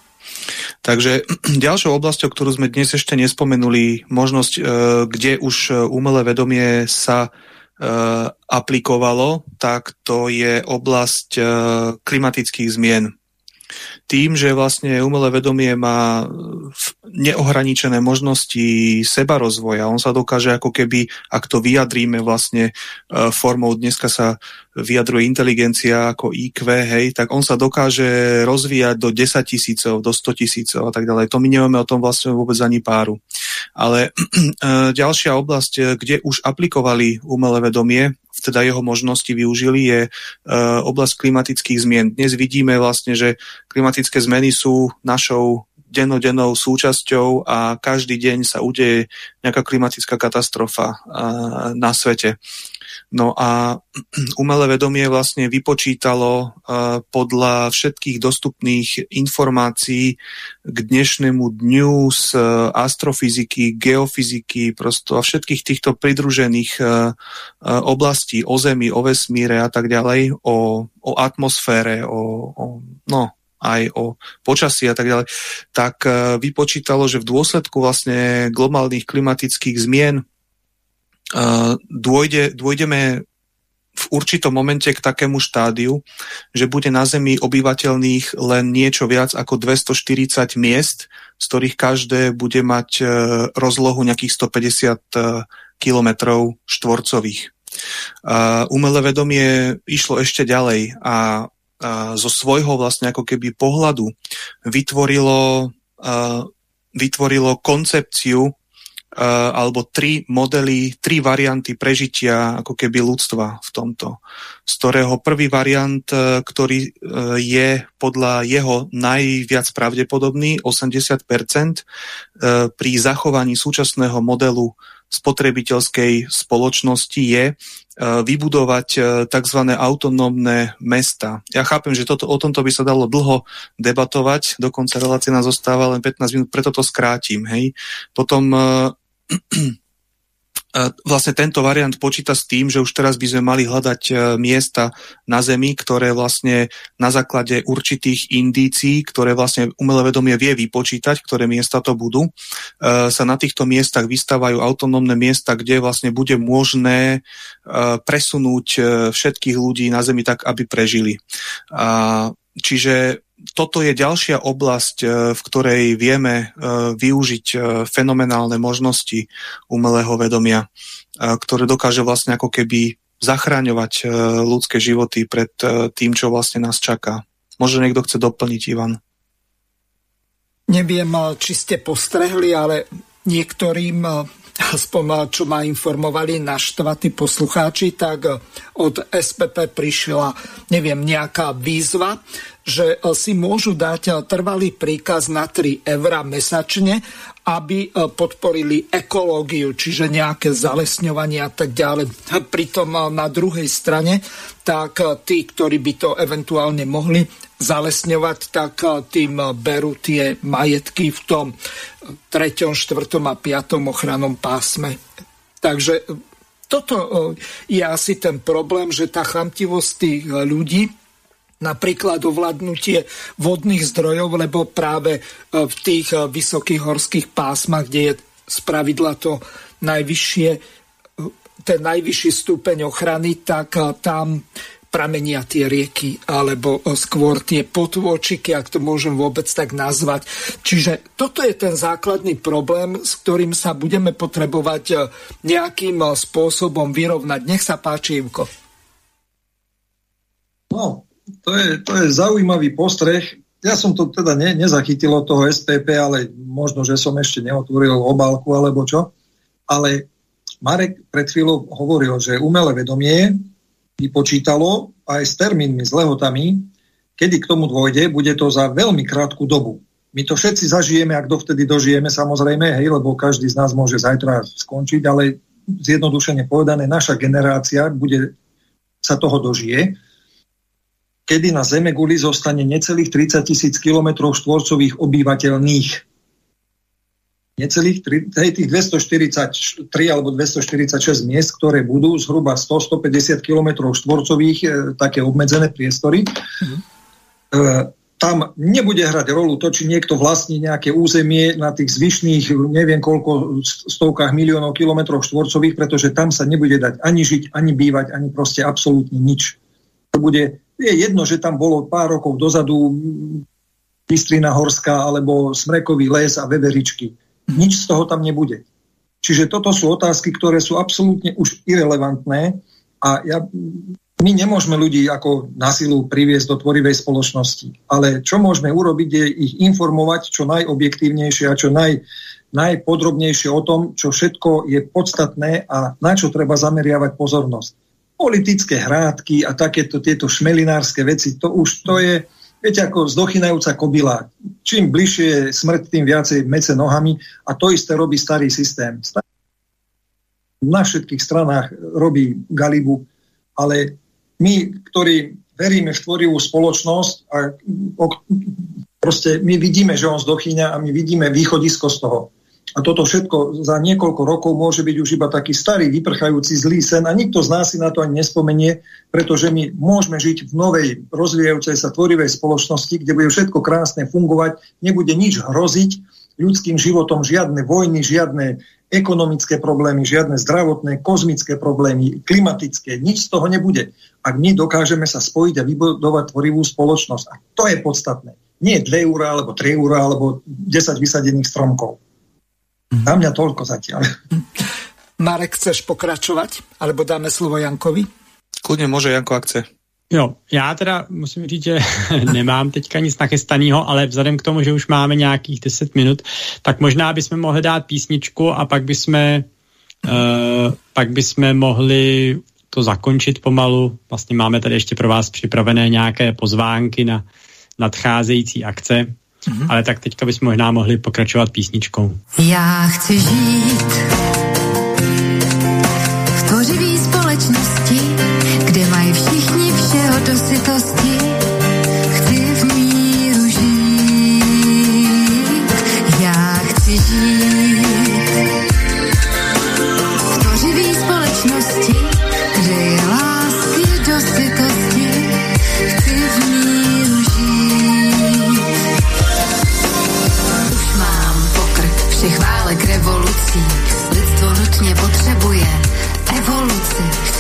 Takže ďalšou oblasťou, ktorú sme dnes ešte nespomenuli, možnosť, e, kde už e, umelé vedomie sa aplikovalo, tak to je oblasť klimatických zmien. tým, že vlastne umelé vedomie má neohraničené možnosti seba rozvoja, on sa dokáže ako keby, ak to vyjadríme vlastne e, formou, dneska sa vyjadruje inteligencia ako IQ, hej, tak on sa dokáže rozvíjať do 10 tisícov, do 100 tisícov a tak ďalej. To my nemáme o tom vlastne vôbec ani páru. Ale e, ďalšia oblasť, e, kde už aplikovali umelé vedomie, teda jeho možnosti využili, je e, oblasť klimatických zmien. Dnes vidíme vlastne, že klimatické zmeny sú našou dennodennou súčasťou a každý deň sa udeje nejaká klimatická katastrofa na svete. No a umelé vedomie vlastne vypočítalo podľa všetkých dostupných informácií k dnešnému dňu z astrofyziky, geofyziky prosto a všetkých týchto pridružených oblastí o Zemi, o vesmíre a tak ďalej, o, o atmosfére, o, o, no, aj o počasí a tak ďalej, tak vypočítalo, že v dôsledku vlastne globálnych klimatických zmien dôjde, dôjdeme v určitom momente k takému štádiu, že bude na Zemi obyvateľných len niečo viac ako 240 miest, z ktorých každé bude mať e, rozlohu nejakých 150 e, kilometrov štvorcových. Umelé vedomie išlo ešte ďalej a zo svojho vlastne ako keby pohľadu vytvorilo, vytvorilo koncepciu alebo tri modely, tri varianty prežitia ako keby ľudstva v tomto. Z ktorého prvý variant, e, ktorý e, je podľa jeho najviac pravdepodobný, 80%, e, pri zachovaní súčasného modelu spotrebiteľskej spoločnosti je vybudovať tzv. autonómne mesta. Ja chápem, že toto, o tomto by sa dalo dlho debatovať, dokonca relácia nás zostáva len 15 minút, preto to skrátim. Hej. Potom vlastne tento variant počíta s tým, že už teraz by sme mali hľadať e, miesta na Zemi, ktoré vlastne na základe určitých indícií, ktoré vlastne umelé vedomie vie vypočítať, ktoré miesta to budú, e, sa na týchto miestach vystávajú autonómne miesta, kde vlastne bude možné e, presunúť všetkých ľudí na Zemi tak, aby prežili. Čiže toto je ďalšia oblasť, e, v ktorej vieme e, využiť e, fenomenálne možnosti umelého vedomia, ktoré dokáže vlastne ako keby zachráňovať ľudské životy pred tým, čo vlastne nás čaká. Možno niekto chce doplniť, Ivan. Neviem, či ste postrehli, ale niektorým aspoň čo ma informovali naštvatí poslucháči, tak od SPP prišla, neviem, nejaká výzva, že e, si môžu dať e, trvalý príkaz na 3 eurá mesačne, aby e, podporili ekológiu, čiže nejaké zalesňovanie a tak ďalej. Pritom na druhej strane, tak tí, ktorí by to eventuálne mohli zalesňovať, tak tým berú tie majetky v tom 3., 4. a 5. ochranom pásme. Takže toto je asi ten problém, že tá chamtivosť tých ľudí napríklad ovládnutie vodných zdrojov, lebo práve e, v tých e, vysokých horských pásmach, kde je spravidla to najvyššie, e, ten najvyšší stupeň ochrany, tak tam pramenia tie rieky, alebo skôr tie potôčiky, ak to môžem vôbec tak nazvať. Čiže toto je ten základný problém, s ktorým sa budeme potrebovať nejakým spôsobom vyrovnať. Nech sa páči, Ivko. No, to je, to je zaujímavý postreh. Ja som to teda ne, nezachytil od toho SPP, ale možno, že som ešte neotvoril obálku alebo čo. Ale Marek pred chvíľou hovoril, že umelé vedomie vypočítalo aj s termínmi, s lehotami, kedy k tomu dôjde, bude to za veľmi krátku dobu. My to všetci zažijeme, ak dovtedy dožijeme, samozrejme, hej, lebo každý z nás môže zajtra skončiť, ale zjednodušene povedané, naša generácia bude, sa toho dožije kedy na Zeme guli zostane necelých 30 tisíc km štvorcových obyvateľných. Necelých hej, tých 243 alebo 246 miest, ktoré budú zhruba 100-150 km štvorcových, e, také obmedzené priestory. E, tam nebude hrať rolu to, či niekto vlastní nejaké územie na tých zvyšných, neviem koľko, stovkách miliónov kilometrov štvorcových, pretože tam sa nebude dať ani žiť, ani bývať, ani proste absolútne nič. To bude je jedno, že tam bolo pár rokov dozadu Bystrina Horská alebo Smrekový les a Veveričky. Nič z toho tam nebude. Čiže toto sú otázky, ktoré sú absolútne už irrelevantné a ja, my nemôžeme ľudí ako na silu priviesť do tvorivej spoločnosti. Ale čo môžeme urobiť, je ich informovať čo najobjektívnejšie a čo naj, najpodrobnejšie o tom, čo všetko je podstatné a na čo treba zameriavať pozornosť. Politické hrádky a takéto tieto šmelinárske veci, to už to je, Viete, ako zdochynajúca kobila. Čím bližšie je smrť, tým viacej mece nohami a to isté robí starý systém. Na všetkých stranách robí Galibu, ale my, ktorí veríme v tvorivú spoločnosť a proste my vidíme, že on zdochýňa a my vidíme východisko z toho. A toto všetko za niekoľko rokov môže byť už iba taký starý, vyprchajúci zlý sen a nikto z nás si na to ani nespomenie, pretože my môžeme žiť v novej, rozvíjajúcej sa tvorivej spoločnosti, kde bude všetko krásne fungovať, nebude nič hroziť ľudským životom, žiadne vojny, žiadne ekonomické problémy, žiadne zdravotné, kozmické problémy, klimatické, nič z toho nebude. Ak my dokážeme sa spojiť a vybudovať tvorivú spoločnosť. A to je podstatné. Nie 2 eurá, alebo 3 eurá, alebo 10 vysadených stromkov. Na mňa toľko zatiaľ. Marek, chceš pokračovať? Alebo dáme slovo Jankovi? Kľudne môže Janko, ak chce. Jo, já teda musím říct, že nemám teďka nic nachystaného, ale vzhledem k tomu, že už máme nějakých 10 minut, tak možná bychom mohli dát písničku a pak bychom, uh, pak bychom mohli to zakončit pomalu. Vlastně máme tady ještě pro vás připravené nějaké pozvánky na nadcházející akce, Mm-hmm. Ale tak teďka bychom možná mohli pokračovat písničkou. Já chci žít v tvořivý společnosti,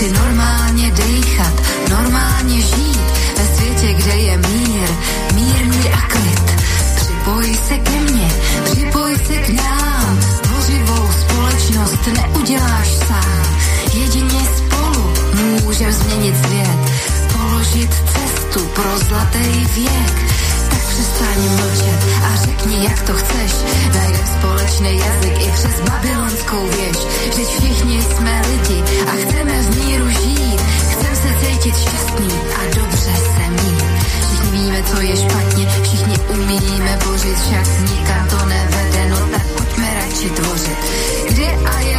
Chci normálně dejchat, normálně žít ve světě, kde je mír, mír, mír a klid. Připoj se ke mně, připoj se k nám. Tvořivou společnost neuděláš sám. Jedině spolu můžeme změnit svět, položit cestu pro zlatý věk. Přestaň mlčet a řekni, jak to chceš. Najdem společný jazyk i přes babylonskou věž. Vždyť všichni jsme lidi a chceme v míru žít. Chcem se cítit šťastný a dobře se mít. Všichni víme, co je špatně, všichni umíme bořit, však nikam to nevede, no tak pojďme radši tvořit. Kde a jak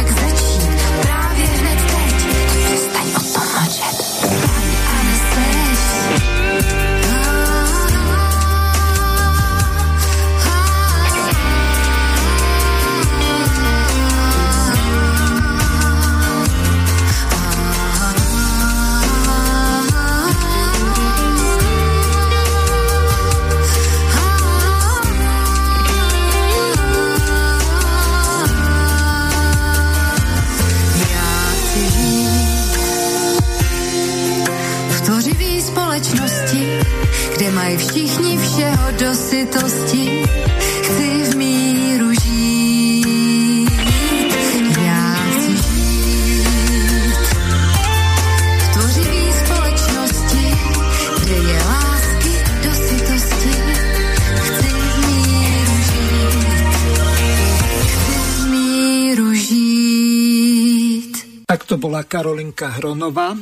bola Karolinka Hronová.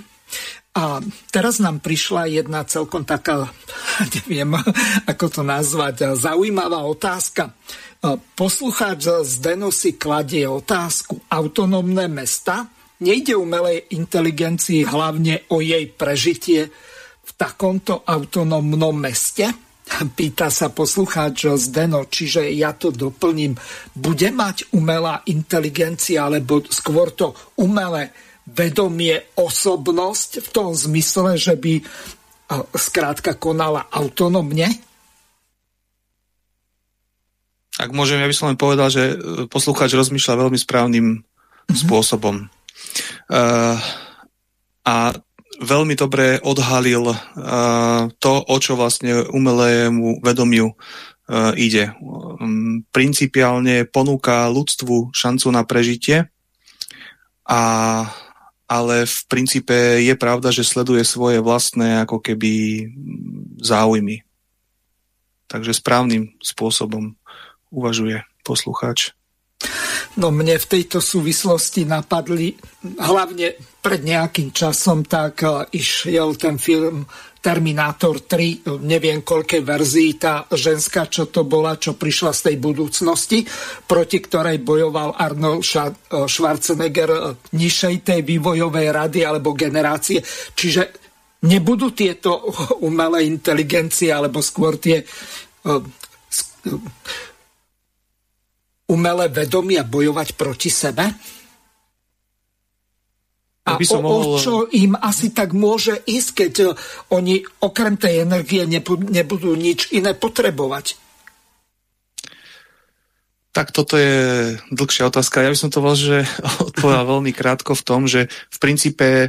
A teraz nám prišla jedna celkom taká, neviem, ako to nazvať, zaujímavá otázka. Poslucháč Zdeno si kladie otázku. Autonómne mesta? Nejde umelej inteligencii hlavne o jej prežitie v takomto autonómnom meste? Pýta sa poslucháč Zdeno, čiže ja to doplním. Bude mať umelá inteligencia, alebo skôr to umelé vedomie, osobnosť v tom zmysle, že by skrátka konala autonómne? Ak môžem, ja by som len povedal, že e, poslucháč rozmýšľa veľmi správnym mm-hmm. spôsobom. Uh, a veľmi dobre odhalil uh, to, o čo vlastne umelému vedomiu ide. Um, principiálne ponúka ľudstvu šancu na prežitie, a, ale v princípe je pravda, že sleduje svoje vlastné ako keby záujmy. Takže správnym spôsobom uvažuje poslucháč. No mne v tejto súvislosti napadli, hlavne pred nejakým časom, tak uh, išiel ten film Terminátor 3, neviem koľkej verzii, tá ženská, čo to bola, čo prišla z tej budúcnosti, proti ktorej bojoval Arnold Schwarzenegger uh, nižšej tej vývojovej rady alebo generácie. Čiže nebudú tieto umelé inteligencie, alebo skôr tie uh, umelé vedomia bojovať proti sebe? A by som o, mohol... o čo im asi tak môže ísť, keď e, oni okrem tej energie nebudú nič iné potrebovať? Tak toto je dlhšia otázka. Ja by som to bol, že odpovedal veľmi krátko v tom, že v princípe e,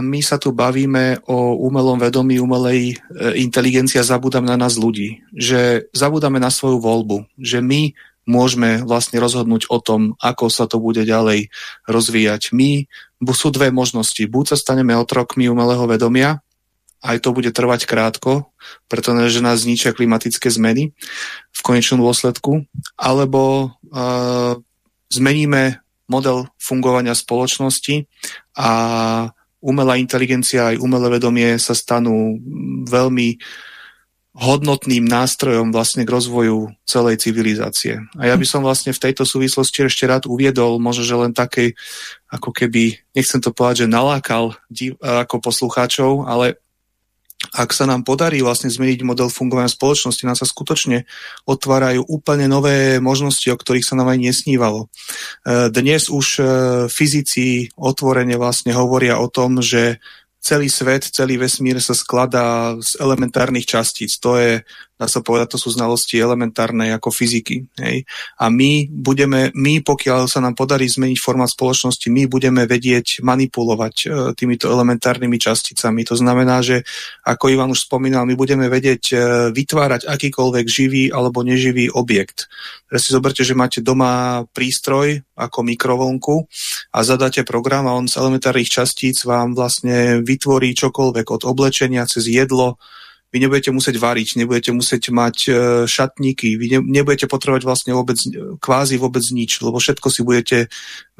my sa tu bavíme o umelom vedomí, umelej e, inteligencii a zabúdame na nás ľudí. Že zabúdame na svoju voľbu. Že my môžeme vlastne rozhodnúť o tom, ako sa to bude ďalej rozvíjať. My, sú dve možnosti. Buď sa staneme otrokmi umelého vedomia, aj to bude trvať krátko, pretože nás zničia klimatické zmeny v konečnom dôsledku, alebo uh, zmeníme model fungovania spoločnosti a umelá inteligencia aj umelé vedomie sa stanú veľmi hodnotným nástrojom vlastne k rozvoju celej civilizácie. A ja by som vlastne v tejto súvislosti ešte rád uviedol, možno, že len takej, ako keby, nechcem to povedať, že nalákal div, ako poslucháčov, ale ak sa nám podarí vlastne zmeniť model fungovania spoločnosti, nám sa skutočne otvárajú úplne nové možnosti, o ktorých sa nám aj nesnívalo. E, dnes už e, fyzici otvorene vlastne hovoria o tom, že celý svet, celý vesmír sa skladá z elementárnych častíc. To je dá sa povedať, to sú znalosti elementárne ako fyziky. Hej. A my budeme, my pokiaľ sa nám podarí zmeniť formát spoločnosti, my budeme vedieť manipulovať e, týmito elementárnymi časticami. To znamená, že ako Ivan už spomínal, my budeme vedieť e, vytvárať akýkoľvek živý alebo neživý objekt. Teraz si zoberte, že máte doma prístroj ako mikrovlnku a zadáte program a on z elementárnych častíc vám vlastne vytvorí čokoľvek od oblečenia cez jedlo, vy nebudete musieť variť, nebudete musieť mať e, šatníky, vy ne, nebudete potrebovať vlastne vôbec, kvázi vôbec nič, lebo všetko si budete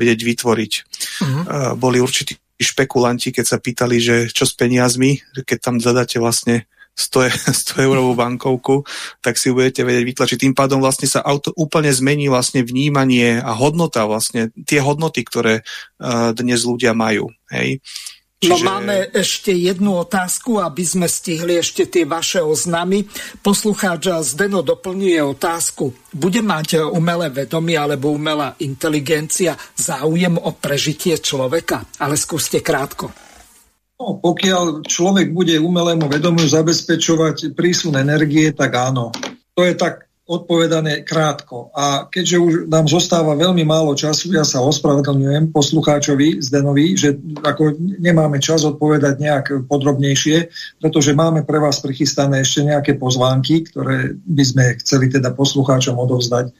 vedieť vytvoriť. Uh-huh. E, boli určití špekulanti, keď sa pýtali, že čo s peniazmi, keď tam zadáte vlastne 100, 100 eurovú bankovku, tak si budete vedieť vytlačiť. Tým pádom vlastne sa auto úplne zmení vlastne vnímanie a hodnota vlastne, tie hodnoty, ktoré uh, dnes ľudia majú. Hej. No máme ešte jednu otázku, aby sme stihli ešte tie vaše oznamy. Poslucháč Zdeno doplňuje otázku. Bude mať umelé vedomie alebo umelá inteligencia záujem o prežitie človeka? Ale skúste krátko. No, pokiaľ človek bude umelému vedomiu zabezpečovať prísun energie, tak áno. To je tak odpovedané krátko. A keďže už nám zostáva veľmi málo času, ja sa ospravedlňujem poslucháčovi Zdenovi, že ako nemáme čas odpovedať nejak podrobnejšie, pretože máme pre vás prichystané ešte nejaké pozvánky, ktoré by sme chceli teda poslucháčom odovzdať.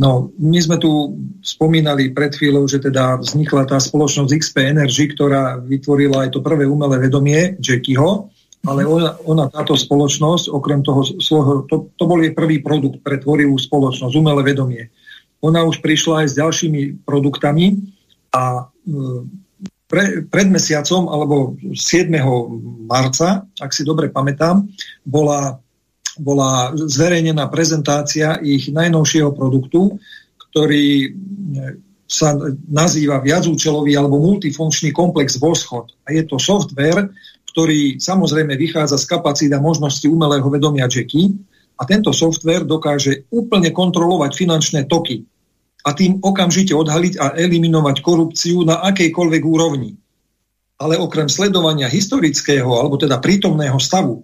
No, my sme tu spomínali pred chvíľou, že teda vznikla tá spoločnosť XP Energy, ktorá vytvorila aj to prvé umelé vedomie Jackieho, ale ona, ona táto spoločnosť, okrem toho svojho, to, to bol jej prvý produkt pre tvorivú spoločnosť, umelé vedomie. Ona už prišla aj s ďalšími produktami a e, pre, pred mesiacom, alebo 7. marca, ak si dobre pamätám, bola, bola zverejnená prezentácia ich najnovšieho produktu, ktorý e, sa nazýva viacúčelový alebo multifunkčný komplex Voschod. A je to software, ktorý samozrejme vychádza z kapacít a možnosti umelého vedomia Jackie a tento software dokáže úplne kontrolovať finančné toky a tým okamžite odhaliť a eliminovať korupciu na akejkoľvek úrovni. Ale okrem sledovania historického alebo teda prítomného stavu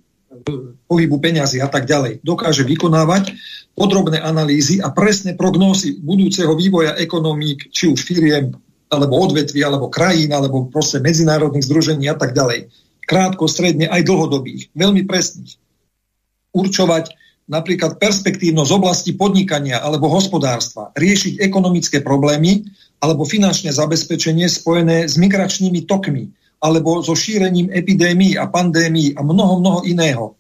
pohybu peňazí a tak ďalej, dokáže vykonávať podrobné analýzy a presné prognózy budúceho vývoja ekonomík, či už firiem, alebo odvetví, alebo krajín, alebo proste medzinárodných združení a tak ďalej krátko, stredne aj dlhodobých, veľmi presných. Určovať napríklad perspektívno z oblasti podnikania alebo hospodárstva, riešiť ekonomické problémy alebo finančné zabezpečenie spojené s migračnými tokmi alebo so šírením epidémií a pandémií a mnoho, mnoho iného.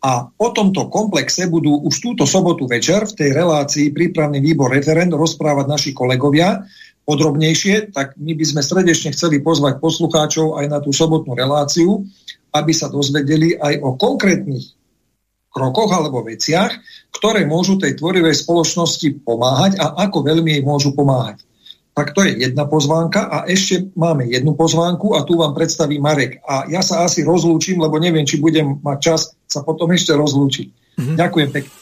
A o tomto komplexe budú už túto sobotu večer v tej relácii prípravný výbor referend rozprávať naši kolegovia podrobnejšie, tak my by sme srdečne chceli pozvať poslucháčov aj na tú sobotnú reláciu, aby sa dozvedeli aj o konkrétnych krokoch alebo veciach, ktoré môžu tej tvorivej spoločnosti pomáhať a ako veľmi jej môžu pomáhať. Tak to je jedna pozvánka a ešte máme jednu pozvánku a tu vám predstaví Marek. A ja sa asi rozlúčim, lebo neviem, či budem mať čas sa potom ešte rozlúčiť. Mm-hmm. Ďakujem pekne.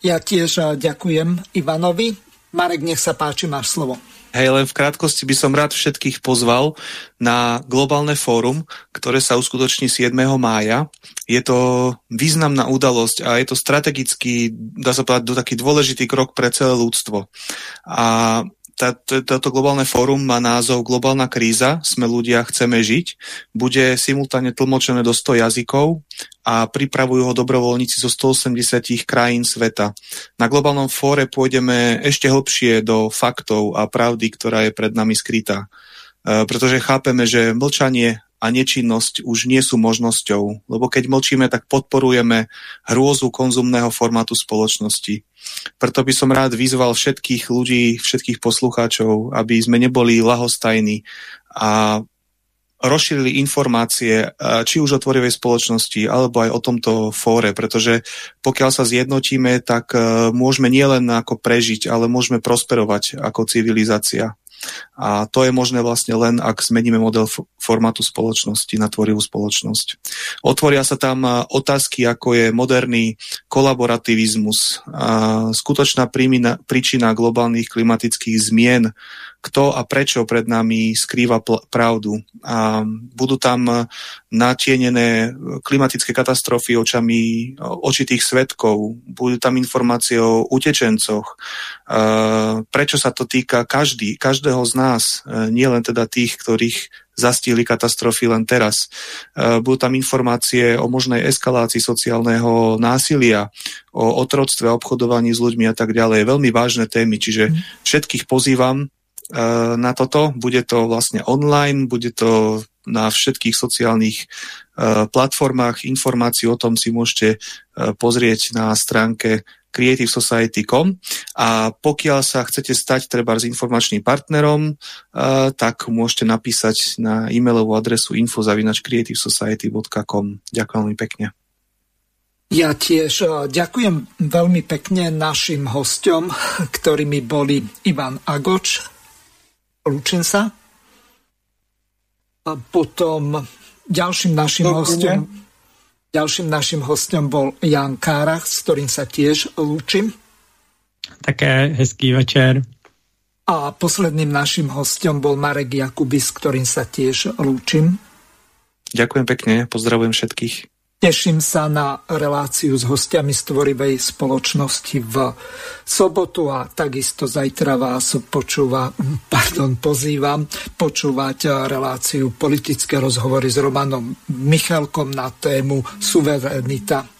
Ja tiež ďakujem Ivanovi. Marek, nech sa páči, máš slovo. Hej, len v krátkosti by som rád všetkých pozval na globálne fórum, ktoré sa uskutoční 7. mája. Je to významná udalosť a je to strategický, dá sa povedať, taký dôležitý krok pre celé ľudstvo. A toto globálne fórum má názov Globálna kríza, sme ľudia, chceme žiť. Bude simultáne tlmočené do 100 jazykov a pripravujú ho dobrovoľníci zo 180 krajín sveta. Na globálnom fóre pôjdeme ešte hlbšie do faktov a pravdy, ktorá je pred nami skrytá. E, pretože chápeme, že mlčanie a nečinnosť už nie sú možnosťou, lebo keď mlčíme, tak podporujeme hrôzu konzumného formátu spoločnosti. Preto by som rád vyzval všetkých ľudí, všetkých poslucháčov, aby sme neboli lahostajní a rozšírili informácie, či už o tvorivej spoločnosti, alebo aj o tomto fóre, pretože pokiaľ sa zjednotíme, tak e, môžeme nielen ako prežiť, ale môžeme prosperovať ako civilizácia. A to je možné vlastne len, ak zmeníme model formátu spoločnosti na tvorivú spoločnosť. Otvoria sa tam otázky, ako je moderný kolaborativizmus, skutočná príčina globálnych klimatických zmien, kto a prečo pred nami skrýva pravdu. A budú tam natienené klimatické katastrofy očami očitých svetkov, budú tam informácie o utečencoch, prečo sa to týka každý, každého z nás, nielen teda tých, ktorých zastihli katastrofy len teraz. Budú tam informácie o možnej eskalácii sociálneho násilia, o otroctve, obchodovaní s ľuďmi a tak ďalej. Veľmi vážne témy, čiže mhm. všetkých pozývam na toto. Bude to vlastne online, bude to na všetkých sociálnych uh, platformách. Informácií o tom si môžete uh, pozrieť na stránke creativesociety.com a pokiaľ sa chcete stať treba s informačným partnerom, tak môžete napísať na e-mailovú adresu info.creativesociety.com. Ďakujem veľmi pekne. Ja tiež ďakujem veľmi pekne našim hostom, ktorými boli Ivan Agoč, Lúčim sa. A potom ďalším našim Dobre. hostom ďalším našim hostom bol Jan Kárach, s ktorým sa tiež lúčim. Také hezký večer. A posledným našim hostom bol Marek Jakubis, s ktorým sa tiež lúčim. Ďakujem pekne, pozdravujem všetkých. Teším sa na reláciu s hostiami z Tvorivej spoločnosti v sobotu a takisto zajtra vás počúva, pardon, pozývam počúvať reláciu politické rozhovory s Romanom Michalkom na tému suverenita